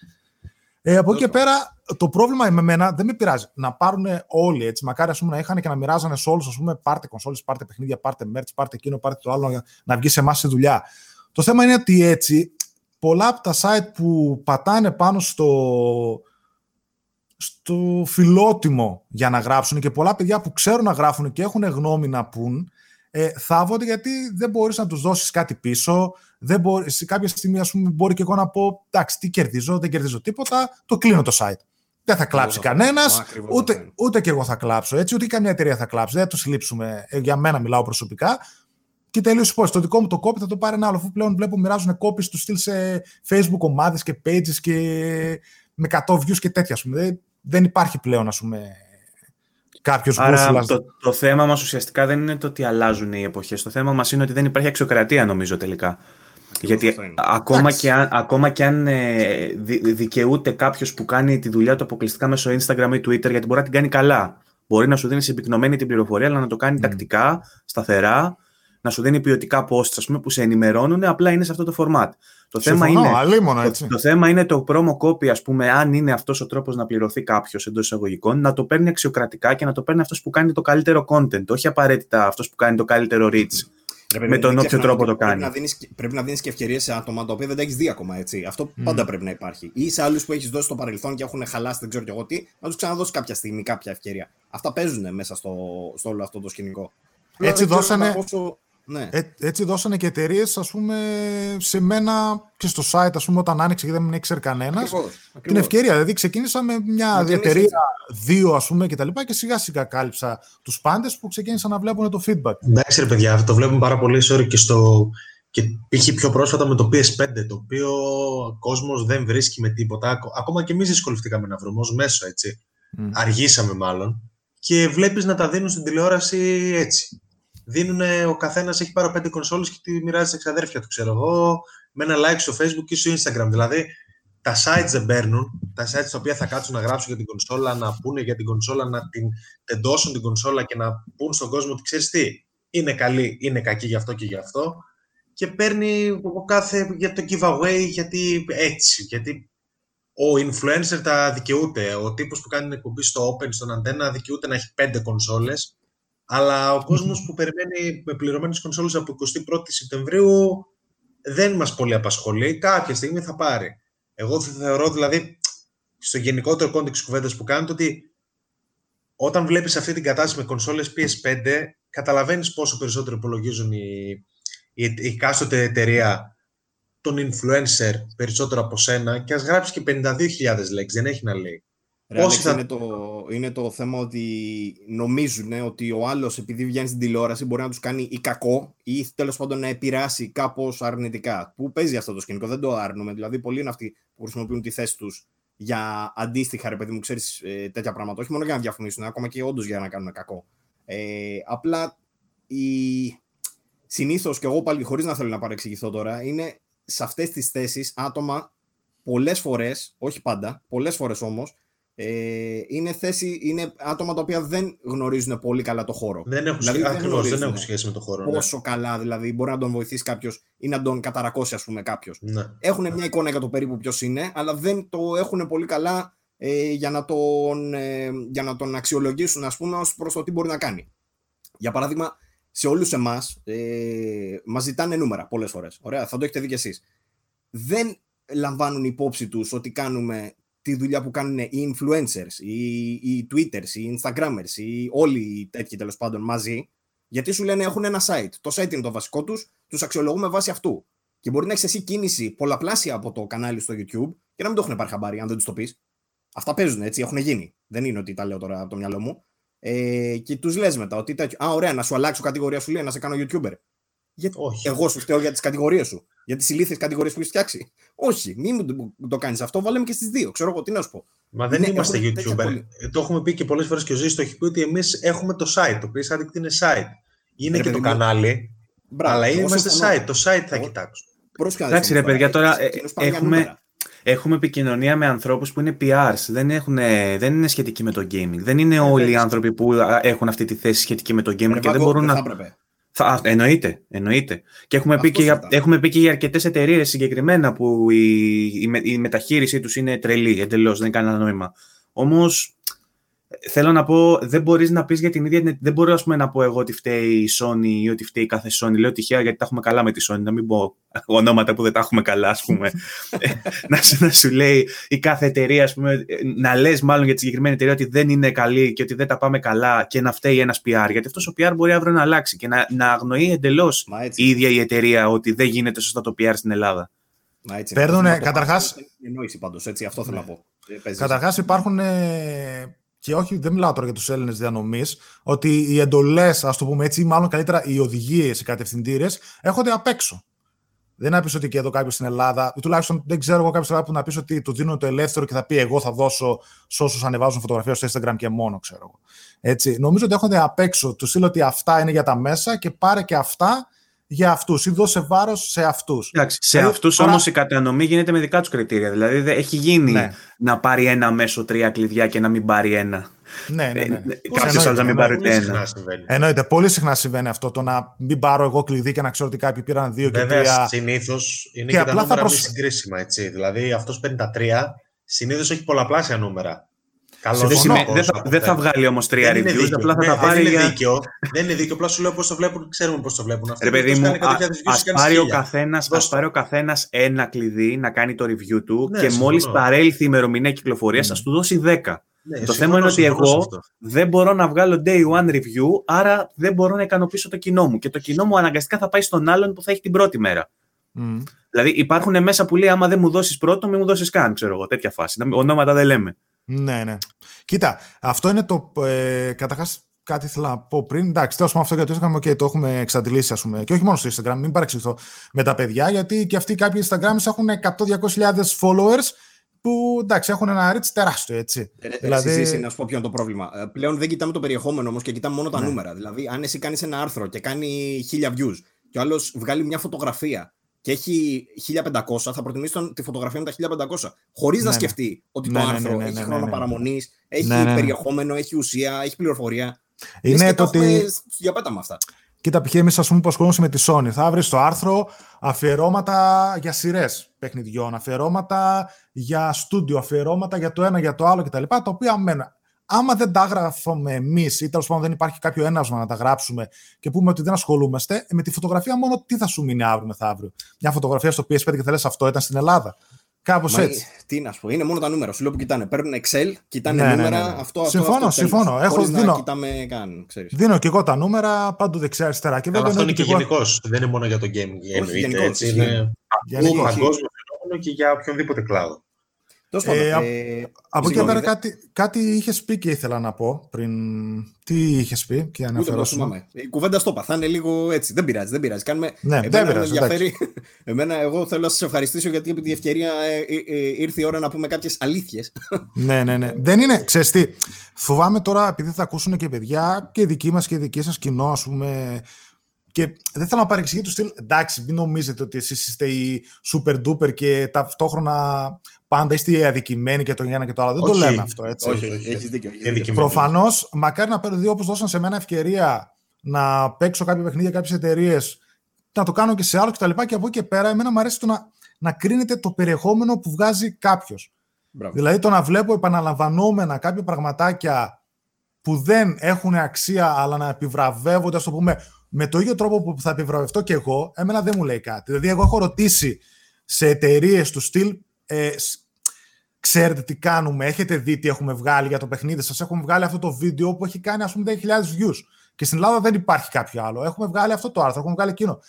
Ε, από εκεί και πέρα, το πρόβλημα με μένα δεν με πειράζει. Να πάρουν όλοι έτσι. Μακάρι ας πούμε, να είχαν και να μοιράζανε σε όλους. πούμε, πάρτε κονσόλες, πάρτε παιχνίδια, πάρτε merch, πάρτε εκείνο, πάρτε το άλλο, να βγει σε εμάς στη δουλειά. Το θέμα είναι ότι έτσι, πολλά από τα site που πατάνε πάνω στο, στο φιλότιμο για να γράψουν και πολλά παιδιά που ξέρουν να γράφουν και έχουν γνώμη να πούν, ε, θάβονται γιατί δεν μπορείς να τους δώσεις κάτι πίσω. Δεν μπορείς, σε κάποια στιγμή, ας πούμε, μπορεί και εγώ να πω εντάξει, τι κερδίζω, δεν κερδίζω τίποτα, το κλείνω το site. Δεν θα κλάψει κανένας, ούτε, ούτε και εγώ θα κλάψω έτσι, ούτε καμία εταιρεία θα κλάψει. Δεν θα του λείψουμε. Ε, για μένα μιλάω προσωπικά. Και τελείω πω. Το δικό μου το copy θα το πάρει ένα άλλο. Αφού πλέον βλέπω μοιράζουν copies τους στυλ σε Facebook ομάδες και pages και με 100 views και τέτοια. Δεν, δεν υπάρχει πλέον, ας πούμε, κάποιος Άρα το, το θέμα μας ουσιαστικά δεν είναι το ότι αλλάζουν οι εποχές. Το θέμα μας είναι ότι δεν υπάρχει αξιοκρατία, νομίζω τελικά. Γιατί ακόμα και, αν, ακόμα και αν ε, δικαιούται κάποιος που κάνει τη δουλειά του αποκλειστικά μέσω Instagram ή Twitter, γιατί μπορεί να την κάνει καλά. Μπορεί να σου δίνει συμπυκνωμένη την πληροφορία, αλλά να το κάνει mm. τακτικά, σταθερά, να σου δίνει ποιοτικά posts ας πούμε, που σε ενημερώνουν, απλά είναι σε αυτό το format. Το, θέμα, είναι, το, το, θέμα είναι το promo copy, ας πούμε, αν είναι αυτός ο τρόπος να πληρωθεί κάποιος εντός εισαγωγικών, να το παίρνει αξιοκρατικά και να το παίρνει αυτός που κάνει το καλύτερο content, όχι απαραίτητα αυτός που κάνει το καλύτερο reach. Πρέπει με τον όποιο τρόπο το κάνει. Πρέπει να, δίνεις, πρέπει να δίνεις και ευκαιρίες σε άτομα τα οποία δεν τα έχεις δει ακόμα. Έτσι. Αυτό mm. πάντα πρέπει να υπάρχει. Ή σε άλλους που έχεις δώσει στο παρελθόν και έχουν χαλάσει, δεν ξέρω και εγώ τι, να τους ξαναδώσεις κάποια στιγμή κάποια ευκαιρία. Αυτά παίζουν μέσα στο, στο όλο αυτό το σκηνικό. Έτσι δώσανε, πόσο... Ναι. Ε, έτσι δώσανε και εταιρείες, ας πούμε, σε μένα και στο site, ας πούμε, όταν άνοιξε και δεν με ήξερε κανένας. Την ευκαιρία. Δηλαδή, ξεκίνησα με μια εταιρεία, δύο, ας πούμε, και τα λοιπά, και σιγά σιγά κάλυψα τους πάντες που ξεκίνησαν να βλέπουν το feedback. Εντάξει, ρε παιδιά, αυτό το βλέπουμε πάρα πολύ. Sorry, και στο. Και πήγε πιο πρόσφατα με το PS5, το οποίο ο κόσμος δεν βρίσκει με τίποτα. Ακόμα και εμείς δυσκολευτήκαμε να βρούμε ως μέσο, έτσι. Mm. Αργήσαμε μάλλον. Και βλέπεις να τα δίνουν στην τηλεόραση έτσι δίνουν, ο καθένας έχει πάρει πέντε κονσόλες και τη μοιράζει σε εξαδέρφια του, ξέρω εγώ, με ένα like στο Facebook ή στο Instagram. Δηλαδή, τα sites δεν παίρνουν, τα sites τα οποία θα κάτσουν να γράψουν για την κονσόλα, να πούνε για την κονσόλα, να την τεντώσουν την κονσόλα και να πούν στον κόσμο ότι ξέρεις τι, είναι καλή, είναι κακή γι' αυτό και γι' αυτό. Και παίρνει ο κάθε για το giveaway, γιατί έτσι, γιατί ο influencer τα δικαιούται. Ο τύπος που κάνει εκπομπή στο Open, στον Antenna, δικαιούται να έχει πέντε κονσόλες αλλά ο κόσμος που περιμένει με πληρωμένες κονσόλες από 21η Σεπτεμβρίου δεν μας πολύ απασχολεί. Κάποια στιγμή θα πάρει. Εγώ θεωρώ δηλαδή στο γενικότερο context κουβέντας που κάνετε ότι όταν βλέπεις αυτή την κατάσταση με κονσόλες PS5 καταλαβαίνεις πόσο περισσότερο υπολογίζουν οι, η, η εκάστοτε εταιρεία τον influencer περισσότερο από σένα και ας γράψει και 52.000 λέξεις, δεν έχει να λέει. Άλεξ, θα... είναι, το, είναι το θέμα ότι νομίζουν ότι ο άλλος, επειδή βγαίνει στην τηλεόραση, μπορεί να τους κάνει ή κακό ή τέλος πάντων να επηρεάσει κάπως αρνητικά. Που παίζει αυτό το σκηνικό, δεν το άρνουμε. Δηλαδή, πολλοί είναι αυτοί που χρησιμοποιούν τη θέση τους για αντίστοιχα, ρε παιδί μου, ξέρεις ε, τέτοια πράγματα. Όχι μόνο για να διαφωνήσουν, ακόμα και όντως για να κάνουν κακό. Ε, απλά η... συνήθως, και εγώ πάλι χωρίς να θέλω να παρεξηγηθώ τώρα, είναι σε αυτές τις θέσεις άτομα πολλές φορές, όχι πάντα, πολλές φορές όμως, ε, είναι, θέση, είναι άτομα τα οποία δεν γνωρίζουν πολύ καλά το χώρο. Δεν έχουν, δηλαδή, ακριβώς, δεν έχουν σχέση με το χώρο. Ναι. Πόσο ναι. καλά δηλαδή μπορεί να τον βοηθήσει κάποιος ή να τον καταρακώσει, ας πούμε, κάποιος. Ναι. Έχουν μια εικόνα για το περίπου ποιος είναι, αλλά δεν το έχουν πολύ καλά ε, για, να τον, ε, για να τον αξιολογήσουν, ας πούμε, ως προς το τι μπορεί να κάνει. Για παράδειγμα, σε όλους εμάς ε, μας ζητάνε νούμερα πολλές φορές. Ωραία, θα το έχετε δει κι εσείς. Δεν λαμβάνουν υπόψη τους ότι κάνουμε τη δουλειά που κάνουν οι influencers, οι, οι twitters, οι instagrammers, οι όλοι οι τέτοιοι τέλος πάντων μαζί, γιατί σου λένε έχουν ένα site. Το site είναι το βασικό τους, τους αξιολογούμε βάσει αυτού. Και μπορεί να έχεις εσύ κίνηση πολλαπλάσια από το κανάλι στο YouTube και να μην το έχουν πάρει χαμπάρι, αν δεν τους το πεις. Αυτά παίζουν έτσι, έχουν γίνει. Δεν είναι ότι τα λέω τώρα από το μυαλό μου. Ε, και τους λες μετά ότι τέτοιο. Α, ωραία, να σου αλλάξω κατηγορία σου λέει να σε κάνω YouTuber. Γιατί Όχι. εγώ σου φταίω για τις κατηγορίες σου. Για τις ηλίθιες κατηγορίες που έχεις φτιάξει. Όχι, μην μου το κάνεις αυτό. Βάλαμε και στις δύο. Ξέρω εγώ τι να σου πω. Μα δεν Ναι, είμαστε έχουν τέτοια YouTuber. πολύ. Ε, Το έχουμε πει και πολλές φορές και ο Ζήσης το έχει πει ότι εμείς έχουμε το site. Το οποίο Addict είναι site. Είναι Ρε και το παιδί μου, κανάλι, Μπράβο, αλλά εγώ είμαστε συμφωνώ. site. Το site θα Εγώ- κοιτάξω. Πρόσεχε να Εντάξει, δεις ρε όμως παιδιά, τώρα, Εκείνος- ε, εκείνος πάει για έχουμε- νούμερα. Έχουμε επικοινωνία με ανθρώπους που είναι PRs. Δεν, έχουν, δεν είναι σχετικοί με το gaming. Δεν είναι όλοι οι έτσι. άνθρωποι που α, έχουν αυτή τη θέση σχετική με το gaming Ρε και δεν Βάγκο, μπορούν δεν να. Θα έπρεπε. Θα, α, εννοείται, εννοείται. Και έχουμε πει, Αυτό και για, συζητάμε. έχουμε πει και για αρκετές εταιρείες συγκεκριμένα που η, η, με- η μεταχείρισή τους είναι τρελή, εντελώς, δεν έχει κανένα νόημα. Όμως, θέλω να πω, δεν μπορεί να πει για την ίδια. την- Δεν μπορώ ας πούμε, να πω εγώ ότι φταίει η Sony ή ότι φταίει κάθε Sony. Λέω τυχαία γιατί τα έχουμε καλά με τη Sony. Να μην πω ονόματα που δεν τα έχουμε καλά, α πούμε. Ε, να, σου- να σου λέει η κάθε εταιρεία, ας πούμε, ε, να λε μάλλον για τη συγκεκριμένη εταιρεία ότι δεν είναι καλή και ότι δεν τα πάμε καλά και να φταίει ένα PR. Γιατί αυτό ο PR μπορεί αύριο να αλλάξει και να, να αγνοεί εντελώ Μα έτσι. η ίδια η εταιρεία ότι δεν γίνεται σωστά το PR στην Ελλάδα. Μα έτσι. Παίρνουνε, Αυτό το καταρχάς- πάρει, είναι Εννόηση πάντω, έτσι, αυτό θέλω να πω. Ε, παίζεις. Καταρχά υπάρχουν. ε, και όχι, δεν μιλάω τώρα για τους Έλληνες διανομής, ότι οι εντολές, ας το πούμε έτσι, ή μάλλον καλύτερα οι οδηγίες, οι κατευθυντήρες, έρχονται απ' έξω. Δεν είναι να πεις ότι και εδώ κάποιος στην Ελλάδα, ή τουλάχιστον δεν ξέρω εγώ κάποιος στην Ελλάδα που να πεις ότι του δίνω το ελεύθερο και θα πει εγώ θα δώσω σε όσους ανεβάζουν φωτογραφία στο Instagram και μόνο, ξέρω εγώ. Έτσι. Νομίζω ότι έρχονται απ' έξω. Του στείλω ότι αυτά είναι για τα μέσα και πάρε και αυτά για αυτούς ή δώσε βάρος σε αυτούς. Εντάξει, σε Δηλαδή, αυτούς τώρα- όμως η κατανομή γίνεται με δικά τους κριτήρια. Δηλαδή δεν έχει γίνει Ναι. να πάρει ένα μέσο τρία κλειδιά και να μην πάρει ένα. Ναι, ναι, ναι. Κάποιος Εννοείται, άλλος να μην ναι. πάρει Πολύ ούτε συχνά ένα. συμβαίνει. Εννοείται, πολύ συχνά συμβαίνει αυτό. Το να μην πάρω εγώ κλειδί και να ξέρω ότι κάποιοι πήραν δύο και Βέβαια, τρία. συνήθως είναι Και και, τα απλά θα νούμερα προσ- μη συγκρίσιμα. Έτσι. Δηλαδή, αυτός παίρνει τα τρία, συνήθως έχει πολλαπλάσια νούμερα. Καλό Δεν, Συμφωνώ. σημαίνει- δεν θα, δεν θα βγάλει όμως τρία δεν είναι reviews, δίκαιο. απλά θα Ναι, τα πάρει δεν είναι για. δίκαιο. Δεν είναι δίκαιο. Απλά σου λέω πώς το βλέπουν. Ξέρουμε πώς το βλέπουν αυτό. Ρε παιδί Ποιος μου, κάνει 100.000 views, ας κάνεις πάρει, ο 1000. καθένας, Δώσ' ας πάρει ο καθένας ένα κλειδί να κάνει το review του Ναι, και συμφωνώ. μόλις παρέλθει η ημερομηνία κυκλοφορίας Ναι. θα του δώσει 10. Ναι, το συμφωνώ, θέμα είναι ότι συμφωνώ σε εγώ αυτό. δεν μπορώ να βγάλω day one review, άρα δεν μπορώ να ικανοποιήσω το κοινό μου. Και το κοινό μου αναγκαστικά θα πάει στον άλλον που θα έχει την πρώτη μέρα. Μμ. Δηλαδή υπάρχουν μέσα που λέει άμα δεν μου δώσεις πρώτο, μην μου δώσεις καν, ξέρω εγώ, τέτοια φάση. Να μην- Ονόματα δεν λέμε. Ναι, ναι. Κοίτα, αυτό είναι το. Ε, Καταρχάς, κάτι ήθελα να πω πριν. Εντάξει, τέλος πάντων αυτό για το Instagram, okay, το έχουμε εξαντλήσει, ας πούμε. Και όχι μόνο στο Instagram, μην παρεξηγηθώ με τα παιδιά, γιατί και αυτοί κάποιοι Instagrams έχουν 100-200.000 followers που εντάξει, έχουν ένα reach τεράστιο, έτσι. Δηλαδή... Δηλαδή- Εσύ, να σου πω ποιο είναι το πρόβλημα. Ε, Πλέον δεν κοιτάμε το περιεχόμενο όμως και κοιτάμε μόνο τα Ναι. νούμερα. Δηλαδή, αν εσύ κάνεις ένα άρθρο και κάνει 1000 views και ο άλλος βγάλει μια φωτογραφία και έχει 1500, θα προτιμήσεις τον- τη φωτογραφία με τα 1500. Χωρίς Ναι, να ναι. σκεφτεί ότι Ναι, το ναι, ναι, άρθρο ναι, έχει ναι, χρόνο ναι. παραμονής, έχει Ναι, ναι, ναι. περιεχόμενο, έχει ουσία, έχει πληροφορία. Λες Είναι και το τα έχουμε ότι. Για πέτα με αυτά. Κοίτα, π.χ. εμείς, ας πούμε, που ασχολούμαστε με τη Sony, θα βρεις στο άρθρο αφιερώματα για σειρές παιχνιδιών, αφιερώματα για στούντιο, αφιερώματα για το ένα, για το άλλο κτλ. Τα οποία μένουν. Άμα δεν τα γράφουμε εμείς ή τέλος πάντων δεν υπάρχει κάποιο έναυσμα να τα γράψουμε και πούμε ότι δεν ασχολούμαστε, με τη φωτογραφία μόνο τι θα σου μείνει αύριο μεθαύριο. Μια φωτογραφία στο PS5 και θα λες αυτό ήταν στην Ελλάδα. Κάπως Μα, έτσι. Τι να σου πω, είναι μόνο τα νούμερα. Σου λέω που κοιτάνε. Παίρνουν Excel, κοιτάνε Ναι, ναι, νούμερα. ναι, ναι. Αυτό, αυτό, Συμφωνώ, αυτό, τέλος. συμφωνώ. Έχω- Χωρίς δίνω- να κοιτάμε καν, ξέρεις. Δίνω και εγώ τα νούμερα παντού δεξιά-αριστερά. Και Αλλά βέβαια αυτό είναι εννοείται και εγώ- γενικώς. Δεν είναι μόνο για το gaming. εννοείται, γενικώς, έτσι, ισχύει. Είναι γενικώς. παγκόσμιο φαινόμενο και για οποιονδήποτε κλάδο. Ε, ε, από εκεί πέρα κάτι, κάτι είχε πει και ήθελα να πω πριν. Τι είχε πει και αναφέρω. Η κουβέντα στο θα είναι λίγο έτσι. Δεν πειράζει, δεν πειράζει. Κάνουμε... Ναι, εμένα δεν πειράζει. Ενδιαφέρει... <laughs> εμένα, εγώ θέλω να σας ευχαριστήσω γιατί επί τη ευκαιρία ε, ε, ε, ήρθε η ώρα να πούμε κάποιες αλήθειες. <laughs> ναι, ναι, ναι. Δεν είναι, ξέρεις τι. Φοβάμαι τώρα, επειδή θα ακούσουν και παιδιά και δική μας και δική σας κοινό, ας πούμε, και δεν θέλω να παρεξηγεί τους στυλ. Εντάξει, μην νομίζετε ότι εσείς είστε οι super duper και ταυτόχρονα πάντα είστε οι αδικημένοι και το ένα και το άλλο. Δεν το λέμε αυτό έτσι. Όχι, όχι, έχεις δίκιο. Προφανώς, μακάρι να παίρνω δύο όπως δώσαν σε μένα ευκαιρία να παίξω κάποια παιχνίδια, κάποιες εταιρείες, να το κάνω και σε άλλο κτλ. Και, και από εκεί και πέρα, εμένα μου αρέσει το να, να κρίνεται το περιεχόμενο που βγάζει κάποιος. Δηλαδή το να βλέπω επαναλαμβανόμενα κάποια πραγματάκια που δεν έχουν αξία, αλλά να επιβραβεύονται, ας το πούμε, με το ίδιο τρόπο που θα επιβραβευτώ και εγώ, εμένα δεν μου λέει κάτι. Δηλαδή, εγώ έχω ρωτήσει σε εταιρείες του στυλ, ε, ξέρετε τι κάνουμε, έχετε δει τι έχουμε βγάλει για το παιχνίδι σας, έχουμε βγάλει αυτό το βίντεο που έχει κάνει ας πούμε 10.000 views. Και στην Ελλάδα δεν υπάρχει κάποιο άλλο. Έχουμε βγάλει αυτό το άρθρο, έχουμε βγάλει εκείνο.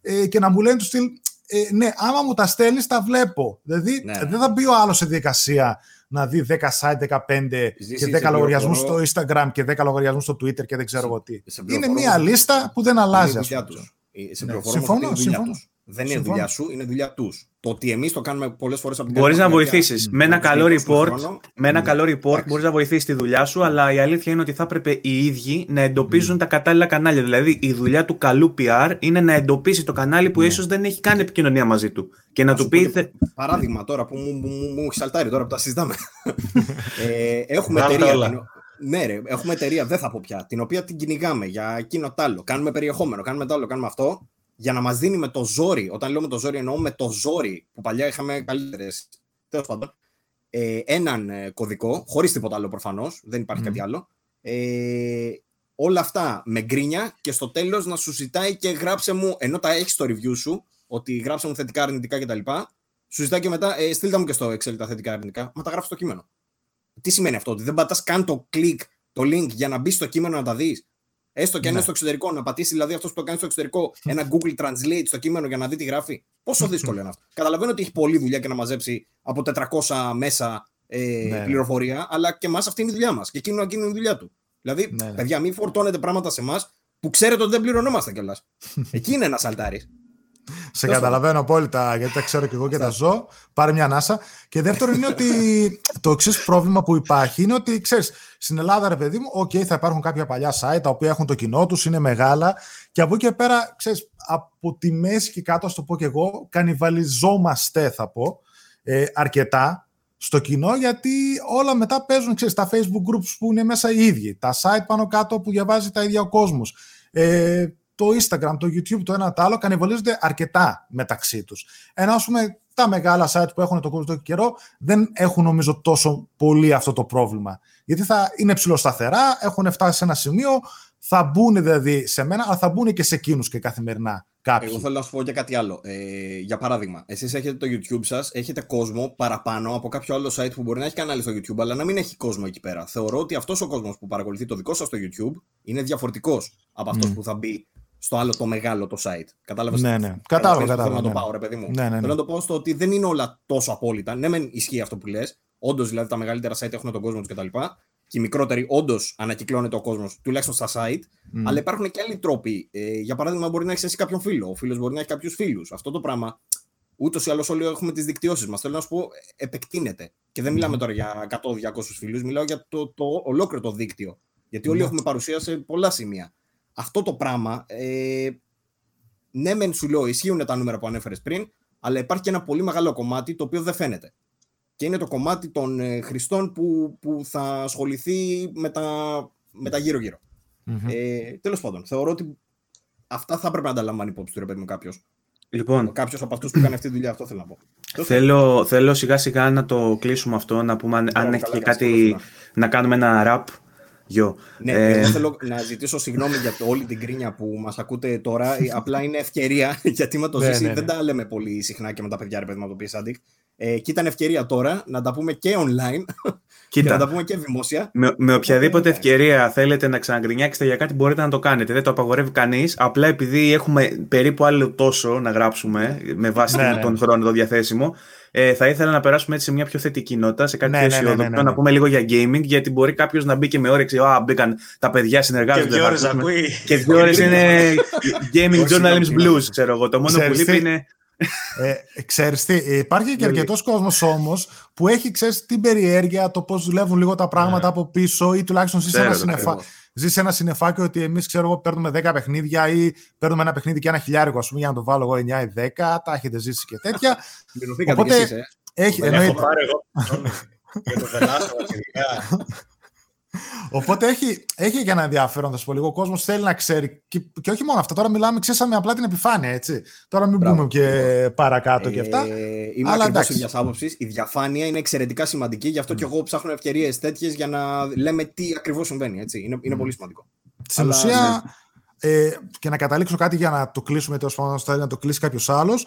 Ε, και να μου λένε τους στυλ, ε, ναι, άμα μου τα στέλνεις, τα βλέπω. Δηλαδή, ναι. δεν θα μπει ο άλλος σε διαδικασία να δει 10 site, 15 και 10 λογαριασμούς στο Instagram και 10 λογαριασμούς στο Twitter και δεν ξέρω εγώ τι. Είναι μια λίστα που δεν αλλάζει. Σε ναι, συμφωνώ, συμφωνώ. Δεν είναι δουλειά σου, είναι δουλειά τους. Το ότι εμείς το κάνουμε πολλές φορές από την Μπορείς να βοηθήσεις. Με ένα καλό report, με ένα καλό report μπορείς να βοηθήσεις τη δουλειά σου, αλλά η αλήθεια είναι ότι θα έπρεπε οι ίδιοι να εντοπίζουν τα κατάλληλα κανάλια. Δηλαδή, η δουλειά του καλού PR είναι να εντοπίσει το κανάλι που ίσως δεν έχει κάνει επικοινωνία μαζί του. Και να του πει. Παράδειγμα τώρα που μου, μου, μου έχει σαλτάρει τώρα που τα συζητάμε. <laughs> ε, έχουμε εταιρεία. Ναι, ρε, έχουμε εταιρεία, δεν θα πω πια, την οποία την κυνηγάμε για εκείνο τ' άλλο. Κάνουμε περιεχόμενο, κάνουμε τ' άλλο, κάνουμε αυτό για να μας δίνει με το ζόρι, όταν λέω με το ζόρι εννοώ με το ζόρι που παλιά είχαμε καλύτερες. Τέλος πάντων, ε, έναν ε, κωδικό, χωρίς τίποτα άλλο προφανώς, δεν υπάρχει κάτι άλλο. Ε, όλα αυτά με γκρίνια και στο τέλος να σου ζητάει και γράψε μου, ενώ τα έχεις στο review σου, ότι γράψε μου θετικά, αρνητικά κτλ. Σου ζητάει και μετά, ε, στείλτε μου και στο Excel τα θετικά, αρνητικά. Μα τα γράφει στο κείμενο. Τι σημαίνει αυτό, ότι δεν πατάς καν το click, το link για να μπεις στο κείμενο να τα δεις. Έστω και αν είναι ναι. στο εξωτερικό, να πατήσει δηλαδή αυτός που το κάνει στο εξωτερικό ένα Google Translate στο κείμενο για να δει τι γράφει. Πόσο δύσκολο είναι αυτό. Καταλαβαίνω ότι έχει πολλή δουλειά και να μαζέψει από 400 μέσα ε, ναι, ναι. πληροφορία, αλλά και εμάς αυτή είναι η δουλειά μας. Και εκείνο, εκείνο είναι η δουλειά του. Δηλαδή, ναι, ναι. παιδιά, μην φορτώνετε πράγματα σε εμάς που ξέρετε ότι δεν πληρωνόμαστε κιόλας. Εκεί είναι ένας αλτάρι. Σε καταλαβαίνω απόλυτα, γιατί τα ξέρω και εγώ και τα ζω. Πάρε μια ανάσα. Και δεύτερο είναι ότι το εξής πρόβλημα που υπάρχει είναι ότι, ξέρεις, στην Ελλάδα, ρε παιδί μου, OK, θα υπάρχουν κάποια παλιά site τα οποία έχουν το κοινό τους, είναι μεγάλα. Και από εκεί και πέρα, ξέρεις, από τη μέση και κάτω, ας το πω και εγώ, κανιβαλιζόμαστε, θα πω, ε, αρκετά στο κοινό, γιατί όλα μετά παίζουν, ξέρεις, τα Facebook groups που είναι μέσα οι ίδιοι, τα site πάνω κάτω που διαβάζει τα ίδια ο κόσμος, ε, το Instagram, το YouTube, το ένα το άλλο, κανιβολίζονται αρκετά μεταξύ τους. Ενώ, ας πούμε, τα μεγάλα site που έχουν το κόσμο καιρό δεν έχουν νομίζω τόσο πολύ αυτό το πρόβλημα. Γιατί θα είναι ψηλοσταθερά, έχουν φτάσει σε ένα σημείο, θα μπουν δηλαδή σε μένα, αλλά θα μπουν και σε εκείνους και καθημερινά. Κάποιοι. Εγώ θέλω να σου πω και κάτι άλλο. Ε, για παράδειγμα, εσείς έχετε το YouTube σας, έχετε κόσμο παραπάνω από κάποιο άλλο site που μπορεί να έχει κανάλι στο YouTube, αλλά να μην έχει κόσμο εκεί πέρα. Θεωρώ ότι αυτός ο κόσμος που παρακολουθεί το δικό σας στο YouTube είναι διαφορετικός από αυτός mm. που θα μπει στο άλλο το μεγάλο το site. Κατάλαβες. Ναι, ναι. Κατάλαβα, κατάλαβα. Θέλω να το ναι. πάω, ρε παιδί μου. Ναι, ναι, ναι. Θέλω να το πω στο ότι δεν είναι όλα τόσο απόλυτα. Ναι, μεν ισχύει αυτό που λες. Όντως, δηλαδή τα μεγαλύτερα site έχουν τον κόσμο τους κτλ. Και οι μικρότεροι, όντως ανακυκλώνεται ο κόσμος, τουλάχιστον στα site. Mm. Αλλά υπάρχουν και άλλοι τρόποι. Ε, για παράδειγμα, μπορεί να έχεις εσύ κάποιον φίλο. Ο φίλος μπορεί να έχει κάποιους φίλους. Αυτό το πράγμα ούτως ή άλλως όλοι έχουμε τις δικτυώσεις μας. Θέλω να σου πω, επεκτείνεται. Και δεν μιλάμε τώρα για 100-200 φίλους, μιλάω για το, το ολόκληρο το δίκτυο. Γιατί όλοι mm. έχουμε παρουσία σε πολλά σημεία αυτό το πράγμα, ε, ναι μεν σου λέω ισχύουν τα νούμερα που ανέφερες πριν, αλλά υπάρχει και ένα πολύ μεγάλο κομμάτι το οποίο δεν φαίνεται. Και είναι το κομμάτι των ε, χρηστών που, που θα ασχοληθεί με τα, με τα γύρω-γύρω. Mm-hmm. Ε, Τέλος πάντων, θεωρώ ότι αυτά θα έπρεπε να τα λαμβάνει υπόψη του ρε παιδί μου κάποιος. Λοιπόν, κάποιος από αυτούς που κάνει αυτή τη δουλειά, αυτό θέλω να πω. Θέλω, θέλω σιγά σιγά να το κλείσουμε αυτό, να πούμε αν, αν έχει κάτι να κάνουμε ένα rap Γιο. Ναι, ε... εγώ θέλω να ζητήσω συγγνώμη για το, όλη την κρίνια που μας ακούτε τώρα. Απλά είναι ευκαιρία, <laughs> γιατί με το ναι, ζήσει ναι, ναι. δεν τα λέμε πολύ συχνά και με τα παιδιά, ρε παιδί μου, το πει Ε, και ήταν ευκαιρία τώρα να τα πούμε και online <laughs> Κοίτα, και να τα πούμε και δημόσια. Με, με οποιαδήποτε ναι. ευκαιρία θέλετε να ξαναγκρινιάξετε για κάτι, μπορείτε να το κάνετε. Δεν το απαγορεύει κανείς. Απλά επειδή έχουμε περίπου άλλο τόσο να γράψουμε με βάση ναι, τον χρόνο το διαθέσιμο, ε, θα ήθελα να περάσουμε έτσι σε μια πιο θετική νότα, σε κάτι Ναι, πιο ναι, ναι, αισιόδοξο, ναι, ναι, ναι. να πούμε λίγο για gaming, γιατί μπορεί κάποιος να μπει και με όρεξη. Α, μπήκαν τα παιδιά, Και συνεργάζονται. δύο θα ώρες ακούσουμε». ακούει. Και δύο ώρες <laughs> είναι gaming Όχι, journalism συγγνώμη. blues, ξέρω εγώ. Το μόνο που Ξέρεις λείπει τι; είναι. Ε, ξέρεις τι, υπάρχει και Ναι, αρκετός κόσμος όμως που έχει ξέρεις, την περιέργεια, το πώς δουλεύουν λίγο τα πράγματα από πίσω ή τουλάχιστον ζει σε Ξέρω ένα, το, συνεφά... ακριβώς. ζει σε ένα συνεφάκι ότι εμείς ξέρω εγώ παίρνουμε 10 παιχνίδια ή παίρνουμε ένα παιχνίδι και ένα χιλιάρικο ας πούμε, για να το βάλω εγώ 9 ή 10. Τα έχετε ζήσει και τέτοια. Πληρωθήκατε Οπότε- κι εσείς, ε. έχει, Δεν εννοείται. έχω πάρει εγώ τον <laughs> Sony για το θελάσσο ειδικά. Οπότε έχει, έχει και ένα ενδιαφέρον, θα σου πω λίγο. Ο κόσμος θέλει να ξέρει. Και, και όχι μόνο αυτά. Τώρα μιλάμε, ξέραμε απλά την επιφάνεια, έτσι. Τώρα μην Μπράβο. πούμε και παρακάτω και αυτά. Ε, είμαι Αλλά ακριβώς εντάξει. ίδιας άποψης. Η διαφάνεια είναι εξαιρετικά σημαντική, γι' αυτό και εγώ ψάχνω ευκαιρίες τέτοιες για να λέμε τι ακριβώς συμβαίνει. Έτσι. Είναι, είναι πολύ σημαντικό. Στην Αλλά, ουσία, ε, και να καταλήξω κάτι για να το κλείσουμε, τέλος πάντων, στο να το κλείσει κάποιος άλλος.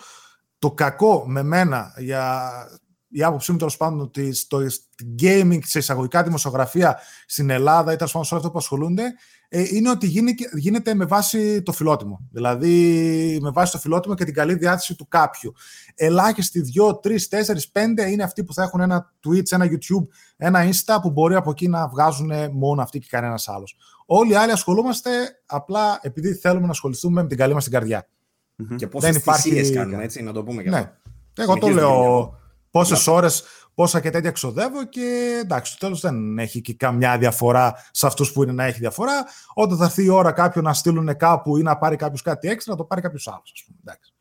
Το κακό με μένα, για η άποψή μου τέλος πάντων, ότι στο στην gaming, σε εισαγωγικά δημοσιογραφία στην Ελλάδα ή τέλος πάντων σε όλο αυτό που ασχολούνται, ε, είναι ότι γίνεται, γίνεται με βάση το φιλότιμο. Δηλαδή, με βάση το φιλότιμο και την καλή διάθεση του κάποιου. Ελάχιστοι 2, 3, 4, 5 είναι αυτοί που θα έχουν ένα Twitch, ένα YouTube, ένα Insta που μπορεί από εκεί να βγάζουν μόνο αυτοί και κανένας άλλος. Όλοι οι άλλοι ασχολούμαστε απλά επειδή θέλουμε να ασχοληθούμε με την καλή μας την καρδιά. Και πόσες Δεν υπάρχει- θυσίες κάνουμε, έτσι, να το πούμε και Ναι. αυτό. Εγώ το Συνεχίζεται και λέω πόσες ώρες, πόσα και τέτοια ξοδεύω και εντάξει, στο τέλος δεν έχει και καμιά διαφορά σε αυτούς που είναι να έχει διαφορά. Όταν θα έρθει η ώρα κάποιον να στείλουν κάπου ή να πάρει κάποιος κάτι έξτρα, να το πάρει κάποιος άλλος. Εντάξει.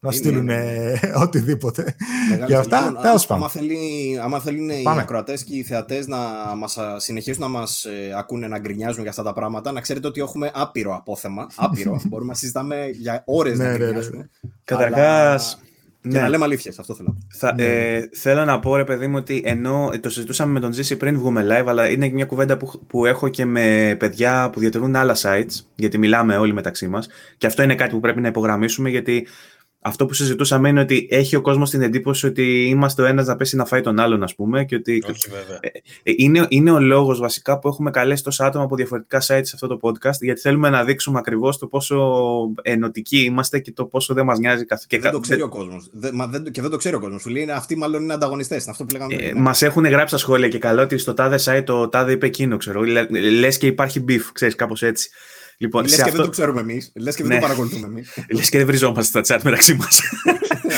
Να Είναι- στείλουν ε, <laughs> οτιδήποτε. Μεγάλη Και αυτά, λοιπόν, α- τέλος πάντων. άμα, θέλει, άμα θέλουν οι Πάμε. ακροατές και οι θεατές να μας, α, συνεχίσουν να μας ακούνε να γκρινιάζουν για αυτά τα πράγματα, να ξέρετε ότι έχουμε άπειρο απόθεμα. Άπειρο. <laughs> Μπορούμε να συζητάμε για ώρες Ναι, να ναι, ναι. γκρινιάζουμε. Καταρχάς, Αλλά- Και ναι. να λέμε αλήθειες, αυτό θέλω. Θα, Ναι. ε, θέλω να πω ρε παιδί μου ότι ενώ το συζητούσαμε με τον Ζήση πριν βγούμε live, αλλά είναι μια κουβέντα που, που έχω και με παιδιά που διατηρούν άλλα sites, γιατί μιλάμε όλοι μεταξύ μας και αυτό είναι κάτι που πρέπει να υπογραμμίσουμε γιατί αυτό που συζητούσαμε είναι ότι έχει ο κόσμος την εντύπωση ότι είμαστε ο ένας να πέσει να φάει τον άλλον ας πούμε και ότι Όχι βέβαια. ε, είναι, είναι ο λόγος βασικά που έχουμε καλέσει τόσα άτομα από διαφορετικά sites σε αυτό το podcast γιατί θέλουμε να δείξουμε ακριβώς το πόσο ενωτικοί είμαστε και το πόσο δεν μας νοιάζει καθ... και Και δεν κα- το ξέρει ο κόσμος. Και δεν το ξέρει ο κόσμος. Σου λέει είναι αυτοί μάλλον είναι ανταγωνιστές. Είναι αυτό που λέγαμε. Ε, πριν. Μας έχουν γράψει στα σχόλια και καλό ότι στο τάδε site το τάδε είπε εκείνο, ξέρω. Λες και υπάρχει beef, ξέρεις, κάπως έτσι. Λοιπόν, Λες σε και αυτό... δεν το ξέρουμε εμείς. Λες και δεν Ναι. το παρακολουθούμε εμείς. <laughs> Λες και δεν βριζόμαστε στα chat μεταξύ μας.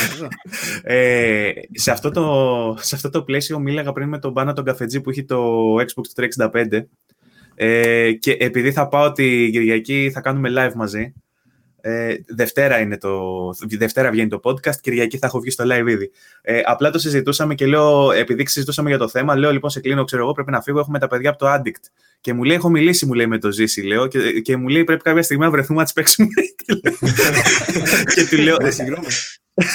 <laughs> ε, σε, αυτό το, σε αυτό το πλαίσιο μίλαγα πριν με τον Μπάνα τον Καφετζή που έχει το Xbox 365 ε, και επειδή θα πάω τη Κυριακή θα κάνουμε live μαζί ε, Δευτέρα, είναι το, Δευτέρα βγαίνει το podcast, Κυριακή θα έχω βγει στο live ήδη. Ε, απλά το συζητούσαμε και λέω, επειδή συζητούσαμε για το θέμα, λέω λοιπόν σε κλείνω, ξέρω εγώ, πρέπει να φύγω, έχουμε τα παιδιά από το Addict. Και μου λέει, έχω μιλήσει, μου λέει με το Ζήση, λέω, και, και μου λέει, πρέπει κάποια στιγμή να βρεθούμε να τις παίξουμε. <laughs> και του λέω, Ε, Συγγνώμη.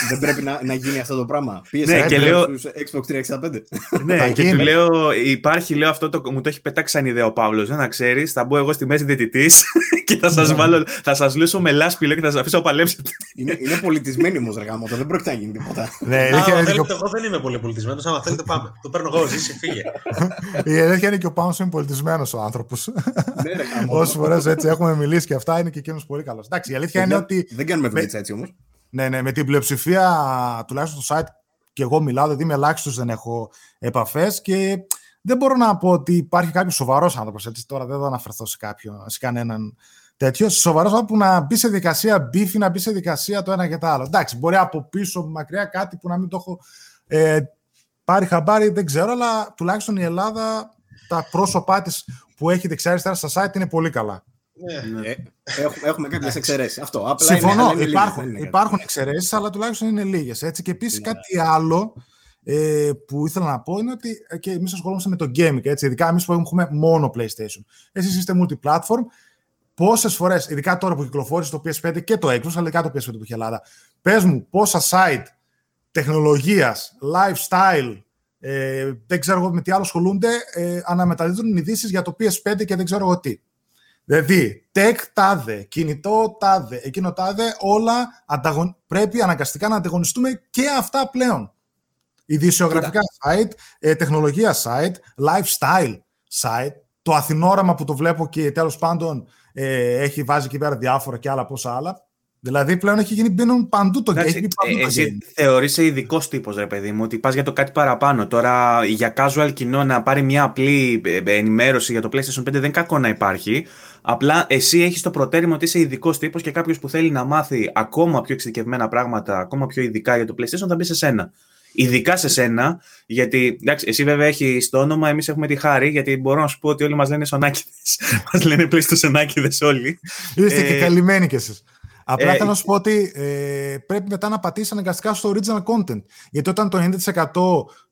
Δεν πρέπει να, να γίνει αυτό το πράγμα. Πίεσε Ναι, ναι, και και λέω- Στους Xbox 365. ναι, Θα και γίνει. του λέω, υπάρχει, λέω, αυτό το, μου το έχει πετάξει σαν ιδέα ο Παύλος. Δεν να ξέρεις, θα μπω εγώ στη μέση διαιτητής <laughs> και θα σας βάλω, θα σας λούσω με λάσπη, λέω, και θα σας αφήσω να παλέψετε. είναι, είναι πολιτισμένοι όμως, ρε γάμο, δεν πρόκειται να γίνει τίποτα. Ναι, η Α, αλήθεια άμα είναι και ο- θέλετε, εγώ δεν είμαι πολύ πολιτισμένος. Άμα θέλετε, πάμε. Το παίρνω εγώ, ζήσει, φύγε. η αλήθεια είναι και ο Πάνο είναι πολιτισμένος ο άνθρωπος. ναι, ρε γάμο. Όσες φορές έτσι έχουμε μιλήσει και αυτά, είναι και εκείνος πολύ καλός. Εντάξει, η αλήθεια είναι ότι Δεν κάνουμε δουλίτσα έτσι όμως. Ναι, ναι, με την πλειοψηφία τουλάχιστον στο site και εγώ μιλάω, δηλαδή με ελάχιστου δεν έχω επαφές και δεν μπορώ να πω ότι υπάρχει κάποιος σοβαρός άνθρωπος. Τώρα δεν θα αναφερθώ σε κάποιον, σε κανέναν τέτοιο. Σοβαρός άνθρωπος που να μπει σε δικασία μπίφη, να μπει σε δικασία το ένα και το άλλο. Εντάξει, μπορεί από πίσω, μακριά κάτι που να μην το έχω ε, πάρει χαμπάρι, δεν ξέρω, αλλά τουλάχιστον η Ελλάδα, τα πρόσωπά της που έχει δεξιά-αριστερά στα site είναι πολύ καλά. Ναι. Ε, έχουμε έχουμε κάποιες εξαιρέσεις. Αυτό. Απλά είναι- Συμφωνώ, αλλά είναι λίγες, υπάρχουν, δεν είναι κάτι. υπάρχουν εξαιρέσεις, αλλά τουλάχιστον είναι λίγες. Και επίσης Ναι. κάτι άλλο ε, που ήθελα να πω είναι ότι ε, και εμείς ασχολούμαστε με το gaming, έτσι, ειδικά εμείς που έχουμε μόνο PlayStation. Εσείς είστε multiplatform. Πόσες φορές, ειδικά τώρα που κυκλοφόρησε το PS5 και το Xbox, αλλά ειδικά το PS5 που έχει η Ελλάδα, πες μου πόσα site τεχνολογίας, lifestyle, ε, δεν ξέρω εγώ με τι άλλο ασχολούνται, ε, αναμεταδίδουν ειδήσεις για το PS5 και δεν ξέρω εγώ τι. Δηλαδή, tech τάδε, κινητό τάδε, εκείνο τάδε, όλα ανταγων... πρέπει αναγκαστικά να ανταγωνιστούμε και αυτά πλέον. Ειδησιογραφικά site, ε, τεχνολογία site, lifestyle site, το Αθηνόραμα που το βλέπω και τέλος πάντων ε, έχει βάζει εκεί πέρα διάφορα και άλλα πόσα άλλα. Δηλαδή πλέον έχει γίνει μπαίνουν παντού το Εντάξει, game. ε, εσύ θεωρείσαι ειδικός τύπος, ρε παιδί μου, ότι πας για το κάτι παραπάνω. Τώρα για casual κοινό να πάρει μια απλή ε, ενημέρωση για το PlayStation 5 δεν είναι κακό να υπάρχει. Απλά εσύ έχεις το προτέρημα ότι είσαι ειδικός τύπος και κάποιος που θέλει να μάθει ακόμα πιο εξειδικευμένα πράγματα, ακόμα πιο ειδικά για το PlayStation θα μπει σε σένα. Ειδικά σε σένα, γιατί εντάξει, εσύ βέβαια έχεις το όνομα, εμείς έχουμε τη χάρη, γιατί μπορώ να σου πω ότι όλοι μας λένε σονάκιδε. <laughs> μας λένε PlayStation όλοι. Είστε και Ε, καλυμμένοι κι εσείς. Απλά ε, θέλω να σου πω ότι ε, πρέπει μετά να πατήσεις αναγκαστικά στο original content. Γιατί όταν το 90%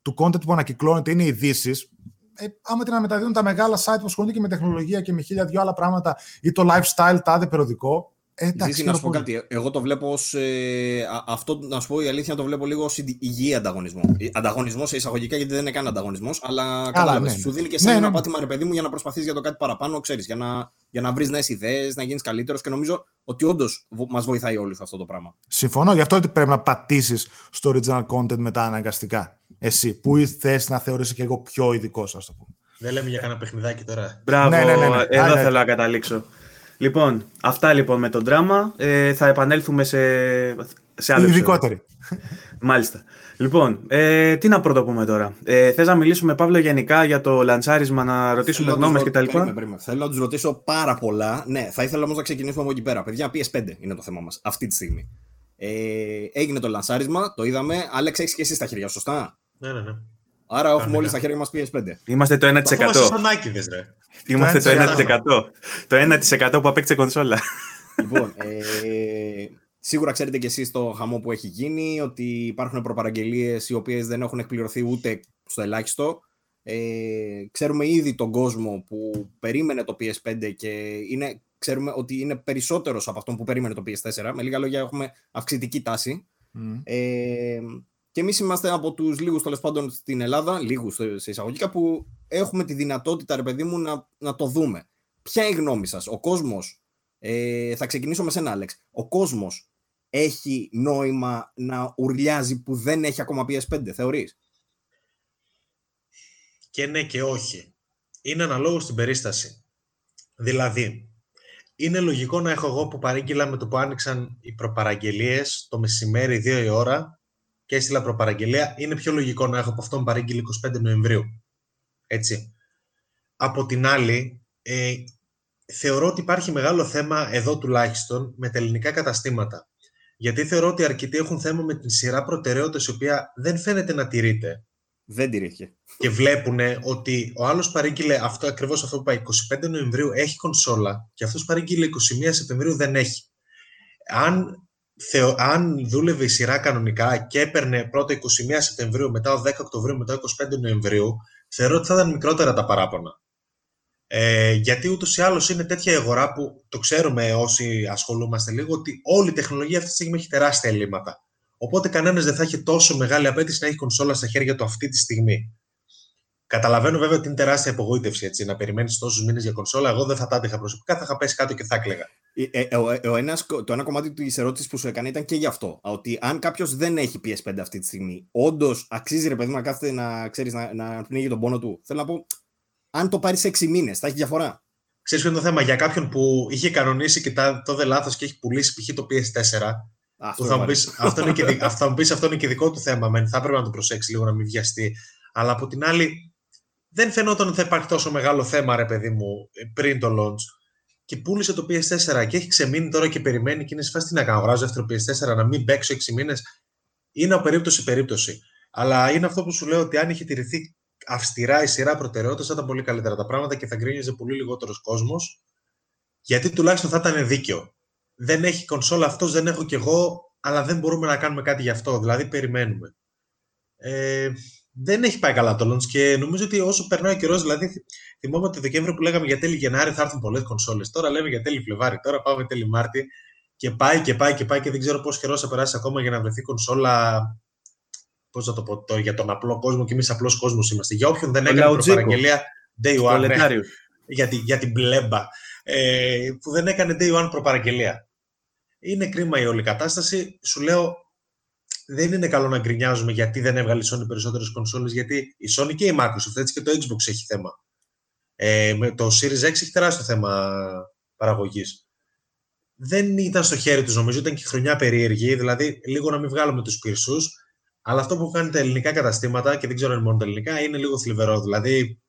του content που ανακυκλώνεται είναι ειδήσεις, ε, άμα την αναμεταδίδουν τα μεγάλα site που ασχολούνται και με τεχνολογία και με χίλια δυο άλλα πράγματα ή το lifestyle, τάδε περιοδικό. Ε, εντάξει, Ζήση, να σου πω χαίρομαι πολύ. κάτι. Εγώ το βλέπω ως, ε, α- αυτό, να σου πω η αλήθεια, το βλέπω λίγο ως υγι- υγιή ανταγωνισμό. Ε, Ανταγωνισμός σε εισαγωγικά, γιατί δεν είναι καν ανταγωνισμός, αλλά κατάλαβες. ναι, Σου ναι. δίνει και Ναι, σε ένα ναι. πάτημα, ρε παιδί μου, για να προσπαθείς για το κάτι παραπάνω, ξέρεις, για να, για να βρεις νέες ιδέες, να γίνεις καλύτερος και νομίζω ότι όντως μας βοηθάει όλους αυτό το πράγμα. Συμφωνώ, γι' αυτό ότι πρέπει να πατήσεις στο original content μετά αναγκαστικά. Εσύ, που θες να θεωρήσει και εγώ πιο ειδικό, ας το πούμε. Δεν λέμε για κανένα παιχνιδάκι τώρα. Μπράβο, Ναι, ναι, ναι, ναι. εδώ Α, ναι. θέλω να καταλήξω. Λοιπόν, αυτά λοιπόν με τον δράμα. Ε, θα επανέλθουμε σε, σε άλλο επεισόδιο. Ειδικότερη. Μάλιστα. Λοιπόν, ε, τι να πρωτοπούμε τώρα. Ε, θες να μιλήσουμε, Παύλο, γενικά για το λαντσάρισμα, να ρωτήσουμε Θέλω να γνώμες τους κτλ. ρω- περίμενε, περίμενε. Θέλω να τους ρωτήσω πάρα πολλά. Ναι, θα ήθελα όμως να ξεκινήσουμε από εκεί πέρα. Παιδιά, PS5 είναι το θέμα μας αυτή τη στιγμή. Ε, έγινε το λανσάρισμα, το είδαμε. Άλεξ, έχεις και εσύ στα χέρια, σωστά; Ναι, ναι, ναι. Άρα έχουμε Κανονικά. όλοι στα χέρια μας PS5. Είμαστε το 1%. Αυτό είμαστε σονάκιδες, ρε. Είμαστε το 1%. 1%. Το 1% που απέκτησε κονσόλα. λοιπόν, <laughs> ε, σίγουρα ξέρετε κι εσείς το χαμό που έχει γίνει, ότι υπάρχουν προπαραγγελίες οι οποίες δεν έχουν εκπληρωθεί ούτε στο ελάχιστο. Ε, ξέρουμε ήδη τον κόσμο που περίμενε το PS5 και είναι, ξέρουμε ότι είναι περισσότερος από αυτόν που περίμενε το PS4. Με λίγα λόγια έχουμε αυξητική τάση. Μμ. Ε, και εμείς είμαστε από τους λίγους τέλος πάντων στην Ελλάδα, λίγους σε εισαγωγικά, που έχουμε τη δυνατότητα, ρε παιδί μου, να, να το δούμε. Ποια είναι η γνώμη σας, Ο κόσμος. Ε, θα ξεκινήσω με σένα, Άλεξ. Ο κόσμος έχει νόημα να ουρλιάζει που δεν έχει ακόμα PS5, θεωρείς; Και ναι και όχι. Είναι αναλόγως στην περίσταση. Δηλαδή, είναι λογικό να έχω εγώ που παρήγγειλα με το που άνοιξαν οι προπαραγγελίες το μεσημέρι 2 η ώρα και έστειλα προπαραγγελία. Είναι πιο λογικό να έχω από αυτόν παρήγγειλε 25 Νοεμβρίου. Έτσι. Από την άλλη, ε, θεωρώ ότι υπάρχει μεγάλο θέμα εδώ τουλάχιστον με τα ελληνικά καταστήματα. Γιατί θεωρώ ότι αρκετοί έχουν θέμα με την σειρά προτεραιότητας η οποία δεν φαίνεται να τηρείται Δεν τηρήθηκε. και βλέπουν ότι ο άλλος παρήγγειλε αυτό ακριβώς αυτό που πάει 25 Νοεμβρίου έχει κονσόλα και αυτός παρήγγειλε 21 Σεπτεμβρίου δεν έχει. Αν, θεω, αν δούλευε η σειρά κανονικά και έπαιρνε πρώτα 21 Σεπτεμβρίου, μετά ο 10 Οκτωβρίου, μετά 25 Νοεμβρίου, θεωρώ ότι θα ήταν μικρότερα τα παράπονα. Ε, γιατί ούτως ή άλλως είναι τέτοια η αγορά που το ξέρουμε όσοι ασχολούμαστε λίγο ότι όλη η τεχνολογία αυτή τη στιγμή έχει τεράστια ελλείμματα. Οπότε κανένας δεν θα έχει τόσο μεγάλη απέτηση να έχει κονσόλα στα χέρια του αυτή τη στιγμή. Καταλαβαίνω βέβαια ότι είναι τεράστια απογοήτευση έτσι, να περιμένεις τόσους μήνες για κονσόλα. Εγώ δεν θα τα άντεχα προσωπικά, θα είχα πέσει κάτω και θα έκλαιγα. Ε, ε, ο, ε, ο ένας, το ένα κομμάτι της ερώτησης που σου έκανε ήταν και γι' αυτό. Ότι αν κάποιος δεν έχει PS5 αυτή τη στιγμή, όντως αξίζει ρε παιδί μου να κάθεται να, ξέρεις, να, να πνίγει τον πόνο του. Θέλω να πω, αν το πάρεις 6 μήνες, θα έχει διαφορά. Ξέρεις ποιο είναι το θέμα; Για κάποιον που είχε κανονίσει και τα, το δε λάθος και έχει πουλήσει π.χ. το PS4. Αυτό Που θα είναι μου πεις, αυτό, είναι και, δι- αυτό θα μου πεις, αυτό είναι και δικό του θέμα. Μεν, θα έπρεπε να το προσέξει λίγο να μην βιαστεί. Αλλά από την άλλη, δεν φαινόταν ότι θα υπάρχει τόσο μεγάλο θέμα, ρε παιδί μου, πριν το launch. Και πούλησε το PS4 και έχει ξεμείνει τώρα και περιμένει και είναι σε φάση τι να κάνω. Αγοράζω δεύτερο PS4, να μην παίξω 6 μήνες. Είναι από περίπτωση σε περίπτωση. Αλλά είναι αυτό που σου λέω ότι αν είχε τηρηθεί αυστηρά η σειρά προτεραιότητας, θα ήταν πολύ καλύτερα τα πράγματα και θα γκρίνιζε πολύ λιγότερος κόσμος. Γιατί τουλάχιστον θα ήταν δίκαιο. Δεν έχει κονσόλα αυτός, δεν έχω κι εγώ, αλλά δεν μπορούμε να κάνουμε κάτι γι' αυτό. Δηλαδή, περιμένουμε. Ε, δεν έχει πάει καλά το launch και νομίζω ότι όσο περνάει ο καιρός, δηλαδή θυ- θυμόμαι το Δεκέμβριο που λέγαμε για τέλη Γενάρη θα έρθουν πολλές κονσόλες. Τώρα λέμε για τέλη Φλεβάρι, τώρα πάμε τέλη Μάρτι και πάει και πάει και πάει και δεν ξέρω πόσο καιρό θα περάσει ακόμα για να βρεθεί κονσόλα. Πώς να το πω, το, για τον απλό κόσμο και εμείς απλός κόσμος είμαστε. Για όποιον δεν Το έκανε λαουτζίκο. προπαραγγελία day one, ναι, Προλετάριο. για, τη, για την μπλέμπα, ε, που δεν έκανε day one προπαραγγελία. Είναι κρίμα η όλη κατάσταση. Σου λέω, δεν είναι καλό να γκρινιάζουμε γιατί δεν έβγαλε η Sony περισσότερες κονσόλες, γιατί η Sony και η Microsoft, έτσι και το Xbox έχει θέμα. Ε, με το Series X έχει τεράστιο θέμα παραγωγής. δεν ήταν στο χέρι τους, νομίζω. Ήταν και χρονιά περίεργη. Δηλαδή, λίγο να μην βγάλουμε τους πυρσούς. Αλλά αυτό που κάνει τα ελληνικά καταστήματα, και δεν ξέρω αν είναι μόνο τα ελληνικά, είναι λίγο θλιβερό. Δηλαδή,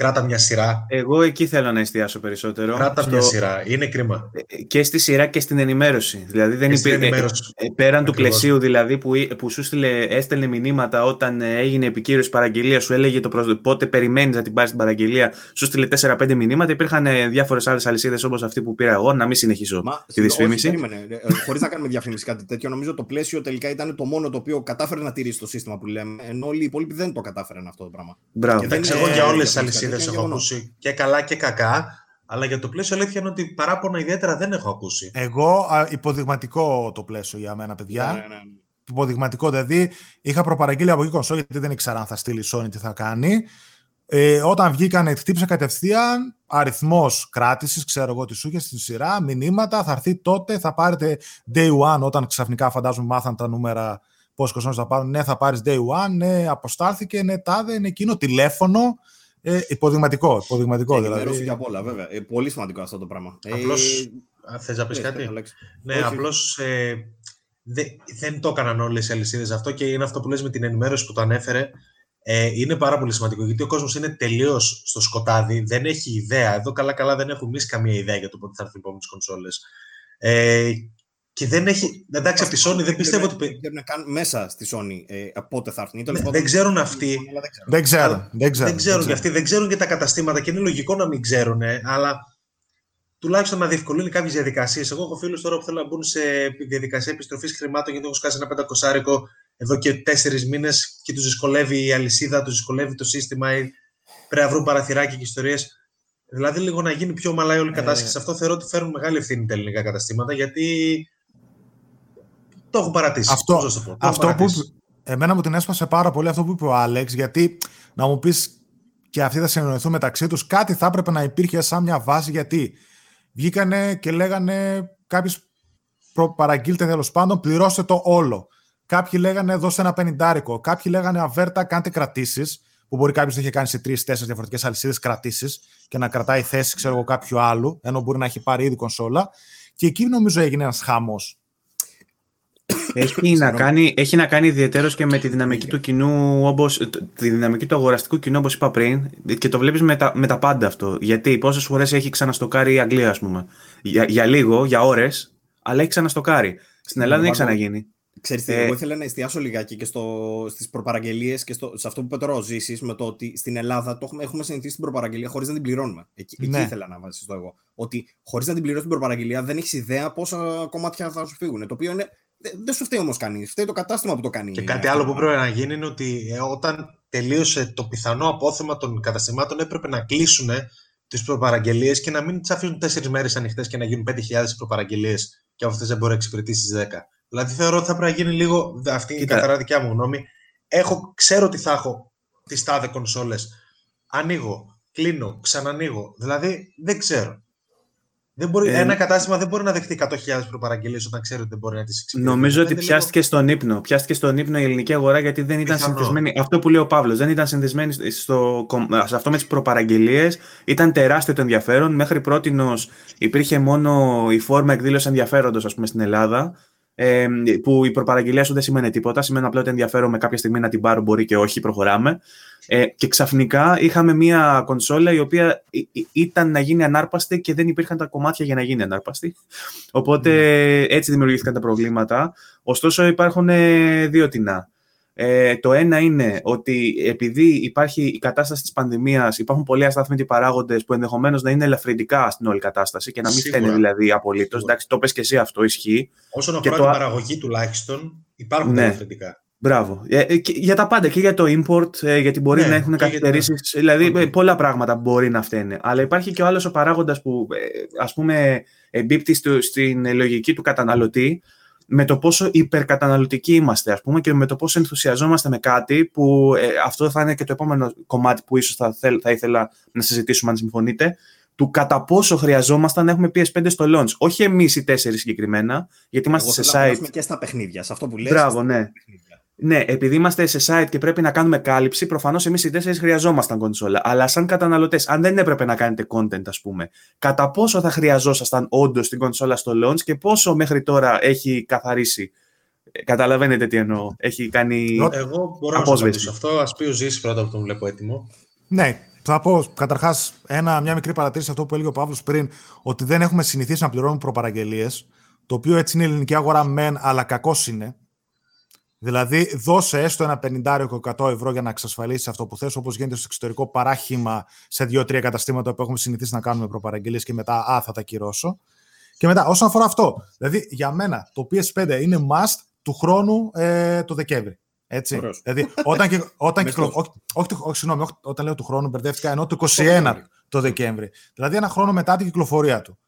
Κράτα μια σειρά. Εγώ εκεί θέλω να εστιάσω περισσότερο. Κράτα στο... μια σειρά. Είναι κρίμα. Και στη σειρά και στην ενημέρωση. Δηλαδή δεν υπήρχε. Ενημέρωση. Ε, πέραν του πλαισίου δηλαδή που, που σου στείλε, έστελνε μηνύματα όταν ε, έγινε επικύρωση παραγγελία, σου έλεγε το προ... πότε περιμένεις να την πάρεις την παραγγελία, σου στείλε 4-5 μηνύματα. Υπήρχαν ε, διάφορες άλλες αλυσίδες όπως αυτή που πήρα εγώ. Να μην συνεχίσω Μα, τη δυσφήμιση. Χωρίς να κάνουμε διαφήμιση κάτι τέτοιο, νομίζω το πλαίσιο τελικά ήταν το μόνο το οποίο κατάφερε να τηρήσει το σύστημα που λέμε. Ενώ όλοι οι υπόλοιποι δεν το κατάφεραν αυτό το πράγμα. Μπράβο. Και δεν ξέρω για όλες τις αλυσίδες έχω ακούσει και καλά και κακά. Αλλά για το πλαίσιο αλήθεια είναι ότι παράπονα ιδιαίτερα δεν έχω ακούσει. Εγώ υποδειγματικό το πλαίσιο για μένα, παιδιά. Ναι, ναι, ναι. Υποδειγματικό, δηλαδή είχα προπαραγγείλει από εκεί κονσό γιατί δεν ήξερα αν θα στείλει η Sony τι θα κάνει. Ε, όταν βγήκαν, χτύπησα κατευθείαν αριθμός κράτησης, ξέρω εγώ τι σου είχες στη σειρά, μηνύματα, θα έρθει τότε, θα πάρετε day one, όταν ξαφνικά φαντάζομαι μάθαν τα νούμερα πόσο κόσμο θα πάρουν. Ναι, θα πάρεις day one, ναι, αποστάλθηκε, ναι, τάδε, είναι εκείνο, τηλέφωνο. Ε, υποδειγματικό. υποδειγματικό ε, δηλαδή. για πολλά, βέβαια. Ε, πολύ σημαντικό αυτό το πράγμα. Απλώς. Ε, Θες να πεις ε, κάτι; Ναι, απλώς ε, δε, δεν το έκαναν όλες οι αλυσίδες αυτό και είναι αυτό που λες με την ενημέρωση που το ανέφερε. Ε, είναι πάρα πολύ σημαντικό γιατί ο κόσμος είναι τελείως στο σκοτάδι, δεν έχει ιδέα. Εδώ καλά-καλά δεν έχουμε εμείς καμία ιδέα για το πότε θα έρθουν οι επόμενες κονσόλες. Ε, και δεν έχει. Εντάξει, από τη Sony δεν πιστεύω ότι. Δεν ξέρουν καν μέσα στη Sony ε, πότε θα έρθουν. Ναι, δεν ξέρουν αυτοί. Δεν ξέρουν. Δεν ξέρουν, δεν ξέρουν και αυτοί. Δεν ξέρουν και τα καταστήματα και είναι λογικό να μην ξέρουν. Αλλά τουλάχιστον να διευκολύνει κάποιες διαδικασίες. Εγώ έχω φίλους τώρα που θέλουν να μπουν σε διαδικασία επιστροφής χρημάτων γιατί έχουν σκάσει ένα πεντακοσάρικο εδώ και τέσσερις μήνες και τους δυσκολεύει η αλυσίδα, τους δυσκολεύει το σύστημα ή πρέπει να βρουν παραθυράκια και ιστορίες. Δηλαδή, λίγο να γίνει πιο ομαλά η όλη η κατάσταση. Ε... Σε αυτό θεωρώ ότι φέρνουν μεγάλη ευθύνη τα ελληνικά καταστήματα γιατί το έχω παρατήσει. Αυτό, το αυτό που εμένα μου την έσπασε πάρα πολύ αυτό που είπε ο Άλεξ, γιατί να μου πεις και αυτοί θα συνεννοηθούν μεταξύ τους, κάτι θα έπρεπε να υπήρχε σαν μια βάση, γιατί βγήκανε και λέγανε κάποιοι παραγγείλτε τέλος πάντων, πληρώστε το όλο. Κάποιοι λέγανε δώσε ένα πενιντάρικο. Κάποιοι λέγανε αβέρτα, κάντε κρατήσεις. Που μπορεί κάποιος να έχει κάνει σε τρει-τέσσερι διαφορετικές αλυσίδες κρατήσεις και να κρατάει θέση, ξέρω εγώ, κάποιου άλλου, ενώ μπορεί να έχει πάρει ήδη κονσόλα. Και εκεί νομίζω έγινε ένας χάμο έχει, <laughs> να κάνει, έχει να κάνει ιδιαίτερως και με τη δυναμική του κοινού, όπως, τη δυναμική του αγοραστικού κοινού, όπως είπα πριν, και το βλέπεις με τα, με τα πάντα αυτό. Γιατί πόσες φορές έχει ξαναστοκάρει η Αγγλία, ας πούμε. Για, για λίγο, για ώρες, αλλά έχει ξαναστοκάρει. Στην Ελλάδα δεν έχει ξαναγίνει. Ξέρεις τι, ε, εγώ ήθελα να εστιάσω λιγάκι και στο, στις προπαραγγελίες και στο, σε αυτό που είπε τώρα ο Ζήσης με το ότι στην Ελλάδα το έχουμε, έχουμε συνηθίσει την προπαραγγελία χωρίς να την πληρώνουμε. Εκεί, ναι. εκεί ήθελα να βασιστώ εγώ. Ότι χωρίς να την πληρώσει την προπαραγγελία δεν έχεις ιδέα πόσα κομμάτια θα σου φύγουν. Το οποίο είναι δεν σου φταίει όμως κανείς. Φταίει το κατάστημα που το κάνει. Και κάτι άλλο που πρέπει να γίνει είναι ότι ε, όταν τελείωσε το πιθανό απόθεμα των καταστημάτων έπρεπε να κλείσουν τις προπαραγγελίες και να μην τις αφήσουν τέσσερις μέρες ανοιχτές και να γίνουν 5.000 προπαραγγελίες και από αυτέ δεν μπορεί να εξυπηρετήσεις 10. Δηλαδή θεωρώ ότι θα πρέπει να γίνει λίγο. Αυτή είναι η καθαρά δικιά μου γνώμη. Έχω, ξέρω ότι θα έχω τις τάδε κονσόλες. Ανοίγω, κλείνω, ξανανοίγω. Δηλαδή δεν ξέρω. Δεν μπορεί, ε, ένα κατάστημα δεν μπορεί να δεχτεί 100.000 προπαραγγελίες όταν ξέρει ότι δεν μπορεί να τις εξυπηρετήσει. Νομίζω ότι πιάστηκε λίγο... στον ύπνο. Πιάστηκε στον ύπνο η ελληνική αγορά γιατί δεν ήταν Πιθανό. συνδεσμένη. Αυτό που λέει ο Παύλος, δεν ήταν συνδεσμένη στο, σε αυτό με τις προπαραγγελίες. Ήταν τεράστιο το ενδιαφέρον. Μέχρι πρώτη υπήρχε μόνο η φόρμα εκδήλωση ενδιαφέροντος, ας πούμε, στην Ελλάδα. Ε, που η προπαραγγελία σου δεν σημαίνει τίποτα. Σημαίνει απλά ότι ενδιαφέρομαι κάποια στιγμή να την πάρω, μπορεί και όχι, προχωράμε. Ε, και ξαφνικά είχαμε μία κονσόλα η οποία ήταν να γίνει ανάρπαστη και δεν υπήρχαν τα κομμάτια για να γίνει ανάρπαστη. Οπότε ναι. έτσι δημιουργήθηκαν τα προβλήματα. Ωστόσο υπάρχουν ε, δύο τεινά. Ε, το ένα είναι ότι επειδή υπάρχει η κατάσταση της πανδημίας, υπάρχουν πολλοί αστάθμιτοι παράγοντες που ενδεχομένως να είναι ελαφρυντικά στην όλη κατάσταση και να μην φταίνει δηλαδή απολύτως. Εντάξει, το πες και εσύ αυτό ισχύει. Όσον αφορά την παραγωγή τουλάχιστον, υπάρχουν ναι. ελαφρυντικά. Μπράβο. Ε, ε, για τα πάντα και για το import, ε, γιατί μπορεί ναι, να έχουν καθυστερήσεις. Δηλαδή, πολλά πράγματα μπορεί να φταίνε. Αλλά υπάρχει και ο άλλος ο παράγοντας που, ας πούμε, εμπίπτει στην λογική του καταναλωτή με το πόσο υπερκαταναλωτικοί είμαστε, ας πούμε, και με το πόσο ενθουσιαζόμαστε με κάτι που αυτό θα είναι και το επόμενο κομμάτι που ίσως θα, θα ήθελα να συζητήσουμε, αν συμφωνείτε, του κατά πόσο χρειαζόμαστε να έχουμε PS5 στο launch. Όχι εμείς οι τέσσερις συγκεκριμένα, γιατί είμαστε Εγώ σε site. και στα παιχνίδια, σε αυτό που λες. Μπράβο, ναι. Ναι, επειδή είμαστε σε site και πρέπει να κάνουμε κάλυψη, προφανώς εμείς οι τέσσερις χρειαζόμασταν κονσόλα. Αλλά σαν καταναλωτές, αν δεν έπρεπε να κάνετε content, ας πούμε, κατά πόσο θα χρειαζόσασταν όντως την κονσόλα στο launch και πόσο μέχρι τώρα έχει καθαρίσει; Ε, καταλαβαίνετε τι εννοώ. Έχει κάνει. Εγώ μπορώ απόσβεση. να σα αυτό. Α πει ο Ζήση πρώτα που τον βλέπω έτοιμο. Ναι, θα πω καταρχάς μια μικρή παρατήρηση αυτό που έλεγε ο Παύλος πριν, ότι δεν έχουμε συνηθίσει να πληρώνουμε προπαραγγελίες. Το οποίο έτσι είναι η ελληνική αγορά μεν, αλλά κακός είναι. Δηλαδή, δώσε έστω ένα 50 100 ευρώ για να εξασφαλίσεις αυτό που θες, όπως γίνεται στο εξωτερικό παράχημα σε δύο-τρία καταστήματα που έχουμε συνηθίσει να κάνουμε προπαραγγελίες και μετά, α, θα τα κυρώσω. Και μετά, όσον αφορά αυτό, δηλαδή για μένα το PS5 είναι must του χρόνου ε, το Δεκέμβρη. Έτσι. Δηλαδή, όταν, και, όταν κυκλο... όχι, όχι, όχι, συγγνώμη, όχι, όταν λέω του χρόνου, μπερδεύτηκα, ενώ το 21 το Δεκέμβρη. Δηλαδή, ένα χρόνο μετά την κυκλοφορία του.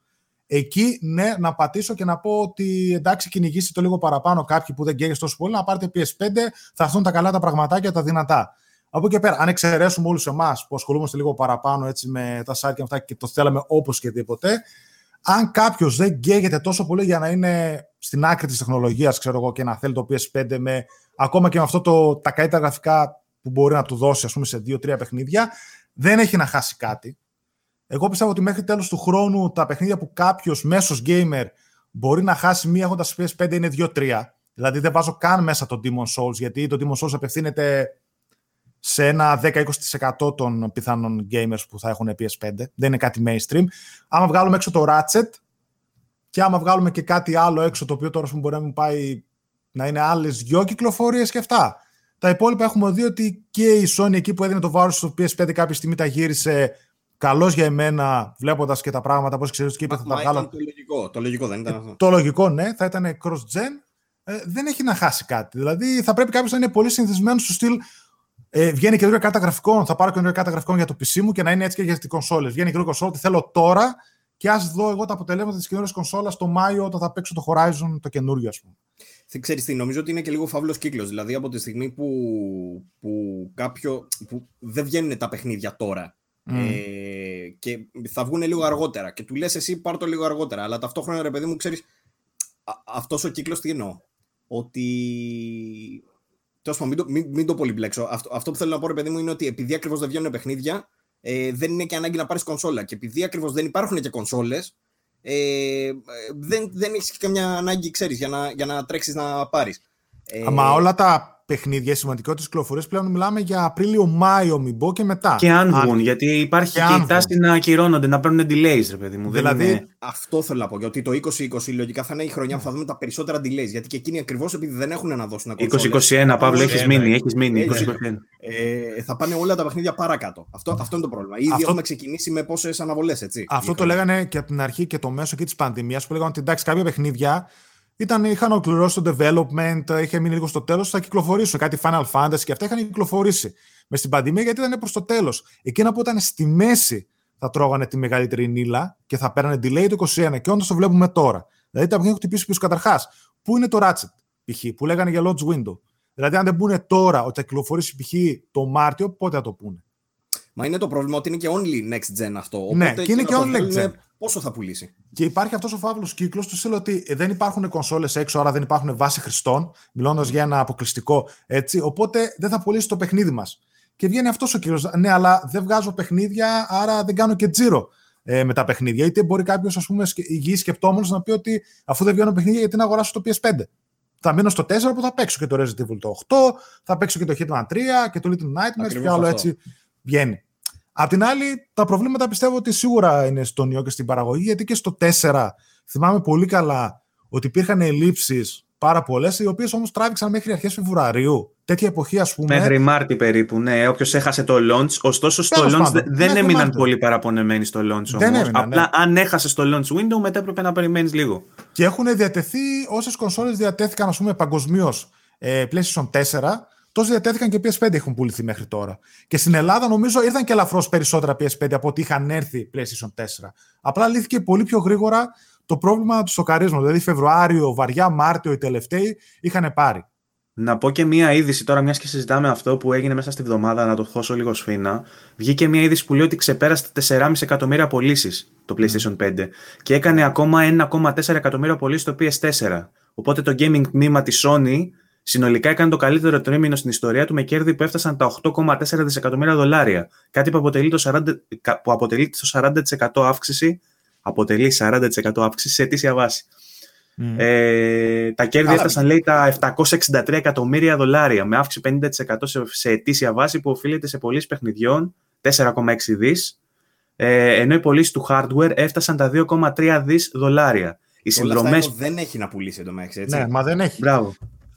Εκεί, ναι, να πατήσω και να πω ότι εντάξει, κυνηγήστε το λίγο παραπάνω κάποιοι που δεν καίγεστε τόσο πολύ, να πάρετε PS5, θα έρθουν τα καλά τα πραγματάκια, τα δυνατά. Από εκεί πέρα, αν εξαιρέσουμε όλους εμάς που ασχολούμαστε λίγο παραπάνω έτσι, με τα site και αυτά και το θέλαμε όπως και τίποτε, αν κάποιος δεν καίγεται τόσο πολύ για να είναι στην άκρη της τεχνολογίας, ξέρω εγώ, και να θέλει το PS5 με ακόμα και με αυτό το, τα καλύτερα γραφικά που μπορεί να του δώσει, ας πούμε, σε δύο-τρία παιχνίδια, δεν έχει να χάσει κάτι. Εγώ πιστεύω ότι μέχρι τέλος του χρόνου τα παιχνίδια που κάποιος μέσος gamer μπορεί να χάσει μία έχοντας PS5 είναι 2-3. Δηλαδή δεν βάζω καν μέσα το Demon Souls, γιατί το Demon Souls απευθύνεται σε ένα 10-20% των πιθανών gamers που θα έχουν PS5. Δεν είναι κάτι mainstream. Άμα βγάλουμε έξω το Ratchet και άμα βγάλουμε και κάτι άλλο έξω, το οποίο τώρα μπορεί να μην πάει να είναι άλλες δυο κυκλοφορίες και αυτά. Τα υπόλοιπα έχουμε δει ότι και η Sony εκεί που έδινε το βάρος στο PS5 κάποια στιγμή τα γύρισε καλός για εμένα, βλέποντας και τα πράγματα, πώς ξέρεις και είπε θα τα βγάλω. Το λογικό, το λογικό δεν ήταν αυτό. Το λογικό, ναι, θα ήταν cross-gen. Ε, δεν έχει να χάσει κάτι. Δηλαδή θα πρέπει κάποιος να είναι πολύ συνηθισμένος στο στυλ. Ε, βγαίνει καινούργια κάρτα γραφικών, θα πάρω καινούργια κάρτα γραφικών για το PC μου και να είναι έτσι και για τις κονσόλες. Βγαίνει καινούργια κονσόλα, τη θέλω τώρα και ας δω εγώ τα αποτελέσματα της καινούργιας κονσόλας το Μάιο όταν θα παίξω το Horizon το καινούργιο, ας πούμε. Ξέρεις τι, νομίζω ότι είναι και λίγο φαύλος κύκλος. Δηλαδή από τη στιγμή που, που, κάποιο, που δεν βγαίνουν τα παιχνίδια τώρα ε, και θα βγουν λίγο αργότερα. Και του λες εσύ πάρ το λίγο αργότερα. Αλλά ταυτόχρονα ρε παιδί μου, ξέρεις, αυτός ο κύκλος τι εννοώ. Ότι. Τέλος πάντων, μην, το, μην, μην το πολυμπλέξω. Αυτό, αυτό που θέλω να πω, ρε παιδί μου, είναι ότι επειδή ακριβώς δεν βγαίνουν παιχνίδια, ε, δεν είναι και ανάγκη να πάρεις κονσόλα. Και επειδή ακριβώς δεν υπάρχουν και κονσόλες, ε, δεν, δεν έχεις καμιά ανάγκη, ξέρεις, για να, για να τρέξεις να πάρεις. Ε, Μα όλα τα παιχνίδια, σημαντικότητε κυκλοφορίες πλέον μιλάμε για Απρίλιο-Μάιο, μην πω και μετά. Και αν βγουν, γιατί υπάρχει και, και η τάση να ακυρώνονται, να παίρνουν delays, ρε παιδί μου. Δηλαδή, είναι... αυτό θέλω να πω. Γιατί το 2020 λογικά θα είναι η χρονιά που θα δούμε τα περισσότερα delays. Γιατί και εκείνοι ακριβώς επειδή δεν έχουν να δώσουν ακόμα. 2021, Παύλο, έχεις μείνει. Έχεις μείνει 2021. Ε, θα πάνε όλα τα παιχνίδια παρακάτω. Αυτό, αυτό είναι το πρόβλημα. Ήδη αυτό... έχουμε ξεκινήσει με πόσες αναβολές, έτσι. Αυτό το λέγανε και από την αρχή και το μέσο και της πανδημίας που λέγανε ότι εντάξει, κάποια παιχνίδια ήταν, είχαν ολοκληρώσει το development, είχε μείνει λίγο στο τέλος, θα κυκλοφορήσουν. Κάτι Final Fantasy και αυτά είχαν κυκλοφορήσει μες στην πανδημία γιατί ήταν προς το τέλος. Εκείνα που ήταν στη μέση θα τρώγανε τη μεγαλύτερη νύλα και θα παίρνανε delay το 21 και όντως το βλέπουμε τώρα. Δηλαδή τα έχουν χτυπήσει πίσω καταρχάς. Πού είναι το Ratchet, π.χ., που λέγανε για launch window. Δηλαδή, αν δεν πούνε τώρα ότι θα κυκλοφορήσει π.χ. το Μάρτιο, πότε θα το πούνε; Μα είναι το πρόβλημα ότι είναι και only next gen αυτό. Ναι, Οπότε και είναι και only next gen. Πόσο θα πουλήσει. Και υπάρχει αυτός ο φαύλος κύκλος του στείλω ότι δεν υπάρχουν κονσόλες έξω, άρα δεν υπάρχουν βάση χρηστών, μιλώντας για ένα αποκλειστικό έτσι. Οπότε δεν θα πουλήσει το παιχνίδι μας. Και βγαίνει αυτός ο κύκλο. Ναι, αλλά δεν βγάζω παιχνίδια, άρα δεν κάνω και τζίρο ε, με τα παιχνίδια. Είτε μπορεί κάποιος, ας πούμε, υγιής σκεπτόμενος να πει ότι αφού δεν βγαίνω παιχνίδια, γιατί να αγοράσω το PS5. Θα μείνω στο 4 που θα παίξω και το Resident Evil το 8, θα παίξω και το Hitman 3 και το Little Nightmares και άλλο έτσι βγαίνει. Απ' την άλλη, τα προβλήματα πιστεύω ότι σίγουρα είναι στον ιό και στην παραγωγή, γιατί και στο 4 θυμάμαι πολύ καλά ότι υπήρχαν ελλείψεις πάρα πολλές, οι οποίες όμως τράβηξαν μέχρι αρχές Φεβρουαρίου. Τέτοια εποχή, ας πούμε. Μέχρι Μάρτι περίπου, ναι. Όποιος έχασε το launch. Ωστόσο, στο launch πάντων, δεν έμειναν πολύ παραπονεμένοι στο launch όμως. Απλά ναι. αν έχασες το launch window, μετά έπρεπε να περιμένεις λίγο. Και έχουν διατεθεί όσες κονσόλες διατέθηκαν, ας πούμε, παγκοσμίως ε, PlayStation 4 Τόσο διατέθηκαν και PS5 έχουν πουληθεί μέχρι τώρα. Και στην Ελλάδα νομίζω ήρθαν και ελαφρώς περισσότερα PS5 από ό,τι είχαν έρθει PlayStation 4. Απλά λύθηκε πολύ πιο γρήγορα το πρόβλημα του σοκαρίσματο. Δηλαδή Φεβρουάριο, βαριά Μάρτιο οι τελευταίοι είχαν πάρει. Να πω και μία είδηση τώρα, μιας και συζητάμε αυτό που έγινε μέσα στη βδομάδα, να το χώσω λίγο σφίνα. Βγήκε μία είδηση που λέει ότι ξεπέρασε 4,5 εκατομμύρια πωλήσεις το PlayStation 5 και έκανε ακόμα 1,4 εκατομμύρια πωλήσεις το PS4. Οπότε το gaming τμήμα της Sony Συνολικά έκανε το καλύτερο τρίμηνο στην ιστορία του με κέρδη που έφτασαν τα 8,4 δισεκατομμύρια δολάρια. Κάτι που αποτελεί το 40%, που αποτελεί το 40% αύξηση, αποτελεί 40% αύξηση σε αιτήσια βάση. Mm. Ε, τα κέρδη έφτασαν, λέει, τα 763 εκατομμύρια δολάρια, με αύξηση 50% σε, σε αιτήσια βάση που οφείλεται σε πωλήσεις παιχνιδιών, 4,6 δις, ε, ενώ οι πωλήσεις του hardware έφτασαν τα 2,3 δις δολάρια. Οι συνδρομές... δεν έχει να πουλήσει εδώ μέσα, έτσι. Ναι, μα δεν έχει. Μπράβο.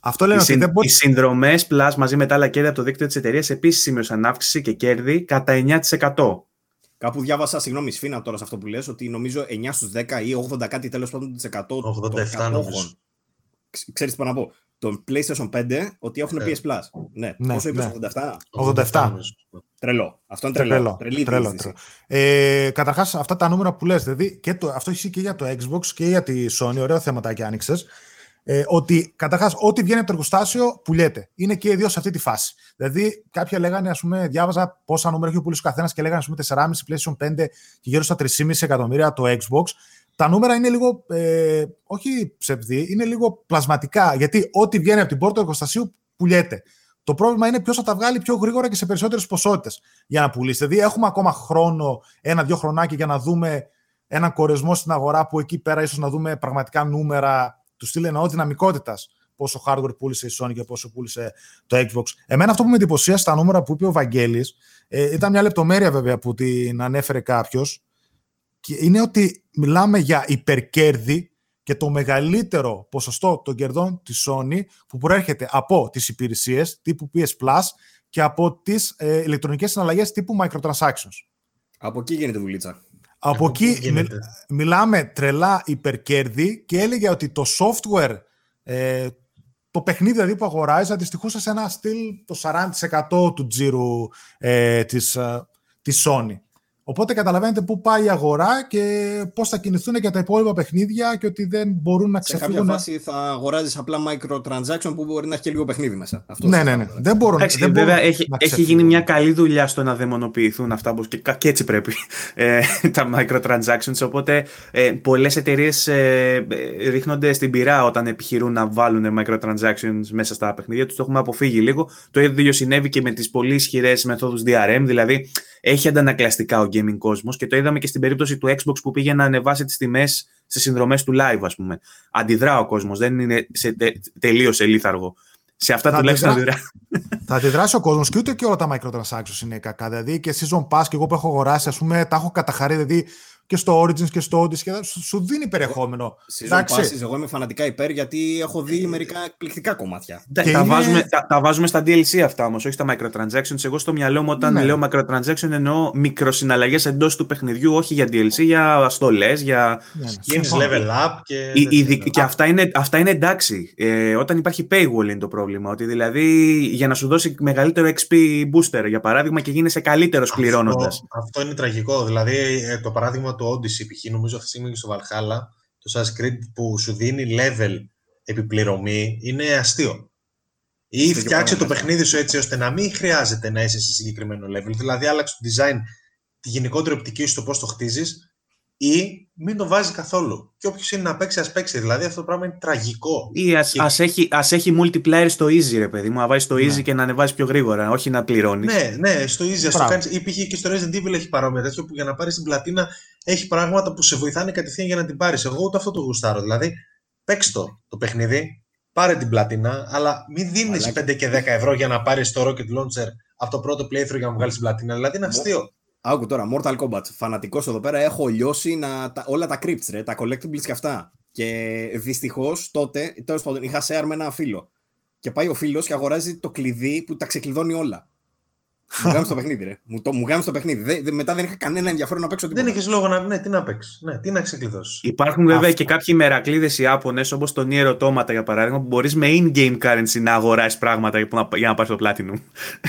Αυτό λένε οι, ότι δεν μπορεί... οι συνδρομές Plus μαζί με τα άλλα κέρδη από το δίκτυο της εταιρείας επίσης σημείωσαν αύξηση και κέρδη κατά 9%. Κάπου διάβασα, συγγνώμη, σφίνα τώρα σε αυτό που λες, ότι νομίζω 9 στους 10 ή 80 κάτι τέλος πάντων 100 87 νομίζω. Ξέρεις τι πάω να πω; Το PlayStation 5 ότι έχουν PS Plus. Ναι, ναι πόσο είπες, ναι. 87? 87. Τρελό. Αυτό είναι τρελό. τρελό, τρελή τρελό, τρελό. Ε, Καταρχάς, αυτά τα νούμερα που λες, δηλαδή και το, αυτό ισχύει και για το Xbox και για τη Sony, ωραίο θεματάκι άνοιξες ε, ότι καταρχάς ό,τι βγαίνει από το εργοστάσιο πουλιέται. Είναι και οι δύο σε αυτή τη φάση. Δηλαδή, κάποια λέγανε, ας πούμε, διάβαζα πόσα νούμερα έχει ο πουλήσει ο καθένας και λέγανε, ας πούμε, 4,5 PlayStation 5 και γύρω στα 3,5 εκατομμύρια το Xbox. Τα νούμερα είναι λίγο, ε, όχι ψευδή, είναι λίγο πλασματικά. Γιατί ό,τι βγαίνει από την πόρτα του εργοστασίου πουλιέται. Το πρόβλημα είναι ποιος θα τα βγάλει πιο γρήγορα και σε περισσότερες ποσότητες για να πουλήσει. Δηλαδή, έχουμε ακόμα χρόνο, ένα-δύο χρονάκι για να δούμε έναν κορεσμό στην αγορά που εκεί πέρα ίσως να δούμε πραγματικά νούμερα τους στείλει εννοώ δυναμικότητας πόσο hardware πούλησε η Sony και πόσο πούλησε το Xbox. Εμένα αυτό που με εντυπωσίασε στα νούμερα που είπε ο Βαγγέλης, ε, ήταν μια λεπτομέρεια βέβαια που την ανέφερε κάποιος. είναι ότι μιλάμε για υπερκέρδη και το μεγαλύτερο ποσοστό των κερδών της Sony που προέρχεται από τις υπηρεσίες τύπου PS Plus και από τις ε, ηλεκτρονικές συναλλαγές τύπου microtransactions. Από εκεί γίνεται δουλίτσα. Από εκεί μιλάμε τρελά υπερκέρδη και έλεγε ότι το software, ε, το παιχνίδι δηλαδή που αγοράζει αντιστοιχούσε σε ένα στυλ το 40% του τζίρου ε, της, ε, της Sony. Οπότε καταλαβαίνετε πού πάει η αγορά και πώς θα κινηθούν και τα υπόλοιπα παιχνίδια και ότι δεν μπορούν να ξεφύγουν. Σε κάποια φάση θα αγοράζεις απλά microtransaction που μπορεί να έχει και λίγο παιχνίδι μέσα. Αυτό ναι, ναι, ναι. Δεν μπορούν, Εντάξει, δεν βέβαια έχει, έχει γίνει μια καλή δουλειά στο να δαιμονοποιηθούν αυτά και, και έτσι πρέπει <laughs> ε, τα microtransactions. Οπότε ε, πολλές εταιρείες ε, ρίχνονται στην πυρά όταν επιχειρούν να βάλουν microtransactions μέσα στα παιχνίδια τους. Το έχουμε αποφύγει λίγο. Το ίδιο συνέβη και με τις πολύ ισχυρές μεθόδους DRM. Δηλαδή έχει αντανακλαστικά ο gaming κόσμος και το είδαμε και στην περίπτωση του Xbox που πήγε να ανεβάσει τις τιμές στι συνδρομές του live, ας πούμε. Αντιδρά ο κόσμος, δεν είναι σε τε, τελείως ελίθαργο. Σε αυτά θα τουλάχιστον αντιδρά. Θα αντιδράσει ο κόσμος και ούτε και όλα τα microtransactions είναι κακά. Δηλαδή και season pass και εγώ που έχω αγοράσει, ας πούμε, τα έχω καταχαρεί. Δηλαδή και στο Origins και στο Odyssey και σου δίνει περιεχόμενο. Season passes, εγώ είμαι φανατικά υπέρ γιατί έχω δει μερικά εκπληκτικά κομμάτια. τα, είναι... βάζουμε, τα, τα, βάζουμε στα DLC αυτά όμως, όχι στα microtransactions. Εγώ στο μυαλό μου όταν ναι. λέω microtransaction εννοώ μικροσυναλλαγές εντός του παιχνιδιού, όχι για DLC, για στολέ, για. Ναι, ναι. level up και. και αυτά, είναι, αυτά είναι εντάξει. Ε, όταν υπάρχει paywall είναι το πρόβλημα. Ότι δηλαδή για να σου δώσει μεγαλύτερο XP booster, για παράδειγμα, και γίνεσαι καλύτερος πληρώνοντας. Αυτό, αυτό είναι τραγικό. Δηλαδή ε, το παράδειγμα το Odyssey, π.χ. νομίζω αυτή τη στιγμή και στο Valhalla, το Assassin's Creed που σου δίνει level επιπληρωμή, είναι αστείο. Ή φτιάξε το παιχνίδι σου έτσι ώστε να μην χρειάζεται να είσαι σε συγκεκριμένο level. Δηλαδή, άλλαξε το design, τη γενικότερη οπτική σου, το πώς το χτίζεις, ή μην το βάζει καθόλου. Και όποιος είναι να παίξει, ας παίξει. Δηλαδή αυτό το πράγμα είναι τραγικό. Ή ας και... ας έχει, ας έχει multiplayer στο easy, ρε παιδί μου. Να βάζεις το easy ναι. και να ανεβάζει πιο γρήγορα, όχι να πληρώνεις. Ναι, ναι, στο easy. το κάνεις, ή πήγε και στο Resident Evil έχει παρόμοια τέτοιο που για να πάρεις την πλατίνα έχει πράγματα που σε βοηθάνε κατευθείαν για να την πάρεις. Εγώ ούτε αυτό το γουστάρω. Δηλαδή, παίξ το το παιχνίδι, πάρε την πλατίνα, αλλά μην δίνεις 5 και 10 ευρώ για να πάρεις το Rocket Launcher από το πρώτο playthrough για να βγάλεις την πλατίνα. Δηλαδή είναι αστείο. Άκου τώρα, Mortal Kombat. Φανατικός εδώ πέρα. Έχω λιώσει να, τα, όλα τα crypts, ρε, τα collectibles και αυτά. Και δυστυχώς τότε, τέλος πάντων, είχα share με ένα φίλο. Και πάει ο φίλος και αγοράζει το κλειδί που τα ξεκλειδώνει όλα. Μου κάνει το παιχνίδι, ρε. Μου, το, μου το παιχνίδι. Δε, μετά δεν είχα κανένα ενδιαφέρον να παίξω τίποτα. Δεν έχει λόγο να. Ναι, τι να παίξεις. Ναι, τι να ξεκλειδώσεις. Υπάρχουν βέβαια και κάποιοι μερακλείδε Ιάπωνες, όπως το Nier Automata για παράδειγμα, που μπορείς με in-game currency να αγοράσεις πράγματα για να, για να πάρεις το Platinum.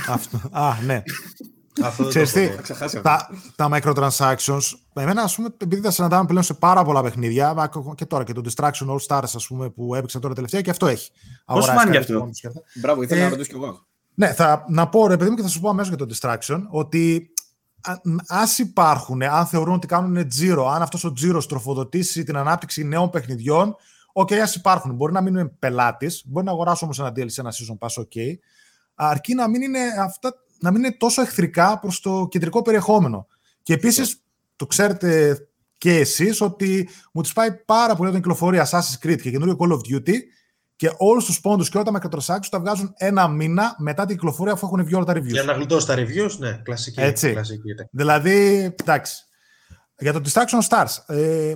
Αυτό. <laughs> Α, ναι. Αυτό Ξέρεις τι, τα, τα microtransactions, εμένα ας πούμε, επειδή τα συναντάμε πλέον σε πάρα πολλά παιχνίδια, και τώρα και το Destruction AllStars ας πούμε, που έπαιξε τώρα τελευταία και αυτό έχει. Πώς φάνηκε αυτό; Μπράβο, ήθελα ε, να ρωτήσω κι εγώ. Ναι, θα, να πω ρε παιδί μου και θα σου πω αμέσως για το Destruction, ότι α υπάρχουν, αν θεωρούν ότι κάνουν τζίρο, αν αυτός ο τζίρος τροφοδοτήσει την ανάπτυξη νέων παιχνιδιών, OK, okay, ας υπάρχουν. Μπορεί να μην είμαι πελάτης, μπορεί να αγοράσω όμως ένα DLC, ένα season pass, ok. Αρκεί να μην είναι, αυτά, να μην είναι τόσο εχθρικά προς το κεντρικό περιεχόμενο. Και επίσης, yeah. το ξέρετε και εσείς, ότι μου τη πάει πάρα πολύ την κυκλοφορία Assassin's Creed και καινούριο Call of Duty και όλους τους πόντους και όλα τα microtransactions τα βγάζουν ένα μήνα μετά την κυκλοφορία αφού έχουν βγει όλα τα reviews. Για να γλιτώσει τα reviews, ναι, κλασική. Έτσι. κλασική δηλαδή, εντάξει. Για το Distraction Stars. Ε,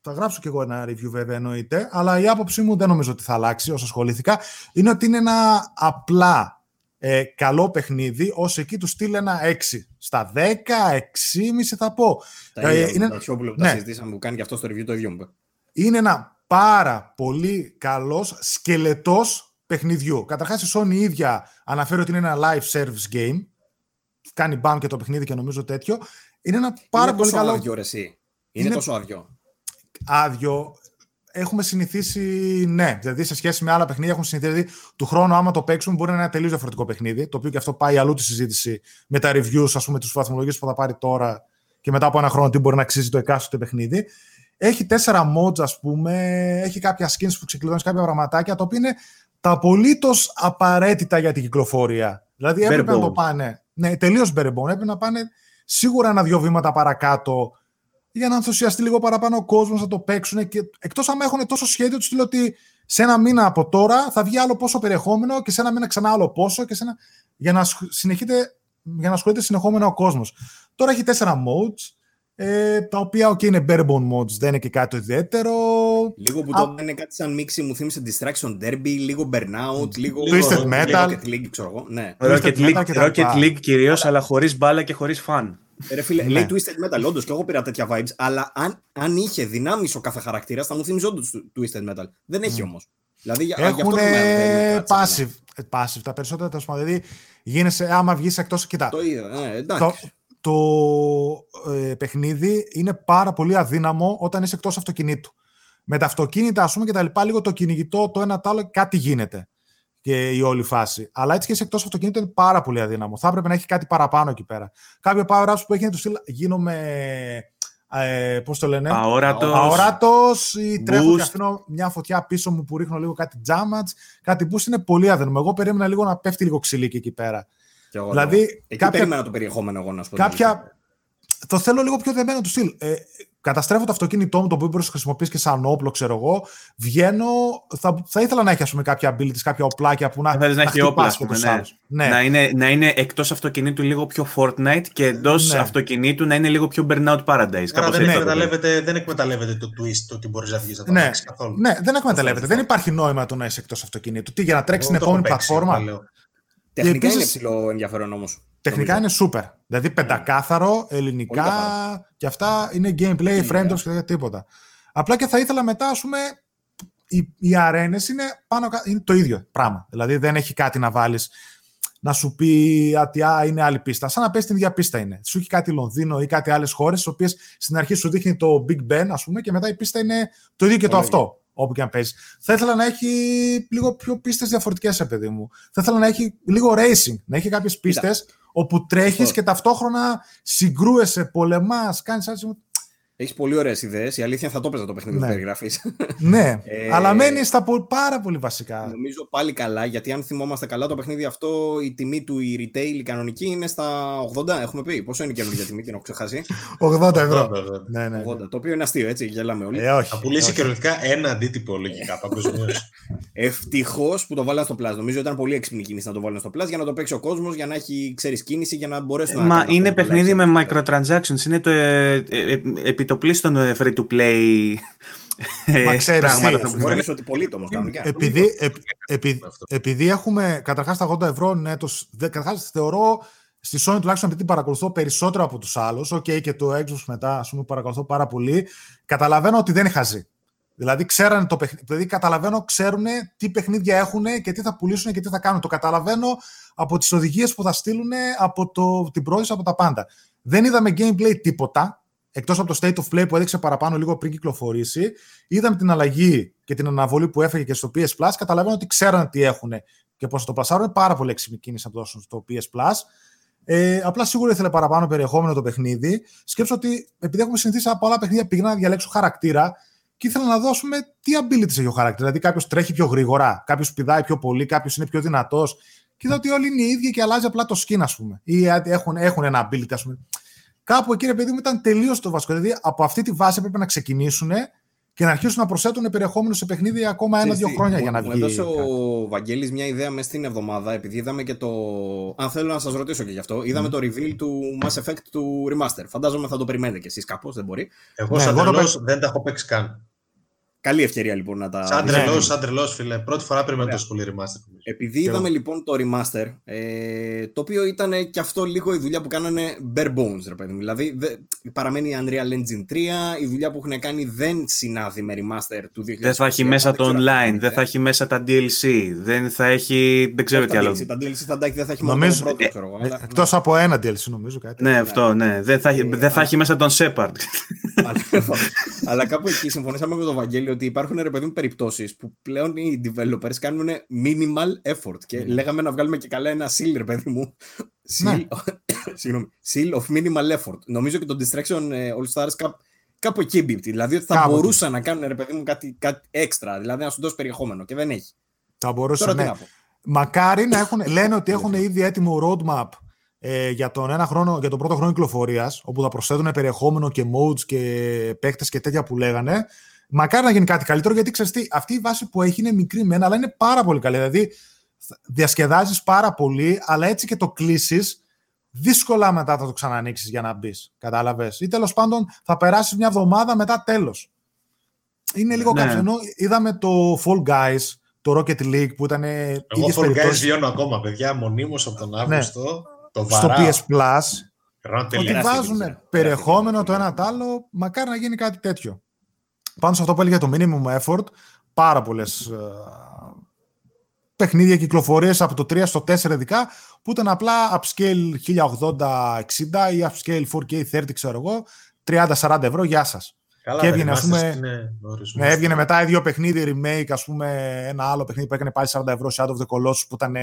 θα γράψω κι εγώ ένα review βέβαια εννοείται, αλλά η άποψή μου δεν νομίζω ότι θα αλλάξει όσο ασχολήθηκα. Είναι ότι είναι ένα απλά ε, καλό παιχνίδι, ως εκεί του στείλει ένα 6 στα 10, 6,5 θα πω. Τα ε, είναι... που ναι. συζητήσαμε που κάνει και αυτό στο review το ίδιο μου. Είναι ένα πάρα πολύ καλός σκελετός παιχνιδιού. Καταρχάς η Sony ίδια αναφέρει ότι είναι ένα live service game. Κάνει μπαμ και το παιχνίδι και νομίζω τέτοιο. Είναι ένα πάρα είναι πολύ καλό... Άδειο, ρε, εσύ. Είναι, είναι τόσο άδειο. Άδειο. Έχουμε συνηθίσει, ναι. Δηλαδή, σε σχέση με άλλα παιχνίδια, έχουμε συνηθίσει. Δηλαδή, του χρόνου, άμα το παίξουμε, μπορεί να είναι ένα τελείως διαφορετικό παιχνίδι. Το οποίο και αυτό πάει αλλού τη συζήτηση με τα reviews, ας πούμε, του βαθμολογίες που θα πάρει τώρα και μετά από ένα χρόνο τι μπορεί να αξίζει το εκάστοτε παιχνίδι. Έχει τέσσερα mods, ας πούμε, έχει κάποια skins που ξεκλειδώνεις κάποια πραγματάκια, τα οποία είναι τα απολύτως απαραίτητα για την κυκλοφορία. Δηλαδή έπρεπε να το πάνε. Ναι, τελείως μπερεμπόν. Έπρεπε να πάνε σίγουρα ένα-δυο βήματα παρακάτω για να ενθουσιαστεί λίγο παραπάνω ο κόσμος να το παίξουν. Και εκτός αν έχουν τόσο σχέδιο, τους στείλω ότι σε ένα μήνα από τώρα θα βγει άλλο πόσο περιεχόμενο και σε ένα μήνα ξανά άλλο πόσο και σε ένα... για, να συνεχείτε, για να ασχολείται συνεχόμενα ο κόσμος. Τώρα έχει τέσσερα modes ε, τα οποία okay, είναι bare bone mods, δεν είναι και κάτι ιδιαίτερο. Λίγο που τώρα είναι κάτι σαν μίξη, μου θύμισε Distraction Derby, λίγο Burnout, λίγο Twisted Metal. Rocket League, ξέρω εγώ. Ναι. Rocket League, Rocket League κυρίως, αλλά χωρίς μπάλα και χωρίς φαν. Ρε φίλε, ναι. λέει Twisted Metal, όντως και εγώ πήρα τέτοια vibes, αλλά αν, αν είχε δυνάμεις ο κάθε χαρακτήρας, θα μου θύμιζε όντως Twisted Metal. Δεν έχει mm. όμως. Δηλαδή, Έχουν passive, passive, τα περισσότερα τέλος πάντων. Δηλαδή, γίνεσαι, άμα βγεις εκτός. Κοιτά. Το είδα, ναι, εντάξει το ε, παιχνίδι είναι πάρα πολύ αδύναμο όταν είσαι εκτός αυτοκινήτου. Με τα αυτοκίνητα, ας πούμε, και τα λοιπά, λίγο το κυνηγητό, το ένα το άλλο, κάτι γίνεται και η όλη φάση. Αλλά έτσι και είσαι εκτός αυτοκινήτου είναι πάρα πολύ αδύναμο. Θα έπρεπε να έχει κάτι παραπάνω εκεί πέρα. Κάποιο power-ups που έχει είναι το στυλ γίνομαι. Ε, Πώς το λένε, Αόρατος ή τρέχω και αφήνω μια φωτιά πίσω μου που ρίχνω λίγο κάτι damage. Κάτι που είναι πολύ αδύναμο. Εγώ περίμενα λίγο να πέφτει λίγο ξυλίκι εκεί πέρα. Εγώ δηλαδή, Εκεί κάποια... περίμενα το περιεχόμενο εγώ να σου πω. Κάποια... Το θέλω λίγο πιο δεμένο του στυλ. Ε, καταστρέφω το αυτοκίνητό μου, το οποίο μπορείς να χρησιμοποιήσει και σαν όπλο, ξέρω εγώ. Βγαίνω. Θα, θα ήθελα να έχει ας πούμε, κάποια abilities, κάποια οπλάκια που να, να, να έχει όπλα. ναι. ναι. Να, είναι, να είναι εκτός αυτοκινήτου λίγο πιο Fortnite και εντός ναι. αυτοκινήτου να είναι λίγο πιο Burnout Paradise. Άρα δεν, εκμεταλλεύεται, δεν εκμεταλλεύεται το twist το ότι μπορείς να βγεις από ναι. καθόλου. Ναι, δεν εκμεταλλεύεται. Δεν υπάρχει νόημα το να είσαι εκτός αυτοκινήτου. Τι για να τρέξεις την επόμενη πλατφόρμα; Τεχνικά επίσης, είναι ψηλό ενδιαφέρον όμως. Τεχνικά είναι super. Δηλαδή πεντακάθαρο, ελληνικά και αυτά είναι gameplay, frames και τίποτα. Απλά και θα ήθελα μετά, ας πούμε, οι, οι αρένες είναι, πάνω, είναι το ίδιο πράγμα. Δηλαδή δεν έχει κάτι να βάλεις να σου πει ότι α, είναι άλλη πίστα. Σαν να πέσει την ίδια πίστα είναι. Σου έχει κάτι Λονδίνο ή κάτι άλλες χώρες, στις οποίες στην αρχή σου δείχνει το Big Ben, ας πούμε, και μετά η πίστα είναι το ίδιο και το αυτό όπου και αν παίζεις. Θα ήθελα να έχει λίγο πιο πίστες διαφορετικές, παιδί μου. Θα ήθελα να έχει λίγο racing, να έχει κάποιες πίστες όπου τρέχεις και ταυτόχρονα συγκρούεσαι, πολεμάς, κάνεις έτσι. Έχεις πολύ ωραίες ιδέες. Η αλήθεια θα το έπαιζα το παιχνίδι ναι. που περιγράφεις. <laughs> ναι, <laughs> ε, αλλά μένεις στα πάρα πολύ βασικά. Νομίζω πάλι καλά, γιατί αν θυμόμαστε καλά το παιχνίδι αυτό, η τιμή του η retail η κανονική είναι στα 80. Έχουμε πει. Πόσο είναι η καινούργια τιμή, την έχω ξεχάσει; <laughs> 80 ευρώ. ναι, ναι, 80, το οποίο είναι αστείο, έτσι, γελάμε όλοι. Ε, όχι, θα πουλήσει κυριολεκτικά ένα αντίτυπο λογικά παγκοσμίως. Ευτυχώς που το βάλανε στο Plus. Νομίζω ήταν πολύ έξυπνη κίνηση να το βάλουν στο Plus για να το παίξει ο κόσμος, για να έχει ξέρεις κίνηση, για να μπορέσουν να. Μα είναι παιχνίδι με microtransactions. Είναι το ε, επιτοπλίστων free to play. Μα ξέρεις, Μπορείς ότι πολύ το επειδή, επει, επειδή έχουμε καταρχάς τα 80 ευρώ, ναι, το, καταρχάς θεωρώ στη Sony τουλάχιστον επειδή την παρακολουθώ περισσότερο από τους άλλους, OK, και το Xbox μετά, ας πούμε, παρακολουθώ πάρα πολύ, καταλαβαίνω ότι δεν είναι χαζή. Δηλαδή, ξέρανε το παιχνίδι. Δηλαδή, καταλαβαίνω, ξέρουν τι παιχνίδια έχουν και τι θα πουλήσουν και τι θα κάνουν. Το καταλαβαίνω από τις οδηγίες που θα στείλουν, από το, την πρόθεση, από τα πάντα. Δεν είδαμε gameplay τίποτα εκτός από το State of Play που έδειξε παραπάνω λίγο πριν κυκλοφορήσει, είδαμε την αλλαγή και την αναβολή που έφεγε και στο PS Plus. Καταλαβαίνω ότι ξέραν τι έχουν και πώ το πλασάρουν. Πάρα πολύ έξυπνη κίνηση να το δώσουν στο PS Plus. Ε, απλά σίγουρα ήθελε παραπάνω περιεχόμενο το παιχνίδι. Σκέψω ότι επειδή έχουμε συνηθίσει από άλλα παιχνίδια πήγαινα να διαλέξω χαρακτήρα και ήθελα να δώσουμε τι abilities έχει ο χαρακτήρα. Δηλαδή, κάποιος τρέχει πιο γρήγορα, κάποιος πηδάει πιο πολύ, κάποιος είναι πιο δυνατός. Και είδα ότι όλοι είναι οι ίδιοι και αλλάζει απλά το skin, ας πούμε. Ή έχουν, έχουν ένα ability, ας πούμε. Κάπου εκεί, ρε παιδί μου, ήταν τελείως το βασικό. Δηλαδή, από αυτή τη βάση έπρεπε να ξεκινήσουν και να αρχίσουν να προσθέτουν περιεχόμενο σε παιχνίδι ακόμα ένα-δύο χρόνια για να βγει. Μου έδωσε ο Βαγγέλης μια ιδέα μέσα στην εβδομάδα, επειδή είδαμε και το. Αν θέλω να σας ρωτήσω και γι' αυτό, είδαμε το reveal του Mass Effect του Remaster. Φαντάζομαι θα το περιμένετε κι εσείς κάπως, δεν μπορεί. Εγώ, ναι, σαν εγώ δεν τα έχω παίξει καν. Καλή ευκαιρία λοιπόν να τα. Σαν τρελός, ναι. σαν τρελός, φίλε. Πρώτη φορά περιμένω το σχολείο remaster. Επειδή είδαμε λοιπόν το remaster, ε, το οποίο ήταν και αυτό λίγο η δουλειά που κάνανε bare bones, ρε παιδί Δηλαδή δε, παραμένει η Unreal Engine 3, η δουλειά που έχουν κάνει δεν συνάδει με remaster του 2020. Δεν θα έχει μέσα το online, δεν θα έχει μέσα τα DLC, δεν θα έχει. Δεν ξέρω τι άλλο. Τα DLC θα τα έχει, δεν θα έχει μόνο το πρώτο, ξέρω εγώ. Ε, Εκτός από ένα DLC, νομίζω κάτι. Ναι, αυτό, ναι. Δεν θα, δεν θα έχει μέσα τον Shepard. Αλλά κάπου εκεί συμφωνήσαμε με τον Βαγγέλη ότι υπάρχουν ρε παιδί περιπτώσεις που πλέον οι developers κάνουν minimal effort. Και mm. λέγαμε να βγάλουμε και καλά ένα seal, ρε παιδί μου. Seal, <coughs> ναι. seal of minimal effort. Νομίζω και το Distraction ε, All Stars κάπου, κάπου εκεί μπίπτει. Δηλαδή ότι θα Κάπου. μπορούσαν να κάνουν ρε παιδί μου κάτι, κάτι έξτρα. Δηλαδή να σου δώσει περιεχόμενο και δεν έχει. Θα μπορούσαν. Ναι. Μακάρι να έχουν, λένε ότι έχουν ήδη έτοιμο roadmap ε, για, τον ένα χρόνο, για τον πρώτο χρόνο κυκλοφορίας, όπου θα προσθέτουν περιεχόμενο και modes και παίχτε και τέτοια που λέγανε. Μακάρι να γίνει κάτι καλύτερο, γιατί ξέρεις τι, αυτή η βάση που έχει είναι μικρή μένα, αλλά είναι πάρα πολύ καλή. Δηλαδή, διασκεδάζεις πάρα πολύ, αλλά έτσι και το κλείσεις, δύσκολα μετά θα το ξανανοίξεις για να μπεις. Κατάλαβες; Ή τέλος πάντων θα περάσεις μια εβδομάδα μετά τέλος. Είναι λίγο ναι. κάποιο. Ενώ είδαμε το Fall Guys, το Rocket League που ήταν. Εγώ Fall Guys βιώνω ακόμα, παιδιά, μονίμως από τον ναι. Αύγουστο. Ναι. Το στο PS Plus. Ότι βάζουν περιεχόμενο το ένα το άλλο, μακάρι να γίνει κάτι τέτοιο. Πάνω σε αυτό που έλεγε το minimum effort, πάρα πολλές ε, παιχνίδια κυκλοφορίες από το 3 στο 4 ειδικά, που ήταν απλά upscale 1080-60 ή upscale 4K 30, ξέρω εγώ, 30-40 ευρώ, γεια σας. και έβγαινε, ας πούμε, ναι, έβγαινε μετά δύο παιχνίδι remake, ας πούμε, ένα άλλο παιχνίδι που έκανε πάλι 40 ευρώ, Shadow of the Colossus, που ήταν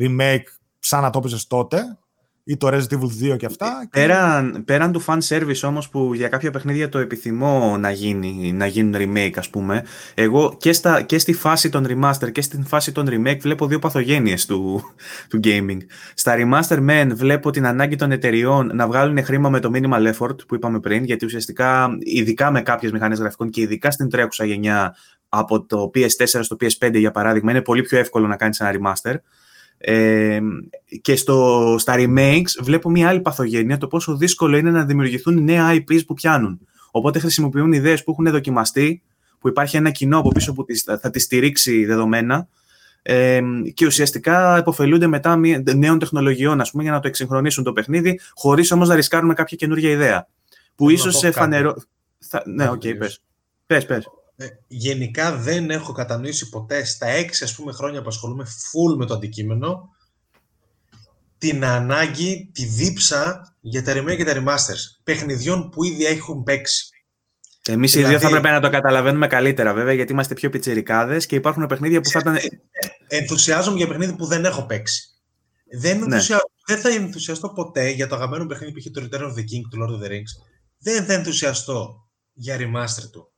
remake σαν να το έπαιζες τότε, ή το Resident Evil 2 και αυτά. Πέραν, πέραν του fan service όμως που για κάποια παιχνίδια το επιθυμώ να, γίνει, να γίνουν remake ας πούμε, εγώ και, στα, και στη φάση των remaster και στη φάση των remake βλέπω δύο παθογένειες του, <laughs> του gaming. Στα remaster men βλέπω την ανάγκη των εταιριών να βγάλουν χρήμα με το minimal effort που είπαμε πριν, γιατί ουσιαστικά ειδικά με κάποιες μηχανές γραφικών και ειδικά στην τρέχουσα γενιά από το PS4 στο PS5 για παράδειγμα είναι πολύ πιο εύκολο να κάνεις ένα remaster και στο, στα remakes βλέπω μια άλλη παθογένεια το πόσο δύσκολο είναι να δημιουργηθούν νέα IPs που πιάνουν. Οπότε χρησιμοποιούν ιδέες που έχουν δοκιμαστεί, που υπάρχει ένα κοινό από πίσω που θα τις στηρίξει δεδομένα ε, και ουσιαστικά υποφελούνται μετά νέων τεχνολογιών ας πούμε, για να το εξυγχρονίσουν το παιχνίδι, χωρίς όμως να ρισκάρουν κάποια καινούργια ιδέα. Που ίσως σε φανερό... Θα... Ναι, OK, okay, πες. Πες, πες. Ε, γενικά δεν έχω κατανοήσει ποτέ στα έξι ας πούμε, χρόνια που ασχολούμαι full με το αντικείμενο την ανάγκη, τη δίψα για τα remake και τα remasters παιχνιδιών που ήδη έχουν παίξει. Εμείς δηλαδή... οι δύο θα δηλαδή- πρέπει να το καταλαβαίνουμε καλύτερα, βέβαια, γιατί είμαστε πιο πιτσιρικάδες και υπάρχουν παιχνίδια που θα ήταν. Ε, ε, ενθουσιάζομαι για παιχνίδι που δεν έχω παίξει. Δεν, ναι. δεν θα ενθουσιαστώ ποτέ για το αγαπημένο παιχνίδι που είχε το Return of the King του Lord of the Rings. Δεν θα ενθουσιαστώ για remaster του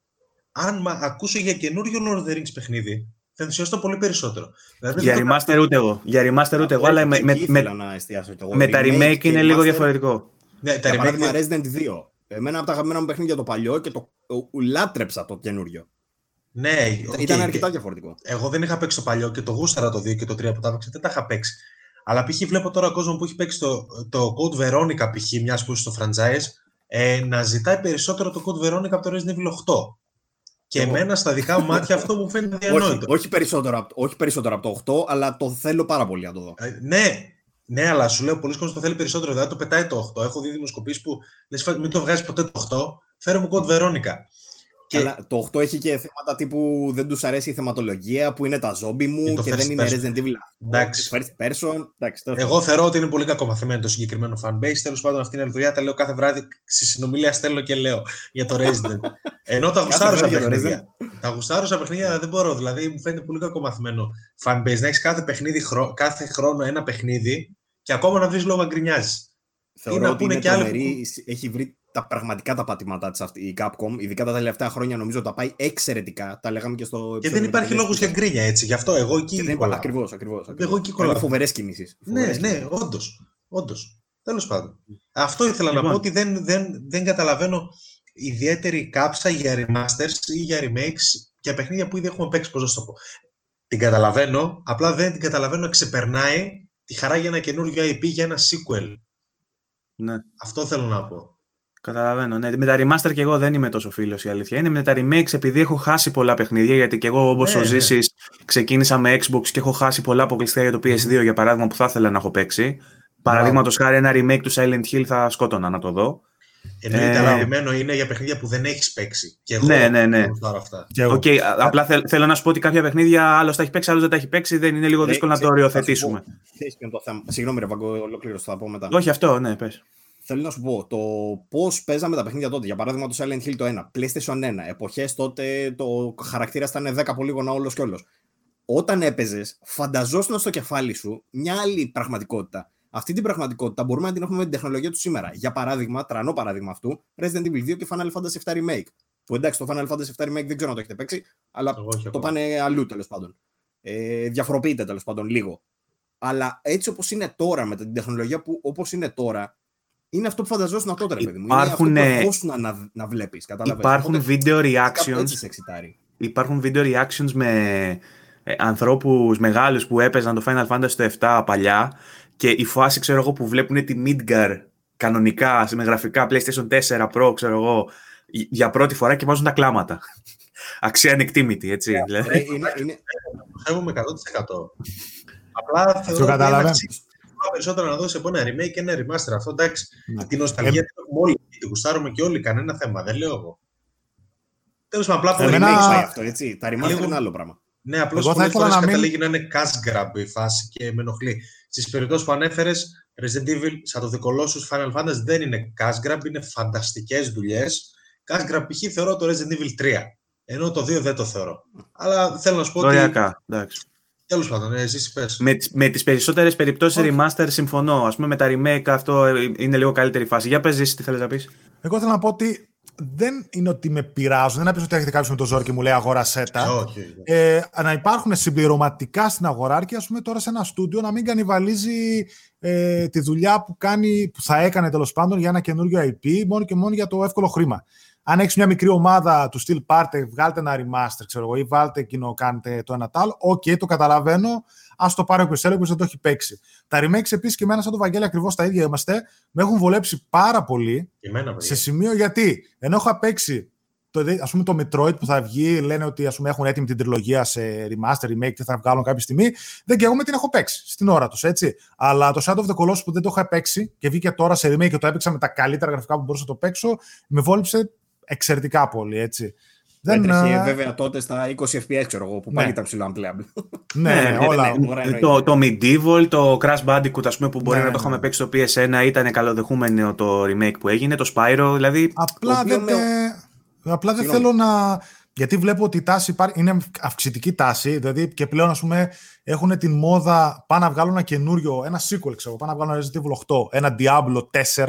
αν μα, ακούσω για καινούριο Lord of the Rings παιχνίδι, θα ενθουσιαστώ πολύ περισσότερο. Δηλαδή, για remaster ούτε εγώ. Για remaster ούτε εγώ, αλλά με, με, με, με τα remake είναι λίγο διαφορετικό. Ναι, τα remake είναι Resident 2. Εμένα από τα αγαπημένα μου παιχνίδια το παλιό και το λάτρεψα το καινούριο. Ναι, ήταν αρκετά διαφορετικό. Εγώ δεν είχα παίξει το παλιό και το γούσταρα το 2 και το 3 που τα έπαιξα, δεν τα είχα παίξει. Αλλά π.χ. βλέπω τώρα κόσμος που έχει παίξει το, το Code Veronica π.χ. μιας που στο franchise ε, να ζητάει περισσότερο το Code Veronica από το Resident Evil 8. Και εμένα στα δικά μου μάτια αυτό μου φαίνεται διανόητο. Όχι, όχι, περισσότερο, όχι περισσότερο από το 8, αλλά το θέλω πάρα πολύ να το δω. Ε, ναι, ναι, αλλά σου λέω πολλοί κόσμοι το θέλει περισσότερο. Δηλαδή το πετάει το 8. Έχω δει δημοσκοπήσεις που λες, μην το βγάζει ποτέ το 8. Φέρω μου κοντ Βερόνικα. Και... Αλλά το 8 έχει και θέματα τύπου δεν τους αρέσει η θεματολογία που είναι τα ζόμπι μου και, και δεν είναι Resident Evil. Εντάξει. First person. Εντάξει, Εγώ θεωρώ ότι είναι πολύ κακό μαθημένο το συγκεκριμένο fanbase. Τέλος πάντων, αυτή είναι η δουλειά. Τα λέω κάθε βράδυ στη συνομιλία. Στέλνω και λέω για το <laughs> Resident. Ενώ τα γουστάρω σαν παιχνίδια. τα γουστάρω σαν παιχνίδια δεν μπορώ. Δηλαδή μου φαίνεται πολύ κακό μαθημένο fanbase να έχεις κάθε, κάθε χρόνο ένα παιχνίδι και ακόμα να βρεις λόγο να γκρινιάζεις. Θεωρώ ότι είναι και έχει βρει τα πραγματικά τα πατήματά της αυτή η Capcom. Ειδικά τα τελευταία χρόνια νομίζω τα πάει εξαιρετικά. Τα λέγαμε και στο. Και δεν υπάρχει λόγος για γκρίνια έτσι. Γι' αυτό εγώ εκεί. Ακριβώς, ακριβώς. Εγώ εκεί κολλάω. Φοβερές κινήσεις. Ναι, ναι, όντως. Όντως. Τέλος πάντων. Αυτό ήθελα λοιπόν. να πω ότι δεν, δεν, δεν καταλαβαίνω ιδιαίτερη κάψα για remasters ή για remakes για παιχνίδια που ήδη έχουμε παίξει. Πώς να το πω. Την καταλαβαίνω, απλά δεν την καταλαβαίνω ξεπερνάει τη χαρά για ένα καινούργιο IP για ένα sequel. Ναι. Αυτό θέλω να πω. Καταλαβαίνω. Ναι. Με τα remaster και εγώ δεν είμαι τόσο φίλος η αλήθεια. Είναι με τα remakes επειδή έχω χάσει πολλά παιχνίδια. Γιατί και εγώ, όπως ναι, ο ναι. ξεκίνησα με Xbox και έχω χάσει πολλά αποκλειστικά για το PS2 για παράδειγμα που θα ήθελα να έχω παίξει. Παραδείγματος χάρη, ένα remake του Silent Hill θα σκότωνα να το δω. Εννοείται, ε... αγαπημένο είναι για παιχνίδια που δεν έχεις παίξει. Και εγώ ναι, ναι, ναι. Αυτά. Okay, απλά θέλ, θέλω να σου πω ότι κάποια παιχνίδια άλλος τα έχει παίξει, άλλος δεν τα έχει παίξει. Δεν είναι λίγο ε, δύσκολο να το οριοθετήσουμε. Συγγνώμη, ρε Βαγκό, ολοκλήρω, θα πω μετά. Όχι αυτό, ναι, πες. Θέλω να σου πω το πώς παίζαμε τα παιχνίδια τότε. Για παράδειγμα, το Silent Hill το 1, PlayStation 1. Εποχές τότε το χαρακτήρα ήταν 10 πολύγωνα όλος και όλος. Όταν έπαιζες, φανταζόσουν στο κεφάλι σου μια άλλη πραγματικότητα. Αυτή την πραγματικότητα μπορούμε να την έχουμε με την τεχνολογία του σήμερα. Για παράδειγμα, τρανό παράδειγμα αυτού, Resident Evil 2 και Final Fantasy VII Remake. Που εντάξει, το Final Fantasy VII Remake δεν ξέρω αν το έχετε παίξει, αλλά το πάνε αλλού τέλος πάντων. Ε, διαφοροποιείται τέλος πάντων λίγο. Αλλά έτσι όπως είναι τώρα, με την τεχνολογία που όπως είναι τώρα, είναι αυτό που φανταζόσουν τότε, ρε παιδί μου. Υπάρχουν, είναι αυτό που να, να, να βλέπεις. Υπάρχουν Οπότε, video reactions. Υπάρχουν video reactions με ε, ανθρώπους μεγάλους που έπαιζαν το Final Fantasy το 7 παλιά και η φάση, ξέρω εγώ, που βλέπουν τη Midgar κανονικά, με γραφικά PlayStation 4 Pro, ξέρω εγώ, για πρώτη φορά και βάζουν τα κλάματα. <laughs> Αξία ανεκτήμητη, έτσι. Yeah, δηλαδή. Ε, είναι, είναι... Το 100%. Απλά θεωρώ ότι περισσότερο να δώσει από ένα remake και ένα remaster. Αυτό εντάξει, ναι. την νοσταλγία την έχουμε όλοι. Την γουστάρουμε και όλοι, κανένα θέμα. Δεν λέω εγώ. Τέλος πάντων, απλά από Εμένα... remake αυτό, έτσι. Τα remaster είναι άλλο πράγμα. Ναι, απλώς πολλές φορές να καταλήγει να είναι cash grab η φάση και με ενοχλεί. Στις περιπτώσεις που ανέφερες, Resident Evil, σαν το δικολό σου Final Fantasy δεν είναι cash grab, είναι φανταστικές δουλειές. Cash grab π.χ. θεωρώ το Resident Evil 3. Ενώ το 2 δεν το θεωρώ. Αλλά θέλω να σου πω ότι. εντάξει. Τέλος πάντων, ε, εσύ πες. Με, με τις περισσότερες περιπτώσεις remaster συμφωνώ. Α πούμε με τα remake αυτό είναι λίγο καλύτερη φάση. Για πες, τι θέλεις να πεις. Εγώ θέλω να πω ότι δεν είναι ότι με πειράζουν. Δεν είναι ότι έρχεται κάποιος με το ζόρι και μου λέει αγόρασέ τα. Ε, να υπάρχουν συμπληρωματικά στην αγορά και ας πούμε τώρα σε ένα στούντιο να μην κανιβαλίζει ε, τη δουλειά που, κάνει, που θα έκανε τέλος πάντων για ένα καινούριο IP μόνο και μόνο για το εύκολο χρήμα. Αν έχεις μια μικρή ομάδα του στυλ πάρτε, βγάλτε ένα remaster, ξέρω εγώ, ή βάλτε εκείνο, κάντε το ένα τάδε. Οκ, okay, το καταλαβαίνω. Ας το πάρει ο Κριστέλο που δεν το έχει παίξει. Τα remakes επίσης και εμένα, σαν το Βαγγέλη, ακριβώς τα ίδια είμαστε. Με έχουν βολέψει πάρα πολύ. Εμένα, σε σημείο γιατί, ενώ έχω παίξει το, ας πούμε το Metroid που θα βγει, λένε ότι ας πούμε, έχουν έτοιμη την τριλογία σε remaster, remake και θα βγάλουν κάποια στιγμή. Δεν και εγώ με την έχω παίξει στην ώρα τους, έτσι. Αλλά το Shadow of the Colossus που δεν το είχα παίξει και βγήκε τώρα σε remake και το έπαιξα με τα καλύτερα γραφικά που μπορούσα να το παίξω, με βόλεψε εξαιρετικά πολύ, έτσι. Δεν έτρεχε βέβαια τότε στα 20 FPS, ξέρω εγώ, που ναι. πάλι ήταν ψηλό unplayable. Ναι, ναι, ναι, όλα. το, το Medieval, το Crash Bandicoot, ας πούμε, που μπορεί να το είχαμε παίξει στο PS1, ήταν καλοδεχούμενο το remake που έγινε, το Spyro, δηλαδή... Απλά δεν, απλά δεν θέλω να... Γιατί βλέπω ότι η τάση υπάρχει, είναι αυξητική τάση, δηλαδή και πλέον ας πούμε έχουν την μόδα πάνε να βγάλουν ένα καινούριο, ένα sequel ξέρω, πάνε να βγάλουν ένα Resident Evil 8, ένα Diablo 4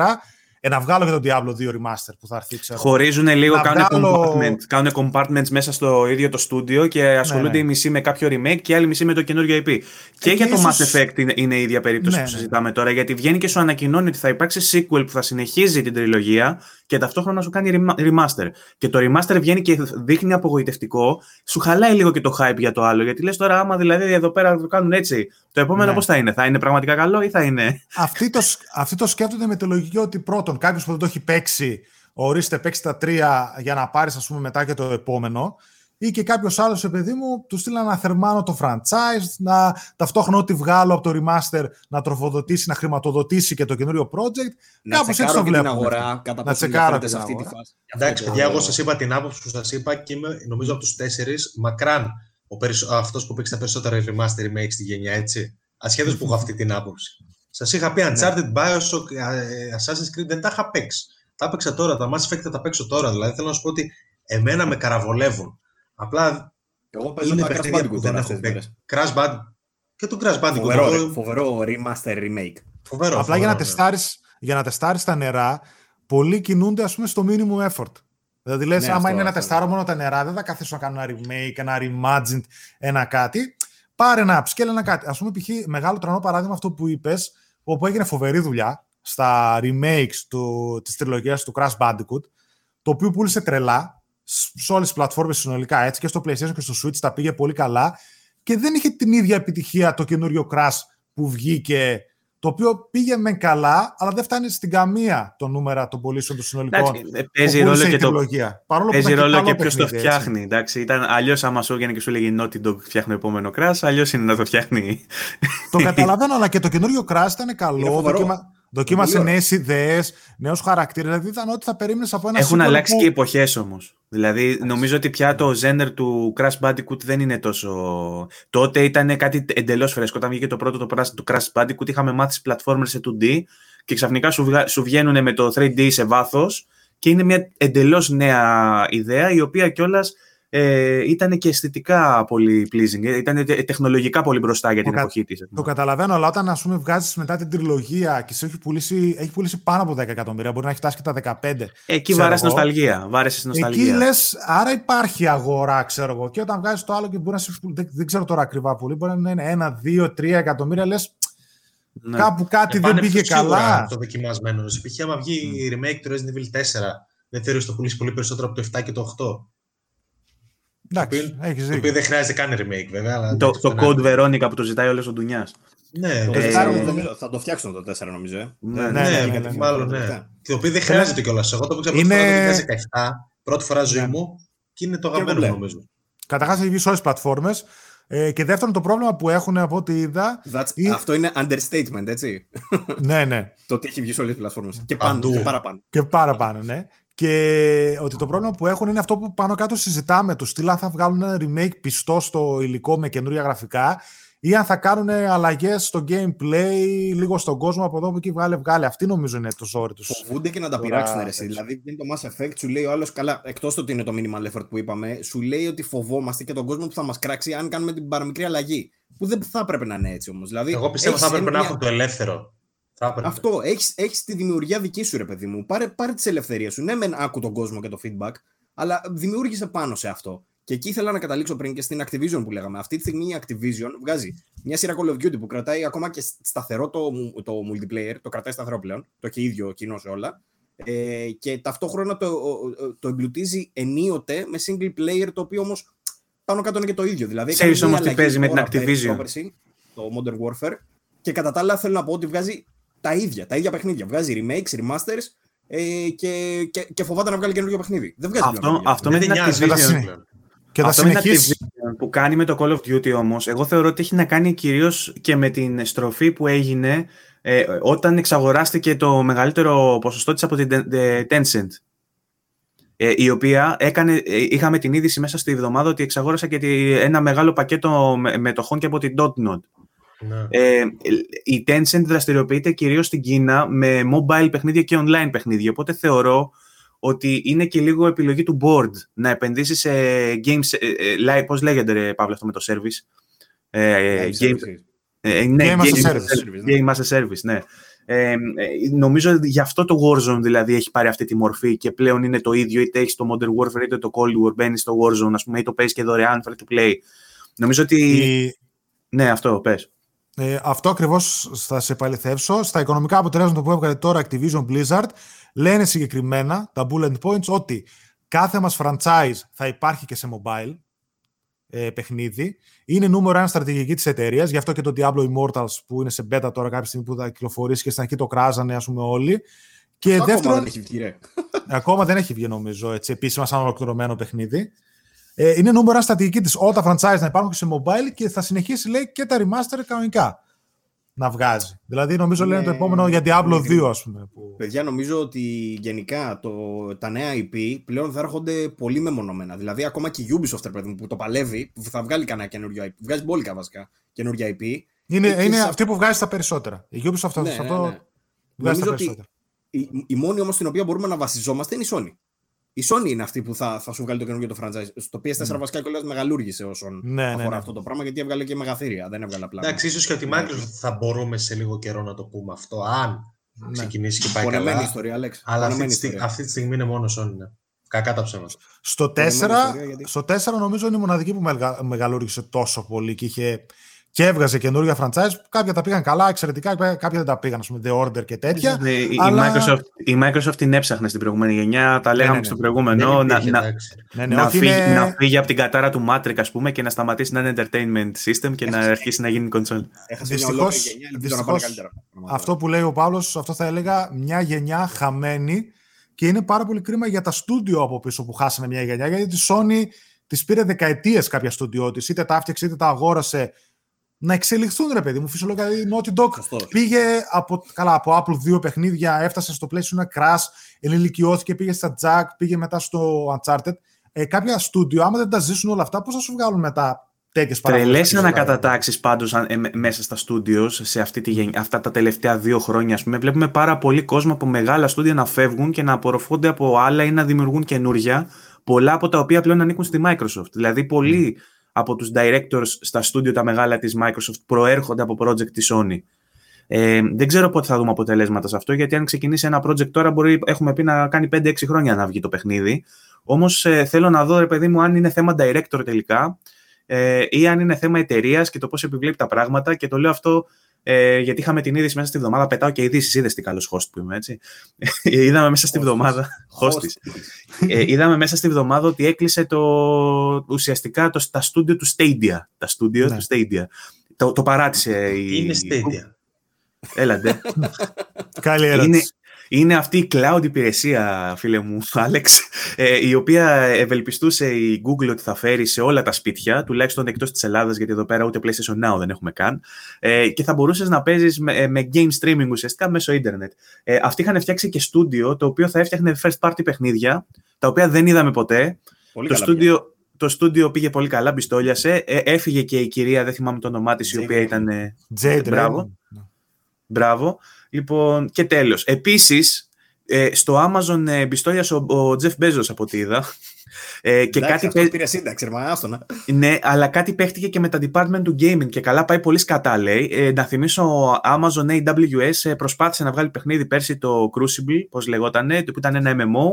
ε, να βγάλω και το Diablo 2 Remaster που θα έρθει. Ξέρω. Χωρίζουν λίγο, να κάνουν, βγάλω... compartment, κάνουν compartments μέσα στο ίδιο το στούντιο και ασχολούνται ναι, ναι. η μισή με κάποιο remake και η άλλη μισή με το καινούργιο IP. Και, για ίσως... το Mass Effect είναι, είναι η ίδια περίπτωση ναι, που ναι. συζητάμε τώρα, γιατί βγαίνει και σου ανακοινώνει ότι θα υπάρξει sequel που θα συνεχίζει την τριλογία και ταυτόχρονα σου κάνει remaster. Και το remaster βγαίνει και δείχνει απογοητευτικό, σου χαλάει λίγο και το hype για το άλλο. Γιατί λες τώρα, άμα δηλαδή εδώ πέρα το κάνουν έτσι, το επόμενο ναι. πώς θα είναι, θα είναι πραγματικά καλό ή θα είναι; Αυτοί το, αυτοί το σκέφτονται με τη λογική ότι πρώτον, κάποιος που δεν το έχει παίξει, ορίστε, παίξει τα τρία για να πάρεις, ας πούμε, μετά και το επόμενο ή και κάποιος άλλος, παιδί μου, του στείλει να θερμάνω το franchise, να ταυτόχρονα ό,τι βγάλω από το remaster να τροφοδοτήσει, να χρηματοδοτήσει και το καινούριο project. Να Κάπως έτσι το βλέπω. Την αγορά, κατά να τσεκάρω σε αυτή τη φάση. Εντάξει, παιδιά, εγώ σας είπα την άποψη που σας είπα και είμαι, νομίζω από τους τέσσερις μακράν αυτός που παίξει τα περισσότερα remaster remake στη γενιά, έτσι. Ασχέτως που έχω αυτή την άποψη. Σας είχα πει ναι. Uncharted, Bioshock, ε, Assassin's Creed δεν τα είχα παίξει. Τα έπαιξα τώρα, τα Mass Effect θα τα παίξω τώρα. Δηλαδή θέλω να σου πω ότι εμένα με καραβολεύουν. Απλά εγώ παίζω είναι Crash Bandicoot δεν έχω Crash Bandicoot. Και το Crash Bandicoot. Φοβερό, φοβερό remaster remake. Φοβερό, Απλά φοβερό, για, να τεστάρεις, για να τεστάρεις τα νερά, πολλοί κινούνται ας πούμε στο minimum effort. Δηλαδή λες, Ναι, άμα αυτό, είναι ένα αυτό. τεστάρο μόνο τα νερά, δεν θα καθίσω να κάνω ένα remake, ένα reimagined, ένα κάτι. Πάρε ένα upscale, ένα κάτι. Ας πούμε, π.χ. μεγάλο τρανό παράδειγμα αυτό που είπες, όπου έγινε φοβερή δουλειά στα remakes του, της τριλογίας του Crash Bandicoot, το οποίο πούλησε τρελά σ- σε όλες τις πλατφόρμες συνολικά, έτσι, και στο PlayStation και στο Switch τα πήγε πολύ καλά και δεν είχε την ίδια επιτυχία το καινούριο Crash που βγήκε, το οποίο πήγε με καλά, αλλά δεν φτάνει στην καμία το νούμερα των πωλήσεων των συνολικών. Εντάξει, ε, παίζει που ρόλο πούλησε η και το, τριλογία. Παρόλο που Παίζει ήταν ρόλο καλό και ποιος το παιχνίδι, έτσι. φτιάχνει. Εντάξει, ήταν αλλιώς άμα σου έβγαινε και σου λέγει Naughty Dog φτιάχνει επόμενο crash, αλλιώς είναι να το φτιάχνει. Το καταλαβαίνω, αλλά και το καινούριο Crash ήταν Είναι καλό. φοβερό. Δοκίμα... Δοκίμασε Πολύ νέες ιδέες, νέους χαρακτήρες. Δηλαδή ήταν ό,τι θα περίμενες από ένα Έχουν sequel αλλάξει που... και εποχές όμως. Δηλαδή, νομίζω ότι πια το genre του Crash Bandicoot δεν είναι τόσο. Τότε ήταν κάτι εντελώς φρέσκο. Όταν βγήκε το πρώτο το Crash- το Crash Bandicoot, είχαμε μάθει στι platformers σε 2D και ξαφνικά σου, βγα... σου βγαίνουν με το 3D σε βάθος και είναι μια εντελώς νέα ιδέα η οποία κιόλας ε, ήταν και αισθητικά πολύ pleasing. Ε, Ήταν τε- τεχνολογικά πολύ μπροστά για την κα- εποχή της. Το καταλαβαίνω, αλλά όταν ας πούμε βγάζεις μετά την τριλογία και σε έχει πουλήσει, έχει πουλήσει πάνω από 10 εκατομμύρια, μπορεί να έχει φτάσει και τα 15. Εκεί ξέρω βάρεσε εγώ. νοσταλγία. Βάρεσε νοσταλγία. Εκεί λες, άρα υπάρχει αγορά, ξέρω εγώ. Και όταν βγάζεις το άλλο και μπορεί να σε. πουλ- Δεν, δεν ξέρω τώρα ακριβά πολύ, μπορεί να είναι ένα, δύο, τρία εκατομμύρια, λες Ναι. κάπου κάτι Ε, δεν πάνε πήγε πιο σίγουρα καλά. Το δοκιμασμένο. Π.χ. άμα βγει η remake του Resident Evil 4, δεν θεωρείς το πουλήσεις πολύ περισσότερο από το 7 και το 8. Εντάξει, οποίο- έχεις Το οποίο δίκιο. δεν χρειάζεται καν remake, βέβαια. Αλλά Το, εντάξει, το φαινεται. Code Veronica που το ζητάει όλο ο Ντουνιάς. Ναι, Το το Ε, τεσσάρι, ε, νομίζω, θα το φτιάξουν το 4 νομίζω. ε. Ναι, ναι, ναι, ναι, ναι, ναι, ναι. μάλλον ναι. Τελευταία. Και το οποίο δεν χρειάζεται κιόλας. Εγώ το παίξα πρώτη Είναι- φορά το 2017, πρώτη φορά ζωή Ναι. μου και είναι το Και αγαπημένο εγώ μου, νομίζω. Καταρχάς έχει βγει σε όλες τις πλατφόρμες. Ε, και δεύτερον, το πρόβλημα που έχουν από ό,τι είδα. That's- Ή- Αυτό είναι understatement, έτσι. ναι, ναι. το ότι έχει βγει σε όλες τις πλατφόρμες. Και πάνω Παντού. και παραπάνω. Και παραπάνω, ναι. Και ότι το πρόβλημα που έχουν είναι αυτό που πάνω κάτω συζητάμε τους. Τι αν θα βγάλουν ένα remake πιστό στο υλικό με καινούρια γραφικά ή αν θα κάνουν αλλαγές στο gameplay, λίγο στον κόσμο από εδώ που εκεί βγάλε, βγάλε. Αυτή νομίζω είναι το ζόρι τους. Φοβούνται και να τα Τώρα, πειράξουν ρε, εσύ. έτσι. Δηλαδή, βγαίνει το Mass Effect, σου λέει ο άλλος καλά. Εκτός ότι είναι το minimal effort που είπαμε, σου λέει ότι φοβόμαστε και τον κόσμο που θα μας κράξει αν κάνουμε την παραμικρή αλλαγή. Που δεν θα έπρεπε να είναι έτσι όμως. Δηλαδή, Εγώ πιστεύω έχεις θα έπρεπε να μια- έχουν το ελεύθερο. Θα έπρεπε. Αυτό, έχεις, έχεις τη δημιουργία δική σου, ρε παιδί μου. Πάρε, πάρε τις ελευθερίες σου. Ναι, μεν άκου τον κόσμο και το feedback, αλλά δημιούργησε πάνω σε αυτό. Και εκεί ήθελα να καταλήξω πριν και στην Activision που λέγαμε. Αυτή τη στιγμή η Activision βγάζει μια σειρά Call of Duty που κρατάει ακόμα και σταθερό το, μου- το multiplayer, το κρατάει σταθερό πλέον, το έχει ίδιο κοινό σε όλα. Ε, και ταυτόχρονα το, ο- ο- το εμπλουτίζει ενίοτε με single player, το οποίο όμως πάνω κάτω είναι και το ίδιο. Δηλαδή, Ξέρεις έκανε μια όμως τι αλλαγή παίζει με την τώρα, Activision. πέρυσι, πρόπερσι, το Modern Warfare, και κατά τα άλλα θέλω να πω ότι βγάζει τα ίδια, τα ίδια παιχνίδια. Βγάζει remakes, remasters ε, και, και, και φοβάται να βγάλει καινούργιο παιχνίδι. Δεν βγάζει Αυτό, πλέον αυτό με Δεν την νοιάζει, δεν τα Activision. συνε- πλέον. Και θα Αυτό με την συνεχίσει. Activision που κάνει με το Call of Duty όμως, εγώ θεωρώ ότι έχει να κάνει κυρίως και με την στροφή που έγινε ε, όταν εξαγοράστηκε το μεγαλύτερο ποσοστό της από την Ten- ε, Tencent. Ε, η οποία έκανε, ε, είχαμε την είδηση μέσα στη εβδομάδα ότι εξαγόρασα και τη- ένα μεγάλο πακέτο με- μετοχών και από την Dotnod. Ναι. Ε, η Tencent δραστηριοποιείται κυρίως στην Κίνα με mobile παιχνίδια και online παιχνίδια, οπότε θεωρώ ότι είναι και λίγο επιλογή του board να επενδύσει σε games, ε, ε, live- πώς λέγεται ρε Παύλο αυτό με το service; Ε, Live game, services. ε, ναι, Game as a game- service. Game as a service, ναι. Ε, ε, νομίζω γι' αυτό το Warzone δηλαδή έχει πάρει αυτή τη μορφή και πλέον είναι το ίδιο είτε έχεις το Modern Warfare είτε το Cold War μπαίνεις στο Warzone ας πούμε ή το παίζεις και δωρεάν free to play. Νομίζω ότι... Η- Ναι, αυτό πες. Ε, αυτό ακριβώς θα σε επαληθεύσω. Στα οικονομικά αποτελέσματα που έβγαλε τώρα Activision Blizzard, λένε συγκεκριμένα τα bullet points ότι κάθε μας franchise θα υπάρχει και σε mobile ε, παιχνίδι. Είναι νούμερο ένα στρατηγική της εταιρείας, γι' αυτό και το Diablo Immortals που είναι σε beta τώρα κάποια στιγμή που θα κυκλοφορήσει και στην αρχή το κράζανε ας πούμε όλοι. Και Αυτό ακόμα δεύτερον, δεν έχει βγει, ρε. Ακόμα δεν έχει βγει νομίζω έτσι, επίσημα σαν ολοκληρωμένο παιχνίδι. Ε, είναι νούμερο ένα στρατηγική της όλα τα franchise να υπάρχουν και σε mobile και θα συνεχίσει λέει και τα remaster κανονικά να βγάζει. Δηλαδή νομίζω λένε το Ναι, επόμενο για Diablo είναι 2 ας πούμε. Που... Παιδιά, νομίζω ότι γενικά το, τα νέα IP πλέον θα έρχονται πολύ μεμονωμένα. Δηλαδή, ακόμα και η Ubisoft, ρε παιδί μου, που το παλεύει, που θα βγάλει κανένα καινούριο IP. Βγάζει μπόλικα βασικά καινούργια IP. Είναι, και είναι σε- αυτή που βγάζει τα περισσότερα. Η Ubisoft αυτό, Ναι, σε ναι, αυτό ναι. βγάζει τα Νομίζω ότι περισσότερα. η, η μόνη όμως στην οποία μπορούμε να βασιζόμαστε είναι η Sony. Η Sony είναι αυτή που θα, θα σου βγάλει το καινούργιο το franchise. Στο PS4 βασικά κιόλας μεγαλούργησε όσον Ναι, ναι, αφορά ναι. αυτό το πράγμα, γιατί έβγαλε και μεγαθύρια. Δεν έβγαλε απλά. Εντάξει, ίσως και ότι η Ναι. Microsoft θα μπορούμε σε λίγο καιρό να το πούμε αυτό. Αν ναι. ξεκινήσει και πάει Πονεμένη καλά. ιστορία, Άλεξ. Αλλά αυτή Πονεμένη τη, στιγμή, ιστορία. αυτή τη στιγμή είναι μόνο Sony. Ναι. Κακά τα ψέματα. Στο 4, Πονεμένη ιστορία, γιατί- στο 4 νομίζω είναι η μοναδική που μεγα, μεγαλούργησε τόσο πολύ και είχε και έβγαζε καινούργια franchise. Κάποια τα πήγαν καλά, εξαιρετικά, κάποια δεν τα πήγαν, ας πούμε, The Order και τέτοια. Ναι, η, αλλά- η, Microsoft, η Microsoft την έψαχνε στην προηγούμενη γενιά, τα λέγαμε ναι, στο ναι. προηγούμενο, Δεν να, υπήρχε, να, εντάξει. Ναι, ναι, να, όχι, φύγει, είναι- να φύγει από την κατάρα του Matrix, ας πούμε, και να σταματήσει να είναι entertainment system και να αρχίσει να γίνει console. Έχασε μια Δυστυχώς- ολόκληρη γενιά, ελπίζω να πάνε δυστυχώς καλύτερα. Αυτό που λέει ο Παύλος, αυτό θα έλεγα μια γενιά χαμένη και είναι πάρα πολύ κρίμα για τα στούντιο από πίσω που χάσανε μια γενιά γιατί τη Sony της πήρε δεκαετίες κάποια στούντιό της, είτε τα άφτιαξε είτε τα αγόρασε να εξελιχθούν ρε παιδί μου. Φυσιολογικά η Naughty Dog Σωστός. πήγε από, καλά, από Apple δύο παιχνίδια, έφτασε στο PlayStation ένα crash, ενηλικιώθηκε, πήγε στα Jack, πήγε μετά στο Uncharted. Ε, κάποια στούντιο, άμα δεν τα ζήσουν όλα αυτά, πώς θα σου βγάλουν μετά τέτοιες Τρελές ανακατατάξεις πάντως μέσα στα studios σε αυτή τη, γεν- αυτά τα τελευταία δύο χρόνια. Ας πούμε. Βλέπουμε πάρα πολύ κόσμο από μεγάλα στούντια να φεύγουν και να απορροφώνται από άλλα ή να δημιουργούν καινούργια. Πολλά από τα οποία πλέον ανήκουν στη Microsoft. Δηλαδή, πολλοί από τους directors στα στούντιο τα μεγάλα της Microsoft προέρχονται από project της Sony. Ε, δεν ξέρω πότε θα δούμε αποτελέσματα σε αυτό, γιατί αν ξεκινήσει ένα project τώρα, μπορεί, έχουμε πει να κάνει 5-6 χρόνια να βγει το παιχνίδι. Όμως ε, θέλω να δω, ρε παιδί μου, αν είναι θέμα director τελικά ε, ή αν είναι θέμα εταιρείας και το πώς επιβλέπει τα πράγματα. Και το λέω αυτό ε, γιατί είχαμε την είδηση μέσα στη βδομάδα. Πετάω και ειδήσεις, είδες τι καλός host που είμαι, έτσι. Ε, είδαμε μέσα στη βδομάδα. Hostis. ε, είδαμε μέσα στη βδομάδα ότι έκλεισε το, ουσιαστικά το, τα στούντιο του Stadia. Τα στούντιο Ναι. του Stadia. Το, το παράτησε η. Είναι Stadia. Έλαντε. Καλή ερώτηση. είναι, είναι αυτή η cloud υπηρεσία, φίλε μου, <laughs> Άλεξ, ε, η οποία ευελπιστούσε η Google ότι θα φέρει σε όλα τα σπίτια, τουλάχιστον εκτός της Ελλάδας, γιατί εδώ πέρα ούτε PlayStation Now δεν έχουμε καν, ε, και θα μπορούσες να παίζεις με, ε, με game streaming ουσιαστικά μέσω ίντερνετ. Ε, αυτοί είχαν φτιάξει και στούντιο, το οποίο θα έφτιαχνε first party παιχνίδια, τα οποία δεν είδαμε ποτέ. Πολύ το καλά στούντιο, το στούντιο πήγε πολύ καλά, μπιστόλιασε. Ε, έφυγε και η κυρία, δεν θυμάμαι το όνομά της, η Jade οποία Raymond. ήταν... ε, Jade Μπράβο. Raymond. Μπράβο. Λοιπόν, και τέλος. Επίσης, ε, στο Amazon ε, μπιστόλιασε ο, ο Jeff Bezos από ό,τι είδα. Ε, και Εντάξει, κάτι αυτό παί- πήρε σύνταξη, ρε, μα, άστονα. ναι, αλλά κάτι παίχτηκε και με τα department του gaming και καλά πάει πολύ σκατά λέει. Ε, να θυμίσω, ο Amazon AWS ε, προσπάθησε να βγάλει παιχνίδι πέρσι το Crucible, πώς λεγότανε, που ήταν ένα MMO.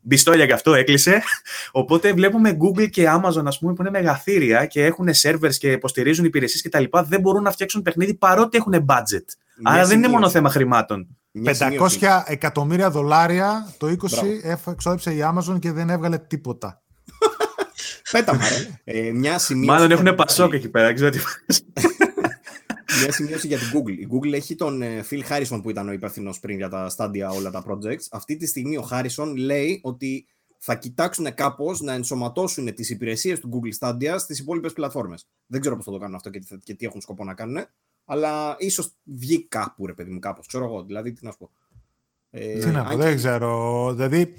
Μπιστόλια και αυτό έκλεισε. <laughs> Οπότε βλέπουμε Google και Amazon, ας πούμε, που είναι μεγαθύρια και έχουν servers και υποστηρίζουν υπηρεσίες κτλ. Δεν μπορούν να φτιάξουν παιχνίδι παρότι έχουν budget. Μια Άρα δεν είναι σημείωση. μόνο θέμα χρημάτων. Μια 500 σημείωση. εκατομμύρια δολάρια το 20 Μπράβο. έφ- εξόδεψε η Amazon και δεν έβγαλε τίποτα. <laughs> Πέτα μα, ρε. Ε, μια σημείωση Μάλλον για έχουν την πασόκ Google. εκεί πέρα. δεν Ξέρω τι... <laughs> Μια σημείωση για την Google. Η Google έχει τον ε, Phil Harrison που ήταν ο υπεύθυνος πριν για τα Stadia όλα τα projects. Αυτή τη στιγμή ο Harrison λέει ότι θα κοιτάξουν κάπως να ενσωματώσουν τις υπηρεσίες του Google Stadia στις υπόλοιπες πλατφόρμες. Δεν ξέρω πώς θα το κάνουν αυτό και τι, θα- και τι έχουν σκοπό να κάνουν. Αλλά ίσως βγει κάπου, ρε παιδί μου, κάπως. Ξέρω εγώ. Δηλαδή, τι να σου πω. Ε, Τι να πω, αν δεν και- ξέρω. Δηλαδή,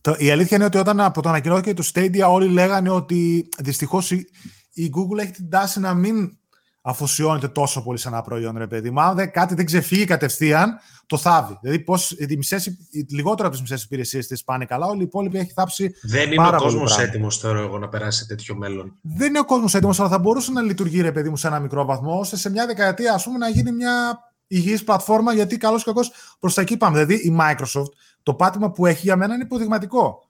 το, η αλήθεια είναι ότι όταν από το ανακοινώθηκε το Stadia όλοι λέγανε ότι δυστυχώς η, η Google έχει την τάση να μην αφοσιώνεται τόσο πολύ σε ένα προϊόν, ρε παιδί μου. Αν δεν, κάτι δεν ξεφύγει κατευθείαν, το θάβει. Δηλαδή, πώς, οι μισές, οι, λιγότερο από τις μισές υπηρεσίες της πάνε καλά, όλοι οι υπόλοιποι έχει θάψει. Δεν είναι Πάρα ο πολύ κόσμος πράγμα. έτοιμος, θεωρώ εγώ, να περάσει σε τέτοιο μέλλον. Δεν είναι ο κόσμος έτοιμος, αλλά θα μπορούσε να λειτουργεί, ρε παιδί μου, σε ένα μικρό βαθμό, ώστε σε μια δεκαετία, ας πούμε, να γίνει μια υγιής πλατφόρμα, γιατί καλώ ή κακός προς τα εκεί πάμε. Δηλαδή, η Microsoft, το πάτημα που έχει για μένα είναι υποδειγματικό.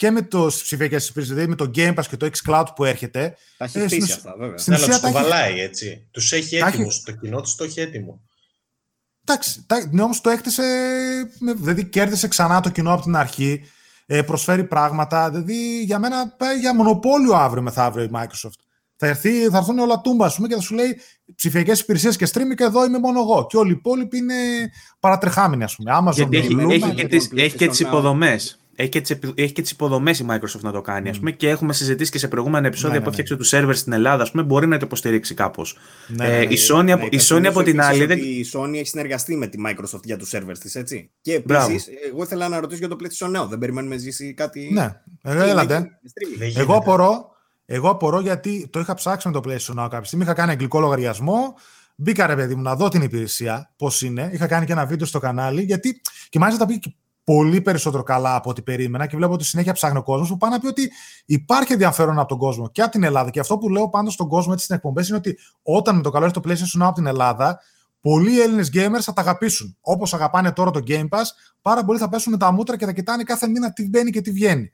Και με το ψηφιακές υπηρεσίε, δηλαδή με το Game Pass και το xCloud που έρχεται. Τα έχει Ε, χτίσει στην- αυτά, βέβαια. στην Ναι, αλλά ουσία τους τα έχει- βαλάει έτσι. Τους έχει Τα έχει- έτοιμους. Το κοινό τους το έχει έτοιμο. Εντάξει, τα- ναι, όμως το έκτισε. με- Δηλαδή, κέρδισε ξανά το κοινό από την αρχή. Ε, προσφέρει πράγματα. Δηλαδή, για μένα πάει για μονοπόλιο αύριο μεθαύριο η Microsoft. Θα, έρθει, θα έρθουν όλα τούμπα, ας πούμε, και θα σου λέει ψηφιακές υπηρεσίε και streaming και εδώ είμαι μόνο εγώ. Και όλοι οι υπόλοιποι είναι παρατρεχάμενοι, ας πούμε. Amazon, Γιατί έχει, Luna, έχει, και τις, PlayStation έχει και τις Now. Υποδομές. Έχει και, τις, επι- έχει και τις υποδομές η Microsoft να το κάνει, ας πούμε, και έχουμε συζητήσει και σε προηγούμενα επεισόδια Ναι, ναι, που ναι. έφτιαξε τους servers στην Ελλάδα, ας πούμε, μπορεί να το υποστηρίξει κάπως. Ναι, Ε, ναι, ναι. η Sony, Να από, η υπενθυμίσω Sony από την επίσης άλλη... ότι δεν- Η Sony έχει συνεργαστεί με τη Microsoft για τους servers της, έτσι. Και Μπράβο. επίσης, εγώ ήθελα να ρωτήσω για το PlayStation Now. Δεν περιμένουμε να ζήσει κάτι. Ναι, ε, έλατε. Streaming. Δεν γίνεται. Εγώ απορώ, εγώ απορώ γιατί το είχα ψάξει με το PlayStation Now κάποια στιγμή. Είχα κάνει αγγλικό λογαριασμό. Μπήκα ρε παιδί μου να δω την υπηρεσία, πώς είναι. Είχα κάνει και ένα βίντεο στο κανάλι. Γιατί και μάλιστα τα πήγε και πολύ περισσότερο καλά από ό,τι περίμενα και βλέπω ότι συνέχεια ψάχνει ο κόσμος που πάει να πει ότι υπάρχει ενδιαφέρον από τον κόσμο και από την Ελλάδα. Και αυτό που λέω πάντα στον κόσμο έτσι στην εκπομπές είναι ότι όταν με το καλό έρθει το PlayStation Now από την Ελλάδα, πολλοί Έλληνες gamers θα τα αγαπήσουν. Όπως αγαπάνε τώρα το Game Pass, πάρα πολλοί θα πέσουν με τα μούτρα και θα κοιτάνε κάθε μήνα τι μπαίνει και τι βγαίνει.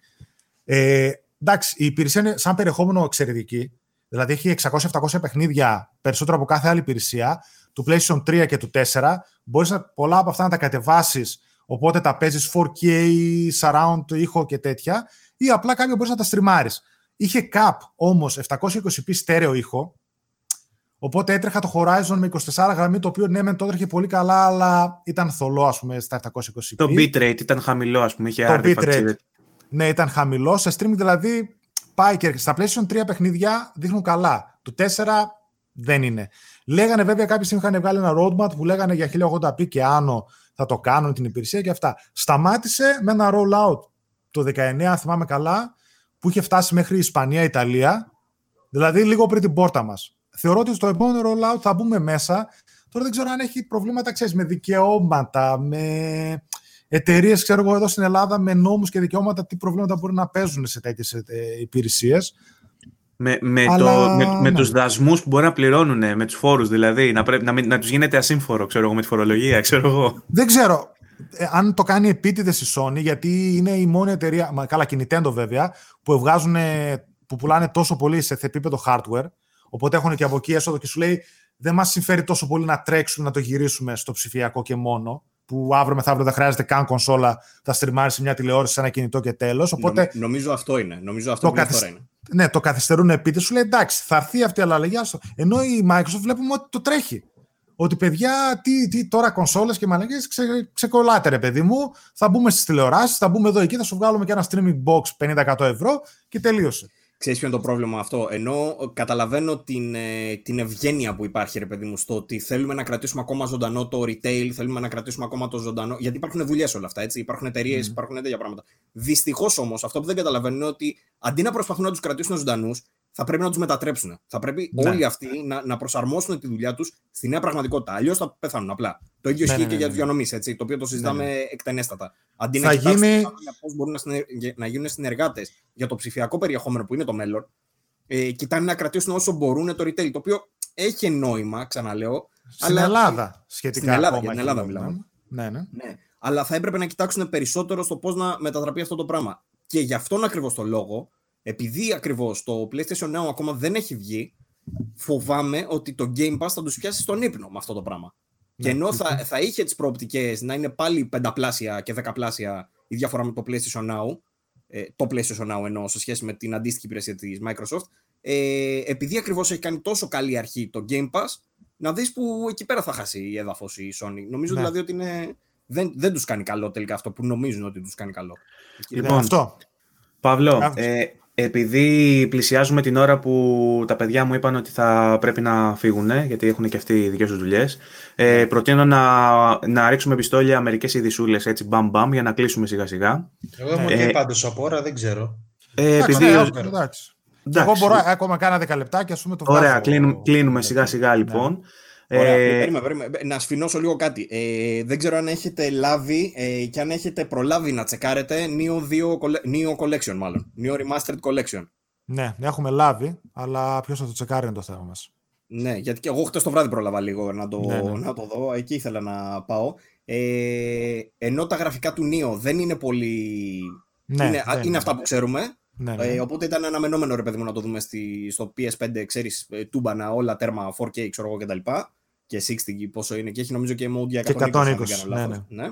Ε, εντάξει, η υπηρεσία είναι σαν περιεχόμενο εξαιρετική. Δηλαδή έχει 600-700 παιχνίδια περισσότερο από κάθε άλλη υπηρεσία του PlayStation 3 και του 4. Μπορείς πολλά από αυτά να τα κατεβάσεις, οπότε τα παίζεις 4K, surround, ήχο και τέτοια, ή απλά κάποια μπορείς να τα στριμάρεις. Είχε cap όμως 720p στέρεο ήχο, Οπότε έτρεχα το Horizon με 24 γραμμή, το οποίο ναι, μεν το έτρεχε πολύ καλά, αλλά ήταν θολό, ας πούμε, στα 720p. Το bitrate ήταν χαμηλό, ας πούμε, είχε Το bitrate, ναι, ήταν χαμηλό. Σε streaming δηλαδή πάει και στα PlayStation 3 παιχνίδια δείχνουν καλά. Το 4 δεν είναι. Λέγανε βέβαια κάποιοι στιγμή είχαν βγάλει ένα roadmap που λέγανε για 1080p και άνω θα το κάνουν την υπηρεσία και αυτά. Σταμάτησε με ένα rollout το 19, θυμάμαι καλά, που είχε φτάσει μέχρι Ισπανία, Ιταλία, δηλαδή λίγο πριν την πόρτα μας θεωρώ ότι στο επόμενο rollout θα μπούμε μέσα. Τώρα δεν ξέρω αν έχει προβλήματα, ξέρεις, με δικαιώματα, με εταιρείες, ξέρω εγώ, εδώ στην Ελλάδα, με νόμους και δικαιώματα, τι προβλήματα μπορεί να παίζουν σε τέτοιες ε, υπηρεσίες. Με, με, Αλλά, το, με, με ναι. τους δασμούς που μπορεί να πληρώνουν, με τους φόρους δηλαδή, να, πρέπει, να, να τους γίνεται ασύμφορο, ξέρω εγώ, με τη φορολογία, ξέρω εγώ. Δεν ξέρω. Ε, αν το κάνει επίτηδες η Sony, γιατί είναι η μόνη εταιρεία, μα, καλά, και Nintendo βέβαια, που, βγάζουν, που πουλάνε τόσο πολύ σε επίπεδο hardware, Οπότε έχουν και από εκεί έσοδο και σου λέει δεν μας συμφέρει τόσο πολύ να τρέξουμε να το γυρίσουμε στο ψηφιακό και μόνο. Που αύριο μεθαύριο δεν χρειάζεται καν κονσόλα, θα στριμάρει σε μια τηλεόραση, σε ένα κινητό και τέλος. Οπότε... νομίζω αυτό είναι. Νομίζω αυτό το καθυσ... είναι. Ναι, το καθυστερούν επίτηδε. Σου λέει εντάξει, θα έρθει αυτή η αλλαγή. Ενώ η Microsoft βλέπουμε ότι το τρέχει. Ότι παιδιά, τι, τι τώρα κονσόλες και μαλακές, ξε, ξεκολλάτε ρε παιδί μου. Θα μπούμε στις τηλεοράσεις, θα μπούμε εδώ εκεί, θα σου βγάλουμε και ένα streaming box 50% ευρώ και τελείωσε. Ξέρεις ποιο είναι το πρόβλημα αυτό; Ενώ καταλαβαίνω την, ε, την ευγένεια που υπάρχει, ρε παιδί μου, στο ότι θέλουμε να κρατήσουμε ακόμα ζωντανό το retail, θέλουμε να κρατήσουμε ακόμα το ζωντανό. Γιατί υπάρχουν δουλειές όλα αυτά, έτσι. Υπάρχουν εταιρείες, mm. υπάρχουν τέτοια πράγματα. Δυστυχώς όμως, αυτό που δεν καταλαβαίνω είναι ότι αντί να προσπαθούν να τους κρατήσουν ζωντανούς, θα πρέπει να τους μετατρέψουν. Θα πρέπει ναι. όλοι αυτοί να, να προσαρμόσουν τη δουλειά τους στη νέα πραγματικότητα. Αλλιώς θα πεθάνουν απλά. Το ίδιο ναι, ισχύει ναι, και για του διανομής, το οποίο το συζητάμε εκτενέστατα. Αντί να γίνει... πώς μπορούν να, συνε... να γίνουν συνεργάτες για το ψηφιακό περιεχόμενο που είναι το μέλλον, ε, κοιτάνε να κρατήσουν όσο μπορούν το retail. Το οποίο έχει νόημα, ξαναλέω. Στην αλλά... Ελλάδα σχετικά. Στην Ελλάδα, για την Ελλάδα μιλάμε. Ναι, ναι. ναι. Αλλά θα έπρεπε να κοιτάξουν περισσότερο στο πώς να μετατραπεί αυτό το πράγμα. Και γι' αυτόν ακριβώς το λόγο επειδή ακριβώς το PlayStation Now ακόμα δεν έχει βγει, φοβάμαι ότι το Game Pass θα τους πιάσει στον ύπνο με αυτό το πράγμα. Και ναι. ενώ θα, θα είχε τις προοπτικές να είναι πάλι πενταπλάσια και δεκαπλάσια η διαφορά με το PlayStation Now, ε, το PlayStation Now εννοώ σε σχέση με την αντίστοιχη υπηρεσία της Microsoft, ε, επειδή ακριβώς έχει κάνει τόσο καλή αρχή το Game Pass, να δεις που εκεί πέρα θα χάσει η έδαφος η Sony. Νομίζω ναι. δηλαδή ότι είναι, δεν, δεν τους κάνει καλό τελικά αυτό που νομίζουν ότι τους κάνει καλό. Λοιπόν, αυτό. Παύλο, ε, επειδή πλησιάζουμε την ώρα που τα παιδιά μου είπαν ότι θα πρέπει να φύγουν, γιατί έχουν και αυτοί οι δικέ του δουλειές, ε, προτείνω να, να ρίξουμε πιστόλια μερικές ειδισούλε έτσι μπαμ μπαμ για να κλείσουμε σιγά σιγά. Εγώ είμαι ε, και πάντως από ώρα, δεν ξέρω. Ε, εντάξει, επειδή... εντάξει. Εγώ μπορώ ακόμα κάνα δέκα λεπτά και ας πούμε το Ωραία, κλείνουμε, κλείνουμε σιγά σιγά ναι. Λοιπόν. Ωραία, ε... περίμε, περίμε. Να σφινώσω λίγο κάτι. Ε, δεν ξέρω αν έχετε λάβει ε, και αν έχετε προλάβει να τσεκάρετε Neo, 2, Neo Collection μάλλον. Neo Remastered Collection. Ναι, έχουμε λάβει, αλλά ποιος θα το τσεκάρει είναι το θέμα μας. Ναι, γιατί και εγώ χτες το βράδυ πρόλαβα λίγο να το, ναι, ναι. να το δω. Εκεί ήθελα να πάω. Ε, ενώ τα γραφικά του Neo δεν είναι πολύ... Ναι, είναι, είναι, είναι αυτά που ξέρουμε. Ναι, ναι. Ε, οπότε ήταν αναμενόμενο ρε παιδί μου να το δούμε στη, στο PS5, ξέρεις, ε, τούμπανα, όλα τέρμα 4K, ξέρω εγώ κτλ και 60 πόσο είναι και έχει νομίζω και mode για 120, 120 ναι, ναι. ναι.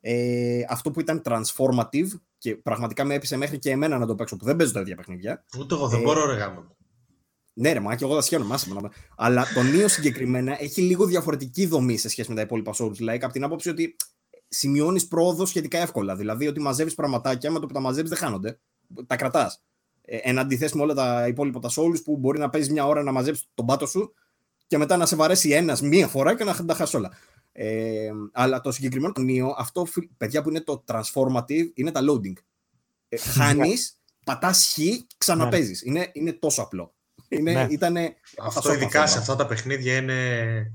Ε, αυτό που ήταν transformative και πραγματικά με έπεισε μέχρι και εμένα να το παίξω που δεν παίζω τα ίδια παιχνίδια. Ούτε εγώ δεν ε, μπορώ ρε γάμο. Ναι, ρε, μα και εγώ θα σχένω, μάσα Αλλά το Neo συγκεκριμένα έχει λίγο διαφορετική δομή σε σχέση με τα υπόλοιπα Souls like από την άποψη ότι σημειώνεις πρόοδο σχετικά εύκολα. Δηλαδή ότι μαζεύεις πραγματάκια με το που τα μαζεύεις δεν χάνονται. Τα κρατάς. Ε, εν αντιθέσει με όλα τα υπόλοιπα τα Souls που μπορεί να παίζεις μια ώρα να μαζέψεις τον πάτο σου και μετά να σε βαρέσει ένας μία φορά και να τα χάσει όλα. Ε, αλλά το συγκεκριμένο τομείο, αυτό παιδιά που είναι το transformative, είναι τα loading. Ε, Χάνεις, πατάς χ, ξαναπέζεις. Ναι. Είναι, είναι τόσο απλό. Είναι, ναι. ήτανε, αυτό ειδικά σε αυτά τα παιχνίδια είναι.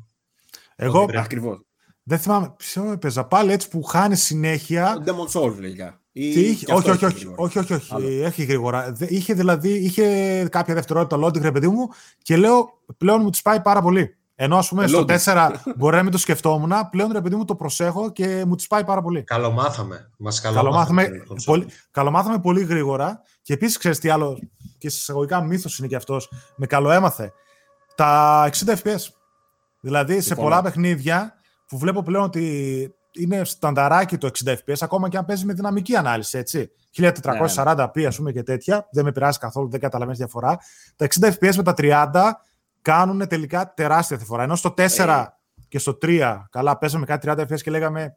Εγώ ακριβώς. Δεν θυμάμαι. Ποιο έπαιζα πάλι έτσι που χάνεις συνέχεια. Το Demon Souls, λέγα. Είχε, όχι, όχι, όχι, όχι, όχι, όχι, έχει γρήγορα. Είχε δηλαδή είχε κάποια δευτερότητα loading, ρε παιδί μου, και λέω πλέον μου τη πάει πάρα πολύ. Ενώ, ας πούμε, στο 4 <laughs> μπορεί να μην το σκεφτόμουν, πλέον ρε παιδί μου το προσέχω και μου τη πάει πάρα πολύ. Καλομάθαμε. Μας Καλομάθαμε, καλομάθαμε. πολύ, καλομάθαμε πολύ γρήγορα. Και επίσης, ξέρεις τι άλλο, και εισαγωγικά μύθος είναι και αυτός, με καλοέμαθε. Τα 60 FPS. Δηλαδή, σε Συμφωνώ. πολλά παιχνίδια που βλέπω πλέον ότι είναι στανταράκι το 60 FPS, ακόμα και αν παίζει με δυναμική ανάλυση, έτσι. 1440p, ας πούμε, και τέτοια. Δεν με πειράζει καθόλου, δεν καταλαβαίνεις διαφορά. Τα 60 FPS με τα 30 κάνουν τελικά τεράστια διαφορά. Ενώ στο 4 και στο 3, καλά, παίζαμε κάτι 30 FPS και λέγαμε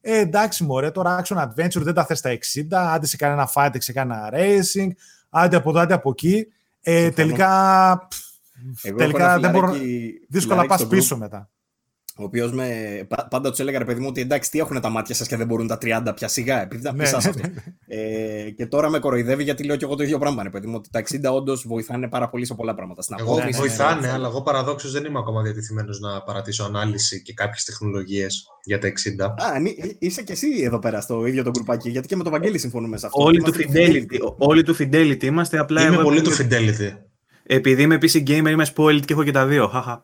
ε, εντάξει, μωρέ, τώρα action adventure δεν τα θες στα 60, άντε σε κανένα fighting, σε κανένα racing, άντε από εδώ, άντε από εκεί. Ε, Συμφωνώ. τελικά, πφ, Εγώ τελικά έχω ένα δεν μπορώ, φιλαράκι- δύσκολα φιλαράκι πας στο group, πίσω μετά. Ο οποίος με... πα- πάντα τους έλεγα ρε παιδί μου ότι εντάξει, τι έχουν τα μάτια σας και δεν μπορούν τα 30 πια σιγά, επειδή τα Ναι, πισάς ναι, αυτό. ε, και τώρα με κοροϊδεύει γιατί λέω και εγώ το ίδιο πράγμα, ρε παιδί μου, ότι τα 60 όντως βοηθάνε πάρα πολύ σε πολλά πράγματα. Στην Εγώ απόδοση, βοηθάνε, σε- αλλά εγώ παραδόξως δεν είμαι ακόμα διατεθειμένος να παρατήσω ανάλυση και κάποιες τεχνολογίες για τα 60. Α, νι- είσαι και εσύ εδώ πέρα στο ίδιο το γκρουπάκι, γιατί και με τον Βαγγέλη συμφωνούμε σε αυτό. Όλοι του, Είμαστε fidelity, όλοι του Fidelity είμαστε. Απλά Είμαι εγώ πολύ του επειδή- Fidelity. Επειδή είμαι PC gamer, είμαι spoiled και έχω και τα δύο. Χαχα.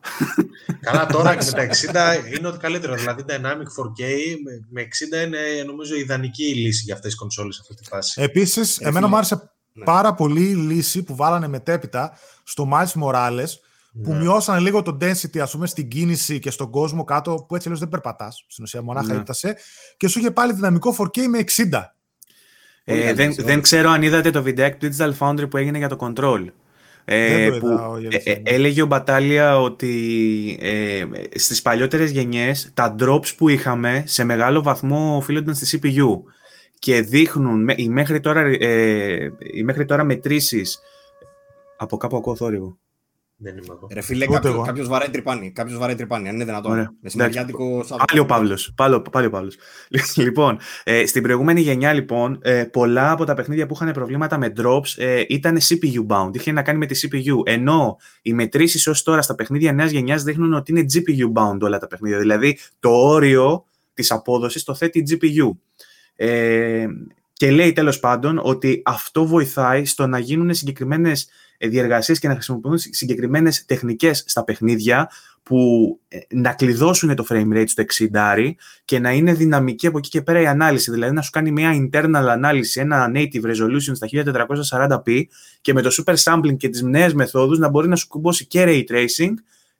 Καλά, τώρα και <laughs> με τα 60 είναι ότι καλύτερο. Δηλαδή, Dynamic 4K με- με 60 είναι νομίζω ιδανική η λύση για αυτές τις κονσόλες σε αυτή τη φάση. Επίσης, Ρε εμένα φίλε. μου άρεσε Ναι. πάρα πολύ η λύση που βάλανε μετέπειτα στο Miles Morales, που Ναι. μειώσανε λίγο το density, ας πούμε, στην κίνηση και στον κόσμο κάτω, που έτσι αλλιώς δεν περπατάς, στην ουσία μονάχα Ναι. ήτασε, και σου είχε πάλι δυναμικό 4K με 60. Πολύ Ε, καλή δεν, λύση, δεν όντως. ξέρω αν είδατε το βιντεάκι του Digital Foundry που έγινε για το Control. Ε, Δεν το που είδα, η αλήθεια ε, είναι. έλεγε ο Μπατάλια ότι ε, στις παλιότερες γενιές τα drops που είχαμε σε μεγάλο βαθμό οφείλονταν στη CPU και δείχνουν με- οι μέχρι τώρα, ε, οι μέχρι τώρα μετρήσεις από κάπου ακούω θόρυβο. Δεν είμαι εγώ. Ρε φίλε, Ούτε κάποιο, εγώ. κάποιος βαράει τρυπάνι. Κάποιος βαράει τρυπάνι, αν είναι δυνατόν. Ωραία. Μεσημεριάτικο Σάββατο. Πάλι ο Παύλος. Πάλι, ο- πάλι ο Παύλος. <laughs> λοιπόν, ε, στην προηγούμενη γενιά, λοιπόν, ε, πολλά από τα παιχνίδια που είχαν προβλήματα με drops ε, ήταν CPU bound. Είχε να κάνει με τη CPU. Ενώ οι μετρήσεις ως τώρα στα παιχνίδια νέας γενιάς δείχνουν ότι είναι GPU bound όλα τα παιχνίδια. Δηλαδή, το όριο της απόδοσης το θέτει η GPU. Ε, και λέει τέλος πάντων ότι αυτό βοηθάει στο να γίνουν συγκεκριμένες ε, διεργασίες και να χρησιμοποιούν συγκεκριμένες τεχνικές στα παιχνίδια που ε, να κλειδώσουν το frame rate στο 60 και να είναι δυναμική από εκεί και πέρα η ανάλυση. Δηλαδή να σου κάνει μια internal ανάλυση, ένα native resolution στα 1440p και με το super sampling και τις νέες μεθόδους να μπορεί να σου κουμπώσει και ray tracing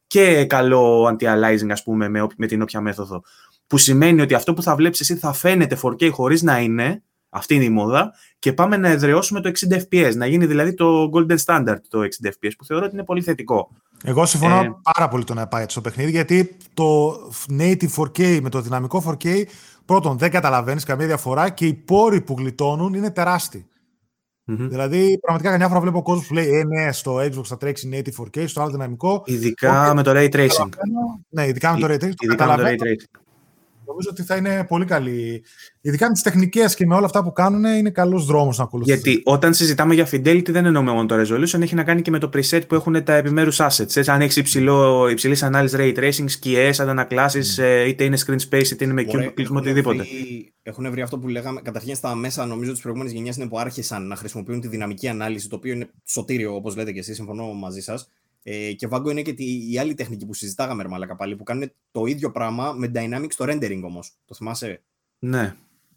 και καλό anti-aliasing ας πούμε με, όποια- με την όποια μέθοδο. Που σημαίνει ότι αυτό που θα βλέπεις εσύ θα φαίνεται 4K χωρίς να είναι, αυτή είναι η μόδα, και πάμε να εδραιώσουμε το 60 fps, να γίνει δηλαδή το golden standard το 60 fps, που θεωρώ ότι είναι πολύ θετικό. Εγώ συμφωνώ Ε, πάρα πολύ το να πάει στο παιχνίδι, γιατί το native 4K με το δυναμικό 4K, πρώτον δεν καταλαβαίνεις καμία διαφορά και οι πόροι που γλιτώνουν είναι τεράστιοι. Μμμ. Δηλαδή, πραγματικά καμιά φορά βλέπω κόσμος που λέει Ε, ναι, στο Xbox θα τρέξει native 4K, στο άλλο δυναμικό. Ειδικά Όχι, με το ray tracing. Καταλαβαίνω. Ναι, ειδικά με το ray tracing. το Ειδικά με το καταλαβαίνω. ray tracing. Νομίζω ότι θα είναι πολύ καλή. Ειδικά με τις τεχνικές και με όλα αυτά που κάνουν, είναι καλός δρόμος να ακολουθήσει. Γιατί όταν συζητάμε για fidelity δεν εννοούμε μόνο το resolution, έχει να κάνει και με το preset που έχουν τα επιμέρους assets. Έτσι, αν έχεις υψηλής ανάλυσης ray tracing, σκιές, αντανακλάσεις, είτε είναι screen space, είτε είναι με Ωραία, cube, κλείσιμο, έχουν οτιδήποτε. βρει- Έχουν βρει αυτό που λέγαμε. Καταρχήν στα μέσα, νομίζω, της προηγούμενης γενιάς είναι που άρχισαν να χρησιμοποιούν τη δυναμική ανάλυση, το οποίο είναι σωτήριο, όπως λέτε και εσείς, συμφωνώ μαζί σας. Ε, και βάγκο είναι και τη, η άλλη τεχνική που συζητάγαμε, ρε Μαλάκα πάλι, που κάνουν το ίδιο πράγμα με dynamics στο rendering όμως. Το θυμάσαι; Ναι.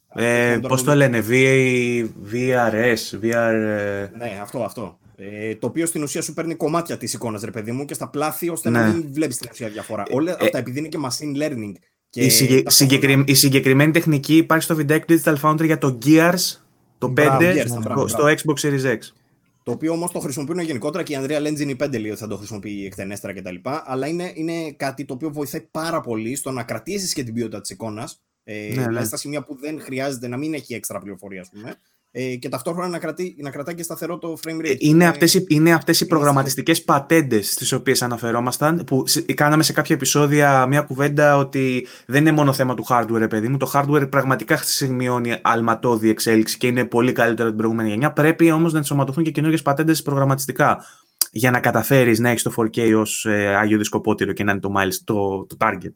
Αυτό Ε, είναι τώρα Πώς που- το λένε, V- VRS, VR. ε, Ναι, αυτό, αυτό. Ε, το οποίο στην ουσία σου παίρνει κομμάτια τη εικόνα, ρε παιδί μου, και στα πλάθη, ώστε Ναι. να μην βλέπεις την ουσία διαφορά. Όλα αυτά επειδή είναι και machine learning. Και η, συγκε- ταυτόχρονα- συγκεκρι- η συγκεκριμένη τεχνική υπάρχει στο βιντεάκι του Digital Foundry για το Gears, το 5, Μπράβο, Gears, στο, μπράβο, στο μπράβο. Xbox Series X. Το οποίο όμως το χρησιμοποιούν γενικότερα και η Unreal Engine 5 λέει ότι θα το χρησιμοποιεί εκτενέστερα κτλ. Αλλά είναι, είναι κάτι το οποίο βοηθάει πάρα πολύ στο να κρατήσεις και την ποιότητα της εικόνας. Ε, Ναι, δηλαδή ναι. στα σημεία που δεν χρειάζεται να μην έχει έξτρα πληροφορία, ας πούμε. Ε, και ταυτόχρονα να, κρατεί, να κρατάει και σταθερό το frame rate. Είναι Ε, αυτές, οι- είναι αυτές οι προγραμματιστικές πατέντες στις οποίες αναφερόμασταν που σ- κάναμε σε κάποια επεισόδια μια κουβέντα ότι δεν είναι μόνο θέμα του hardware ρε παιδί μου το hardware πραγματικά σημειώνει αλματώδη εξέλιξη και είναι πολύ καλύτερο από την προηγούμενη γενιά πρέπει όμως να ενσωματωθούν και καινούργιες πατέντες προγραμματιστικά για να καταφέρεις να έχεις το 4K ως ε, άγιο δισκοπότηρο και να είναι το, miles, το, το target.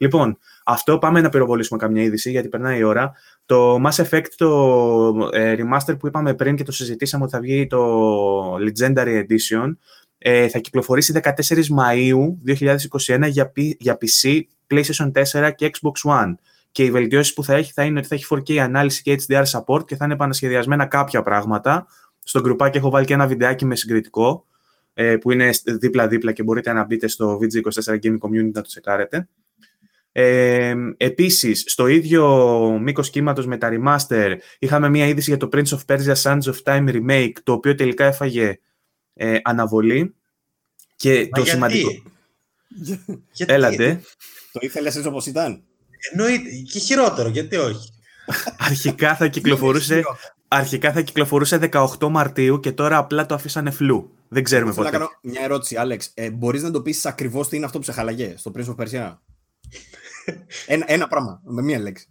Λοιπόν, αυτό πάμε να πυροβολήσουμε καμιά είδηση γιατί περνάει η ώρα. Το Mass Effect, το ε, remaster που είπαμε πριν και το συζητήσαμε ότι θα βγει το Legendary Edition, ε, θα κυκλοφορήσει 14 Μαΐου 2021 για, για PC, PlayStation 4 και Xbox One. Και οι βελτιώσεις που θα έχει θα είναι ότι θα έχει 4K ανάλυση και HDR support και θα είναι επανασχεδιασμένα κάποια πράγματα. Στο γκρουπάκι έχω βάλει και ένα βιντεάκι με συγκριτικό ε, που είναι δίπλα-δίπλα και μπορείτε να μπείτε στο VG24 Gaming Community να το τσεκάρετε. Ε, επίσης, στο ίδιο μήκος κύματος με τα remaster είχαμε μία είδηση για το Prince of Persia Sands of Time remake, το οποίο τελικά έφαγε ε, αναβολή. Και το γιατί; σημαντικό... γιατί; Έλατε. Το ήθελες έτσι όπως ήταν; Εννοείται. Και χειρότερο, γιατί όχι; Αρχικά θα <laughs> κυκλοφορούσε... Αρχικά θα κυκλοφορούσε 18 Μαρτίου και τώρα απλά το αφήσανε φλού. Δεν ξέρουμε Θέλω να πότε. κάνω μια ερώτηση, Άλεξ. Ε, Μπορείς να το πεις ακριβώς τι είναι αυτό που σε χαλαγέ στο Prince of Persia; Ένα, ένα πράγμα, με μία λέξη.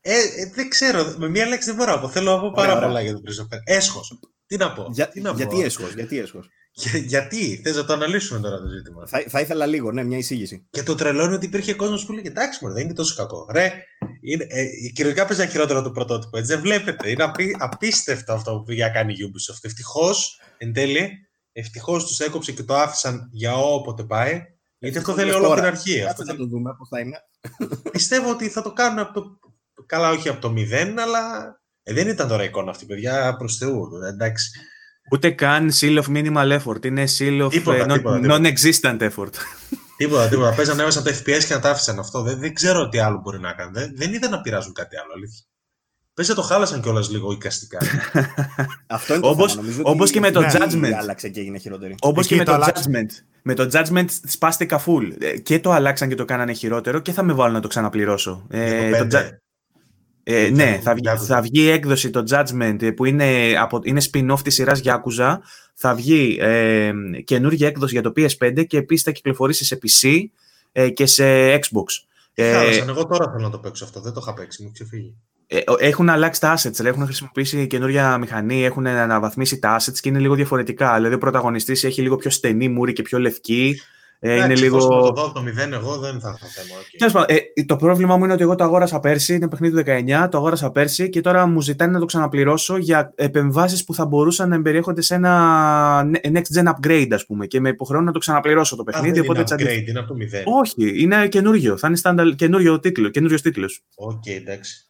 Ε, ε, δεν ξέρω. Με μία λέξη δεν μπορώ να πω. Θέλω να πω πάρα Ωραία, πολλά για τον Christopher. Έσχος. Τι να πω. Για, τι να γιατί πω. έσχος, γιατί έσχος; Για- γιατί; Θες να το αναλύσουμε τώρα το ζήτημα; Θα, θα ήθελα λίγο, ναι, μια εισήγηση. Και το τρελό είναι ότι υπήρχε κόσμος που λέγε Εντάξει, μωρέ, δεν είναι τόσο κακό. Ρε, είναι, ε, κυριολεκτικά παίζει ένα χειρότερο το πρωτότυπο. Έτσι δεν βλέπετε. Είναι απί, απίστευτο αυτό που πήγε να κάνει η Ubisoft. Ευτυχώς, εν τέλει, ευτυχώς τους έκοψε και το άφησαν για όποτε πάει. Γιατί αυτό θέλει Ευτυχώς όλο από τώρα. την αρχή. Αυτό Κάτσε να το δούμε πώς θα είναι. πιστεύω ότι θα το κάνουν από το. Καλά, όχι από το μηδέν, αλλά. Ε, δεν ήταν τώρα εικόνα αυτή, παιδιά, προς Θεού. Εντάξει. Ούτε καν seal of minimal effort. Είναι seal of Τίποτα, ε, non- τίποτα, τίποτα. non-existent effort. Τίποτα, τίποτα. Παίζανε μέσα από το FPS και να τα άφησαν αυτό. Δεν, δεν ξέρω τι άλλο μπορεί να κάνουν. Δεν, δεν είδα να πειράζουν κάτι άλλο, αλήθεια. Πες το χάλασαν κιόλας λίγο οικαστικά. <laughs> Αυτό είναι το Όπως- θέμα. Νομίζω όπως ότι και με το η Judgment. άλλαξε και έγινε χειρότερη. Όπως Εκεί και με το το, αλλάξαν. Judgment. Με το Judgment σπάστηκα full. Ε, Και το αλλάξαν και το κάνανε χειρότερο και θα με βάλουν να το ξαναπληρώσω. Ε, Για το το Ju- πέντε. ε, ναι, θα, βγει, Yakuza. θα βγει η έκδοση το Judgment ε, που είναι, από, είναι spin-off της σειράς Yakuza. Θα βγει ε, καινούργια έκδοση για το PS5 και επίσης θα κυκλοφορήσει σε PC ε, και σε Xbox. Ε, Χάλασαν. Εγώ τώρα θέλω να το παίξω αυτό. Δεν το είχα παίξει. Μου έχει ξεφύγει. Ε, έχουν αλλάξει τα assets, δηλαδή έχουν χρησιμοποιήσει καινούργια μηχανή, έχουν αναβαθμίσει τα assets και είναι λίγο διαφορετικά. Δηλαδή ο πρωταγωνιστής έχει λίγο πιο στενή μούρη και πιο λευκή. Ε, είναι Εντάξει, λίγο... εφόσον το δω από το μηδέν, εγώ δεν θα έχω θέμα. οκ. Τέλος πάντων, ε, το πρόβλημα μου είναι ότι εγώ το αγόρασα πέρσι, είναι παιχνίδι του 19, το αγόρασα πέρσι και τώρα μου ζητάνε να το ξαναπληρώσω για επεμβάσεις που θα μπορούσαν να εμπεριέχονται σε ένα next gen upgrade, ας πούμε, και με υποχρεώνουν να το ξαναπληρώσω το Α, παιχνίδι. δεν οπότε είναι έτσι αντί- upgrade, είναι από το μηδέν. Όχι, είναι καινούριο. Θα είναι standard, καινούριο τίτλο, καινούριος τίτλος. Οκ, εντάξει.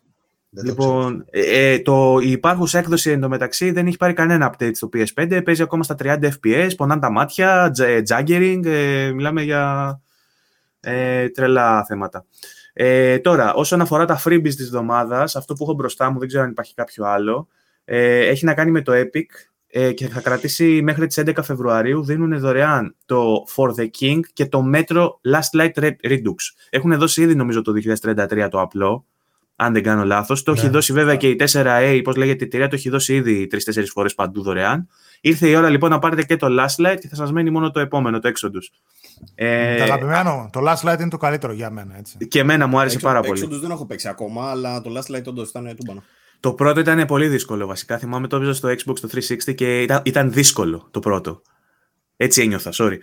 Δεν το ξέρω. Λοιπόν, ε, ε, το, η υπάρχουσα έκδοση εντωμεταξύ δεν έχει πάρει κανένα update στο PS5. Παίζει ακόμα στα 30 FPS, πονάνε τα μάτια, τζα- juggering, ε, μιλάμε για ε, τρελά θέματα. Ε, τώρα, όσον αφορά τα freebies της εβδομάδας, αυτό που έχω μπροστά μου, δεν ξέρω αν υπάρχει κάποιο άλλο, ε, έχει να κάνει με το Epic ε, και θα κρατήσει μέχρι τις 11 Φεβρουαρίου. Δίνουν δωρεάν το For the King και το Metro Last Light Red- Redux. Έχουν δώσει ήδη νομίζω το 2033 το απλό, αν δεν κάνω λάθος. Το Ναι, έχει δώσει βέβαια και η 4A, πώς λέγεται η εταιρεία, το έχει δώσει ήδη 3-4 φορές παντού δωρεάν. Ήρθε η ώρα λοιπόν να πάρετε και το Last Light και θα σας μένει μόνο το επόμενο, το Exodus. Ε, Το αγαπημένο, το Last Light είναι το καλύτερο για μένα, έτσι. και εμένα μου άρεσε Έξω- πάρα έξω πολύ. τους δεν έχω παίξει ακόμα, αλλά το Last Light όντως ήταν τούμπανο. Το πρώτο ήταν πολύ δύσκολο βασικά. Θυμάμαι το έπαιζα στο Xbox το 360 και ήταν, ήταν δύσκολο το πρώτο. Έτσι ένιωθα, sorry.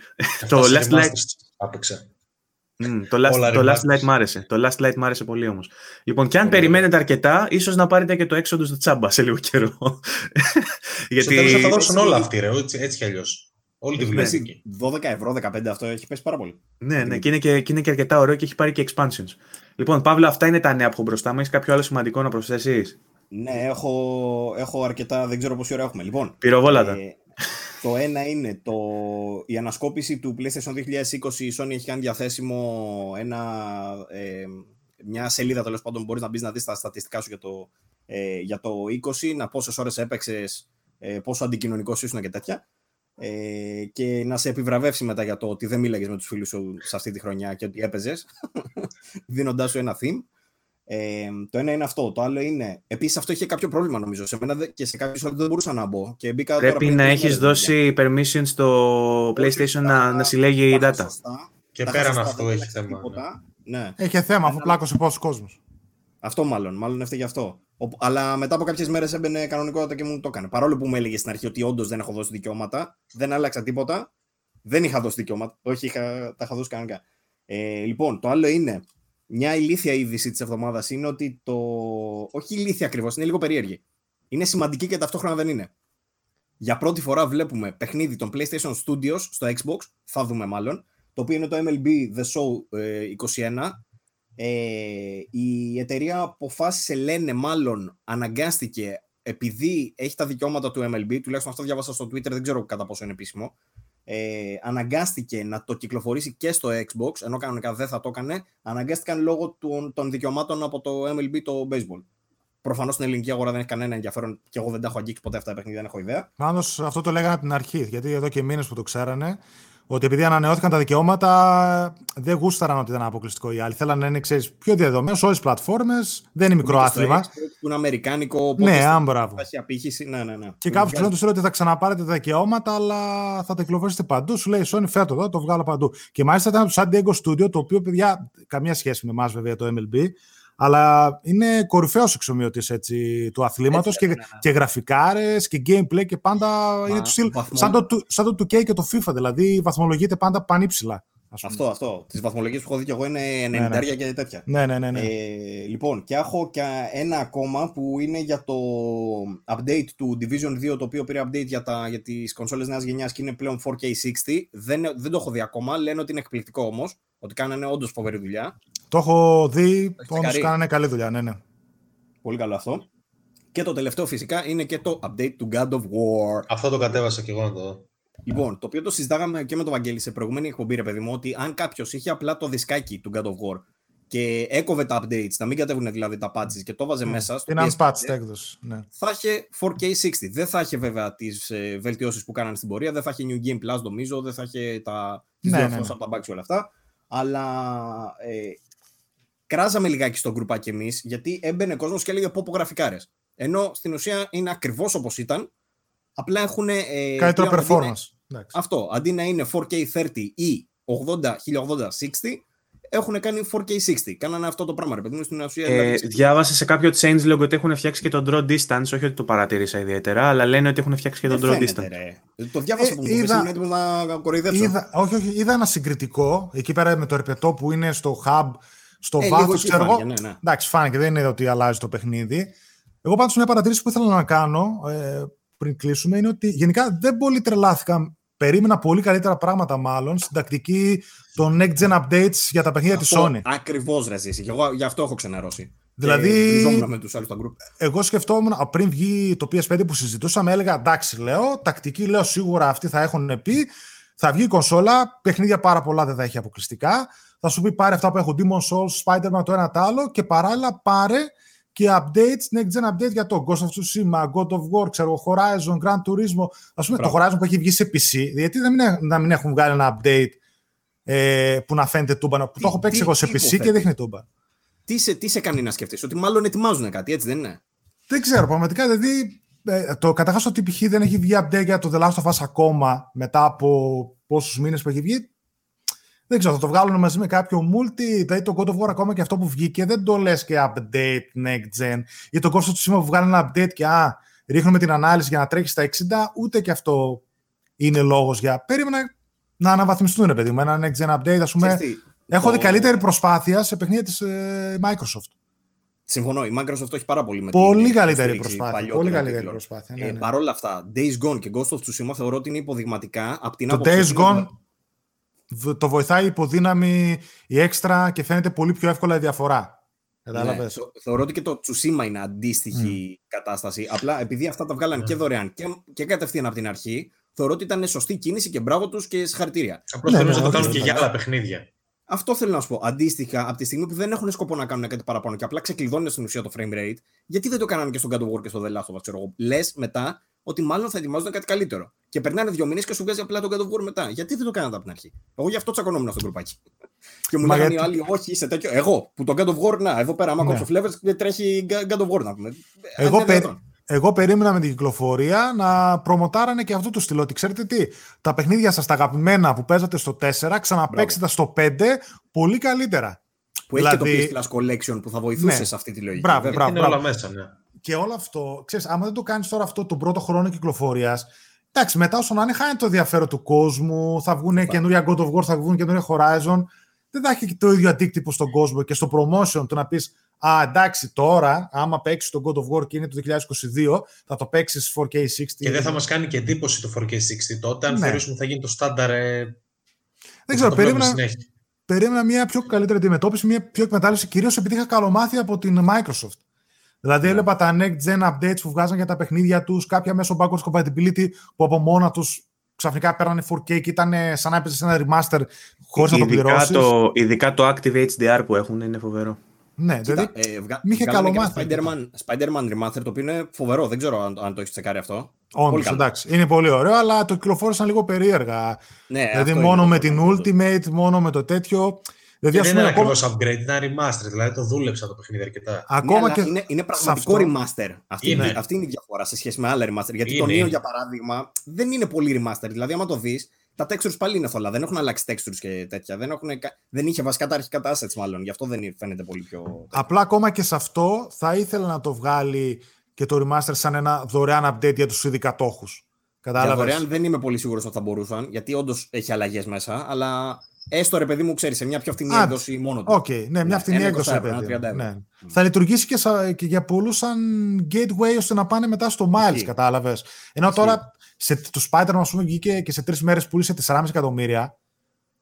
το, Αυτά Last σε Light, remasters Άπαιξα. Μμ, το, last, Όλα το Last remasters. Light μ' άρεσε. Το Last Light μ' άρεσε πολύ όμως. Λοιπόν, και αν Πολύ περιμένετε αρκετά, ίσως να πάρετε και το Exodus στο τσάμπα σε λίγο καιρό. Στο τέλος θα τα δώσουν έτσι- όλα αυτοί, ρε, έτσι, έτσι κι αλλιώς. Όλη τη δουλειά Ναι. είναι εκεί. 12 ευρώ, 15 αυτό έχει πέσει πάρα πολύ. ναι, ναι, και είναι και, και είναι και αρκετά ωραίο και έχει πάρει και expansions. Λοιπόν, Παύλο, αυτά είναι τα νέα που έχω μπροστά μου. Έχεις κάποιο άλλο σημαντικό να προσθέσεις; Ναι, έχω, έχω αρκετά, δεν ξέρω πόση ώρα έχουμε. Λοιπόν, Πυροβόλατα. ε, το ένα είναι το, η ανασκόπηση του PlayStation 2020. Η Sony έχει κάνει διαθέσιμο ένα, ε, μια σελίδα τέλος πάντων. Μπορείς να μπεις να δεις τα στατιστικά σου για το, ε, για το 20, να πόσες ώρες έπαιξες, ε, πόσο αντικοινωνικός ήσουν και τέτοια. Ε, και να σε επιβραβεύσει μετά για το ότι δεν μίλαγες με τους φίλους σου σε αυτή τη χρονιά και ότι έπαιζες, <laughs> δίνοντάς σου ένα theme. Ε, το ένα είναι αυτό. Το άλλο είναι. Επίσης, αυτό είχε κάποιο πρόβλημα νομίζω. Σε μένα δε- και σε κάποιους δεν μπορούσα να μπω. Και μπήκα τώρα Πρέπει πριν να τρεις έχεις μέρες, παιδιά. δώσει permission στο PlayStation τα- να, να συλλέγει τα είχα data. σωστά, Και τα είχα πέραν σωστά, αυτού δεν έχει άλλαξε θέμα. τίποτα. Ναι. Έχει θέμα, αφού πλάκωσε πόσος κόσμος. Αυτό μάλλον. Μάλλον έφταιγε αυτό. Ο- αλλά μετά από κάποιες μέρες έμπαινε κανονικότητα και μου το έκανε. Παρόλο που μου έλεγε στην αρχή ότι όντως δεν έχω δώσει δικαιώματα, δεν άλλαξα τίποτα. Δεν είχα δώσει δικαιώματα. Όχι, είχα, τα είχα δώσει κανονικά. Ε, λοιπόν, το άλλο είναι. Μια ηλίθια είδηση της εβδομάδας είναι ότι το. Όχι ηλίθια ακριβώς, είναι λίγο περίεργη. Είναι σημαντική και ταυτόχρονα δεν είναι. Για πρώτη φορά βλέπουμε παιχνίδι των PlayStation Studios στο Xbox, θα δούμε μάλλον, το οποίο είναι το MLB The Show 21. Ε, η εταιρεία αποφάσισε, λένε μάλλον, αναγκάστηκε επειδή έχει τα δικαιώματα του MLB, τουλάχιστον αυτό διάβασα στο Twitter, δεν ξέρω κατά πόσο είναι επίσημο, ε, αναγκάστηκε να το κυκλοφορήσει και στο Xbox, ενώ κανονικά δεν θα το έκανε, αναγκάστηκαν λόγω των, των δικαιωμάτων από το MLB το baseball. Προφανώς στην ελληνική αγορά δεν έχει κανένα ενδιαφέρον και εγώ δεν τα έχω αγγίξει ποτέ αυτά τα παιχνίδια, δεν έχω ιδέα. Πάντως αυτό το λέγανε από την αρχή, γιατί εδώ και μήνες που το ξέρανε, ότι επειδή ανανεώθηκαν τα δικαιώματα, δεν γούσταραν ότι ήταν αποκλειστικό οι άλλοι. Θέλανε να είναι ξέρεις, πιο διαδεδομένο σε όλες τις πλατφόρμες. Δεν είναι μικρό άθλημα. Που είναι αμερικάνικο. Ναι, αν μπράβο. Έχει απήχηση. Ναι, ναι, ναι. Και κάποιος του λέει ότι θα ξαναπάρετε τα δικαιώματα, αλλά θα τα κυκλοφορήσετε παντού. Σου λέει Sony, φέτο εδώ, το βγάλω παντού. Και μάλιστα ήταν το San Diego Studio, το οποίο παιδιά, καμία σχέση με εμάς βέβαια το MLB, αλλά είναι κορυφαίος εξομοιωτή του αθλήματος και, ναι, ναι. και γραφικάρες και gameplay και πάντα Μα, είναι του στυλ. Σαν το, σαν το 2K και το FIFA, δηλαδή βαθμολογείται πάντα πανύψηλα. Αυτό, αυτό. Τις βαθμολογίες που έχω δει και εγώ είναι 90 ναι, ναι. και τέτοια. Ναι, ναι, ναι. ναι. Ε, λοιπόν, και έχω και ένα ακόμα που είναι για το update του Division 2, το οποίο πήρε update για, τα, για τις κονσόλες νέας γενιάς και είναι πλέον 4K60. Δεν, δεν το έχω δει ακόμα. Λένε ότι είναι εκπληκτικό όμως. Ότι κάνανε όντως φοβερή δουλειά. Το έχω δει. Όντως κάνανε καλή δουλειά, ναι, ναι. Πολύ καλό αυτό. Και το τελευταίο φυσικά είναι και το update του God of War. Αυτό το κατέβασα και εγώ να το δω. Λοιπόν, το οποίο το συζητάγαμε και με τον Βαγγέλη σε προηγούμενη εκπομπή, ρε παιδί μου, ότι αν κάποιος είχε απλά το δισκάκι του God of War και έκοβε τα updates, να μην κατέβουν δηλαδή τα patches και το βάζε mm. μέσα. Στο Είναι unpatched έκδοση. Ναι. Θα είχε 4K60. Δεν θα είχε βέβαια τις ε, βελτιώσεις που κάνανε στην πορεία, δεν θα είχε New Game Plus νομίζω, δεν θα είχε τα. ναι, ναι, ναι. από τα bugs και όλα αυτά. Αλλά ε, κράζαμε λιγάκι στο γκρουπάκι εμείς, γιατί έμπαινε κόσμος και έλεγε πω πω γραφικάρες. Ενώ στην ουσία είναι ακριβώς όπως ήταν, απλά έχουν. Ε, Καλύτερο performance. αυτό. Αντί να είναι 4K30 ή 80, 1080, 60, έχουν κάνει 4K60. Κάνανε αυτό το πράγμα, ρε παιδί στην ουσία. Ε, δηλαδή... Διάβασα σε κάποιο changelog ότι έχουν φτιάξει και τον draw distance, όχι ότι το παρατήρησα ιδιαίτερα, αλλά λένε ότι έχουν φτιάξει και τον draw distance. Ρε. Το διάβασα ε, που μου είδα... έτοιμος να κοροϊδέψω. Είδα, όχι, όχι, είδα ένα συγκριτικό εκεί πέρα με το ερπετό που είναι στο hub, στο ε, βάθος, ξέρω εγώ. Ναι, ναι. Εντάξει, φάνηκε, δεν είναι ότι αλλάζει το παιχνίδι. Εγώ πάντως μια παρατήρηση που ήθελα να κάνω ε, πριν κλείσουμε είναι ότι γενικά δεν πολύ τρελάθηκα περίμενα πολύ καλύτερα πράγματα μάλλον στην τακτική των next gen updates για τα παιχνίδια της Sony. Ακριβώς ρε ζήσει. Εγώ γι' αυτό έχω ξενερώσει. Δηλαδή, με τους άλλους group. εγώ σκεφτόμουν πριν βγει το PS5 που συζητούσαμε, έλεγα εντάξει, λέω, τακτική, λέω σίγουρα αυτοί θα έχουν πει. Θα βγει η κονσόλα, παιχνίδια πάρα πολλά δεν θα έχει αποκλειστικά. Θα σου πει πάρε αυτά που έχω Demon Souls, Spider-Man το ένα το άλλο και παράλληλα πάρε και updates, next gen update για το Ghost of Tsushima, God of War, ξέρω, Horizon, Gran Turismo. Α πούμε, το Horizon που έχει βγει σε PC, γιατί να μην, να μην έχουν βγάλει ένα update ε, που να φαίνεται τούμπα. Που το έχω παίξει εγώ σε PC και δείχνει τούμπα. Τι σε, τι σε κάνει να σκεφτείς, Ότι μάλλον ετοιμάζουν κάτι, έτσι δεν είναι; Δεν ξέρω, πραγματικά δηλαδή. Ε, το καταρχά ότι π.χ. δεν έχει βγει update για το The Last of Us ακόμα μετά από πόσους μήνες που έχει βγει. Δεν ξέρω, θα το βγάλουν μαζί με κάποιο multi, δηλαδή το God of War ακόμα και αυτό που βγήκε, δεν το λες και update next gen. Ή το Ghost of Tsushima που βγάλει ένα update και α, ρίχνουμε την ανάλυση για να τρέχει στα 60, ούτε και αυτό είναι λόγος για... Περίμενα να αναβαθμιστούν, παιδί μου, ένα next gen update, ας πούμε. Έχω δει καλύτερη προσπάθεια σε παιχνίδια της ε, Microsoft. Συμφωνώ. Η Microsoft έχει πάρα πολύ με Πολύ καλύτερη προσπάθεια. Πολύ καλύτερη προσπάθεια. Ναι, ε, ναι. Παρ' όλα αυτά, Days Gone και Ghost of Tsushima θεωρώ ότι είναι υποδειγματικά από την το Days Gone το βοηθάει η υποδύναμη, η έξτρα και φαίνεται πολύ πιο εύκολα η διαφορά. Ναι, θεωρώ ότι και το Tsushima είναι αντίστοιχη mm. κατάσταση. Απλά επειδή αυτά τα βγάλαν mm. και δωρεάν και, και κατευθείαν από την αρχή, θεωρώ ότι ήταν σωστή κίνηση και μπράβο τους και συγχαρητήρια. Απλώς ναι, ναι, να το κάνουν και για άλλα παιχνίδια. Αυτό θέλω να σου πω. Αντίστοιχα, από τη στιγμή που δεν έχουν σκοπό να κάνουν κάτι παραπάνω και απλά ξεκλειδώνουν στην ουσία το frame rate, γιατί δεν το κάνανε και στον God of War και στο The Last of Us, Λες μετά ότι μάλλον θα ετοιμάζονται κάτι καλύτερο. Και περνάνε δύο μήνες και σου βγάζει απλά τον God of War μετά. Γιατί δεν το κάνατε από την αρχή; Εγώ γι' αυτό τσακωνόμουν αυτό το γκρουπάκι. και μου λέγανε οι άλλοι, Όχι, είσαι τέτοιο. Εγώ που το God of War, να, εδώ πέρα, άμα ναι. κόψω flavors, τρέχει God of War να πούμε. Εγώ, πε... Εγώ περίμενα με την κυκλοφορία να προμοτάρανε και αυτό το στυλ. Ότι ξέρετε τι, τα παιχνίδια σας τα αγαπημένα που παίζατε στο 4, ξαναπέξτε στο 5 πολύ καλύτερα. Που δηλαδή... έχει και το PS Plus Collection που θα βοηθούσε ναι. σε αυτή τη λογική. Μπράβο, μπράβο, είναι όλα μέσα, ναι και όλο αυτό, ξέρεις, άμα δεν το κάνεις τώρα αυτό τον πρώτο χρόνο κυκλοφορίας, εντάξει, μετά όσο να είναι χάνει το ενδιαφέρον του κόσμου, θα βγουν καινούρια God of War, θα βγουν καινούρια Horizon, δεν θα έχει το ίδιο αντίκτυπο στον κόσμο και στο promotion του να πεις Α, εντάξει, τώρα, άμα παίξεις το God of War και είναι το 2022, θα το παίξεις 4K60. Και δεν θα μας κάνει και εντύπωση το 4K60 τότε, αν ναι. θεωρήσουμε θα γίνει το στάνταρ. Ε, δεν ξέρω, περίμενα, περίμενα μια πιο καλύτερη αντιμετώπιση, μια πιο εκμετάλλευση, κυρίως επειδή είχα καλομάθει από την Microsoft. Δηλαδή, yeah. Ναι. έβλεπα τα next gen updates που βγάζαν για τα παιχνίδια τους, κάποια μέσω backwards compatibility που από μόνα τους ξαφνικά πέρανε 4K και ήταν σαν να έπαιζες ένα remaster χωρίς να το πληρώσεις. Ειδικά το Active HDR που έχουν είναι φοβερό. Ναι, Κοίτα, δηλαδή. Ε, βγα... Μη είχε καλό μάθημα. Spider-Man, Spider-Man Remaster, το οποίο είναι φοβερό. Δεν ξέρω αν, αν το έχεις τσεκάρει αυτό. Όντως, εντάξει. Είναι πολύ ωραίο, αλλά το κυκλοφόρησαν λίγο περίεργα. Ναι, δηλαδή, μόνο με την Ultimate, μόνο με το τέτοιο. Δηλαδή, δεν είναι ακριβώς upgrade, ήταν remaster. Δηλαδή το δούλεψα το παιχνίδι αρκετά. Ακόμα ναι, και είναι, είναι πραγματικό remaster. Αυτή είναι. αυτή είναι η διαφορά σε σχέση με άλλα remaster. Γιατί είναι. το Nioh, για παράδειγμα, δεν είναι πολύ remaster. Δηλαδή, άμα το δεις, τα textures πάλι είναι θολά. Δεν έχουν αλλάξει textures και τέτοια. Δεν, έχουν, δεν είχε βασικά τα αρχικά τα assets, μάλλον. Γι' αυτό δεν φαίνεται πολύ πιο. Απλά ακόμα και σε αυτό θα ήθελα να το βγάλει και το remaster σαν ένα δωρεάν update για τους ήδη κατόχους. Κατάλαβες; δωρεάν δεν είμαι πολύ σίγουρος ότι θα μπορούσαν, γιατί όντως έχει αλλαγές μέσα, αλλά έστω ρε παιδί μου, ξέρεις, σε μια πιο φθηνή έκδοση μόνο του. OK, okay, ναι, μια φθηνή ναι, έκδοση. Ναι. Mm. Θα λειτουργήσει και, και για πολλούς σαν gateway ώστε να πάνε μετά στο Miles, κατάλαβες. Ενώ τώρα σε, το Spider-Man, ας πούμε, βγήκε και σε τρεις μέρες πούλησε 4,5 εκατομμύρια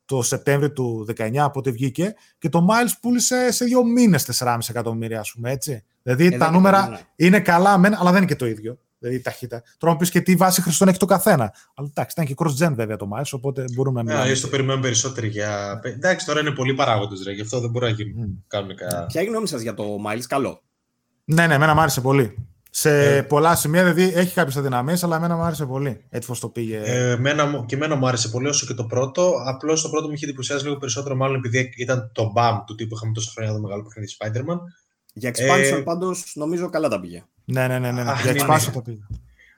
το Σεπτέμβριο του 19, από ό,τι βγήκε, και το Miles πούλησε σε δύο μήνες 4,5 εκατομμύρια, ας πούμε έτσι. Δηλαδή ε, τα νούμερα είναι, είναι καλά, μεν, αλλά δεν είναι και το ίδιο. Δηλαδή η ταχύτητα. Τώρα μου πεις και τι βάση χρηστών έχει το καθένα. Αλλά εντάξει, ήταν και cross-gen βέβαια το Miles, οπότε μπορούμε να. Ναι, το περιμένουμε περισσότερο για. Εντάξει, τώρα είναι πολλοί παράγοντες, γι' αυτό δεν μπορεί να γίνει mm. κανονικά. Ποια γνώμη σας για το Miles, καλό; Ναι, ναι, εμένα μου άρεσε πολύ σε ε, πολλά σημεία. Δηλαδή έχει κάποιες αδυναμίες, αλλά εμένα μου άρεσε πολύ. Έτσι πώ το πήγε. Ε, εμένα, και εμένα μου άρεσε πολύ όσο και το πρώτο. Απλώς το πρώτο μου είχε εντυπωσιάσει λίγο περισσότερο, μάλλον επειδή ήταν το BAM του τύπου είχαμε τόσα χρόνια το μεγάλο παιχνίδι Spider-Man. Για expansion ε, πάντως νομίζω καλά τα πήγε. Ναι, ναι, ναι. ναι, ναι. Για ναι, expansion ναι. τα πήγε.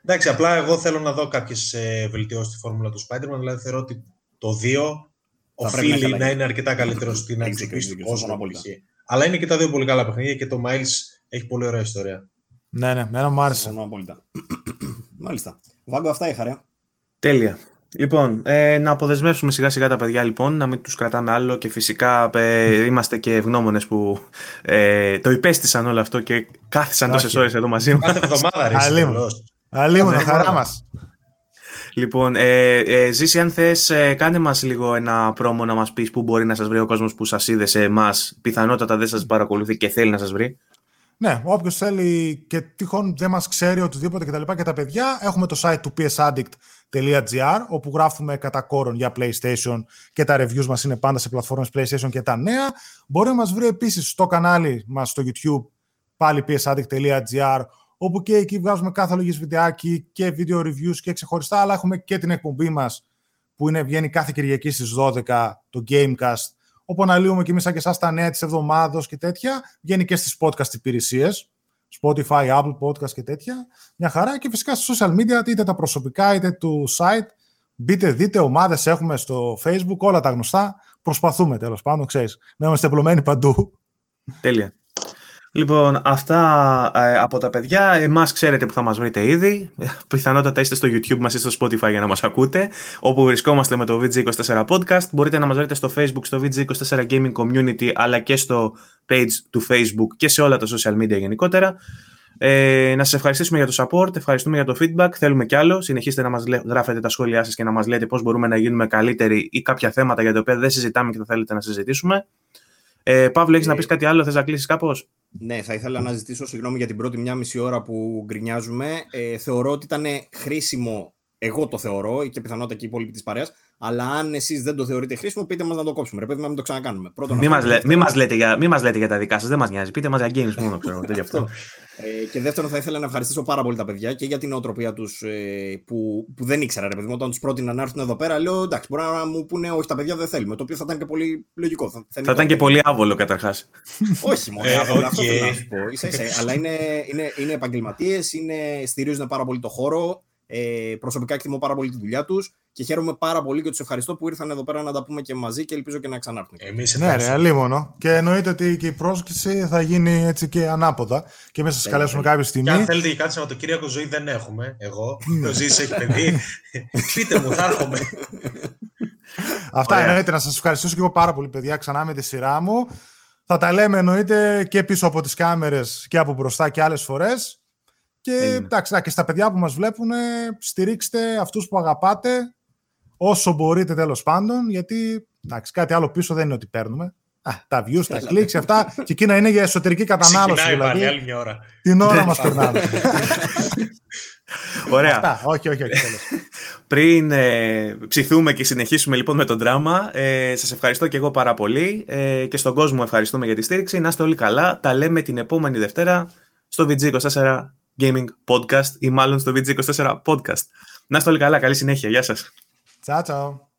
Εντάξει, απλά εγώ θέλω να δω κάποιες βελτιώσεις στη φόρμουλα του Spider-Man. Δηλαδή θεωρώ ότι το 2 οφείλει να, να είναι αρκετά καλύτερο στην αξιοποίηση του κόσμου. Αλλά είναι και τα δύο πολύ καλά παιχνίδια και το Miles έχει πολύ ωραία ιστορία. Ναι, ναι, μένα μου άρεσε. <clears throat> Μάλιστα. Βάγκο, αυτά είχα, ρε. Τέλεια. Λοιπόν, ε, να αποδεσμεύσουμε σιγά σιγά τα παιδιά λοιπόν, να μην τους κρατάμε άλλο και φυσικά ε, είμαστε και ευγνώμονες που ε, το υπέστησαν όλο αυτό και κάθισαν τόσες ώρες εδώ μαζί μας. Κάθε εβδομάδα ρε. Αλλήμον, χαρά μας. Λοιπόν, ε, ε, Ζήση, αν θες, ε, κάνε μας λίγο ένα πρόμο να μας πεις πού μπορεί να σας βρει ο κόσμος που σας είδε σε εμάς. Πιθανότατα δεν σας παρακολουθεί και θέλει να σας βρει. Ναι, όποιος θέλει και τυχόν δεν μας ξέρει οτιδήποτε κτλ. Και, και τα παιδιά, έχουμε το site του psaddict.gr όπου γράφουμε κατά κόρον για PlayStation και τα reviews μας είναι πάντα σε πλατφόρμες PlayStation και τα νέα. Μπορεί να μας βρει επίσης στο κανάλι μας στο YouTube πάλι psaddict.gr όπου και εκεί βγάζουμε κάθε λογής βιντεάκι και video reviews και ξεχωριστά, αλλά έχουμε και την εκπομπή μας που είναι, βγαίνει κάθε Κυριακή στις 12, το Gamecast, όπου αναλύουμε και εμείς και εσάς τα νέα της εβδομάδα και τέτοια. Βγαίνει και στις podcast υπηρεσίες. Spotify, Apple Podcast και τέτοια. Μια χαρά. Και φυσικά στα social media, είτε τα προσωπικά είτε του site. Μπείτε, δείτε, ομάδες έχουμε στο Facebook, όλα τα γνωστά. Προσπαθούμε τέλος πάντων, ξέρεις, να είμαστε απλωμένοι παντού. Τέλεια. Λοιπόν, αυτά ε, από τα παιδιά. Εμάς ξέρετε που θα μας βρείτε ήδη. Πιθανότατα είστε στο YouTube μας ή στο Spotify για να μας ακούτε. Όπου βρισκόμαστε με το VG24 Podcast. Μπορείτε να μας βρείτε στο Facebook, στο VG24 Gaming Community, αλλά και στο page του Facebook και σε όλα τα social media γενικότερα. Ε, να σας ευχαριστήσουμε για το support, ευχαριστούμε για το feedback. Θέλουμε κι άλλο. Συνεχίστε να μας γράφετε τα σχόλιά σας και να μας λέτε πώς μπορούμε να γίνουμε καλύτεροι ή κάποια θέματα για τα οποία δεν συζητάμε και θα θέλετε να συζητήσουμε. Ε, Παύλο, έχεις να πεις κάτι άλλο, θες να κλείσεις κάπως; Ναι, θα ήθελα να ζητήσω συγγνώμη για την πρώτη μια μισή ώρα που γκρινιάζουμε. Ε, θεωρώ ότι ήταν χρήσιμο, εγώ το θεωρώ και πιθανότατα και οι υπόλοιποι της παρέας. Αλλά αν εσείς δεν το θεωρείτε χρήσιμο, πείτε μας να το κόψουμε. Ρε, να μην το ξανακάνουμε. μην μας λέ, μη μας λέτε, για, μη μας λέτε για τα δικά σας, δεν μας νοιάζει. Πείτε μας για games μόνο, ξέρω. αυτό. <laughs> Ε, και δεύτερον, θα ήθελα να ευχαριστήσω πάρα πολύ τα παιδιά και για την οτροπία τους ε, που, που δεν ήξερα, ρε παιδί μου. Όταν τους πρότεινα να έρθουν εδώ πέρα, λέω εντάξει, μπορεί να μου πούνε Όχι, τα παιδιά δεν θέλουμε. Το οποίο θα ήταν και πολύ λογικό. Θα, θα, θα ήταν και πολύ άβολο καταρχάς. <laughs> Όχι μόνο ε, άβολο, αυτό θέλω να σου πω. αλλά είναι, είναι, είναι επαγγελματίες, στηρίζουν πάρα πολύ το χώρο. Ε, προσωπικά εκτιμώ πάρα πολύ τη δουλειά τους και χαίρομαι πάρα πολύ και τους ευχαριστώ που ήρθαν εδώ πέρα να τα πούμε και μαζί και ελπίζω και να ξανάρθουν. Εμείς ναι, ρε, αλίμονο. Και εννοείται ότι και η πρόσκληση θα γίνει έτσι και ανάποδα. Και εμεί θα σα καλέσουμε κάποια στιγμή. Και αν θέλετε και κάτι Σαββατοκύριακο ζωή δεν έχουμε. Εγώ. το ζει έχει παιδί. <laughs> Πείτε μου, θα έρχομαι. Αυτά εννοείται. Να σας ευχαριστήσω και εγώ πάρα πολύ, παιδιά, ξανά με τη σειρά μου. Θα τα λέμε εννοείται και πίσω από τις κάμερες και από μπροστά και άλλες φορές. Και εντάξει, και στα παιδιά που μας βλέπουν, στηρίξτε αυτούς που αγαπάτε όσο μπορείτε τέλος πάντων, γιατί εντάξει, κάτι άλλο πίσω δεν είναι ότι παίρνουμε. Α, τα views, τα clicks, αυτά και εκείνα είναι για εσωτερική κατανάλωση. δηλαδή, πάλι άλλη μια ώρα. Την ώρα μας περνάμε. <laughs> Ωραία. Αυτά. Όχι, όχι, όχι. Πριν ε, ψηθούμε και συνεχίσουμε λοιπόν με τον δράμα, ε, σας ευχαριστώ και εγώ πάρα πολύ ε, και στον κόσμο ευχαριστούμε για τη στήριξη. Να είστε όλοι καλά. Τα λέμε την επόμενη Δευτέρα στο VG24 Gaming Podcast ή μάλλον στο VG24 Podcast. Να είστε όλοι καλά. Καλή συνέχεια. Γεια σας. Ciao, ciao.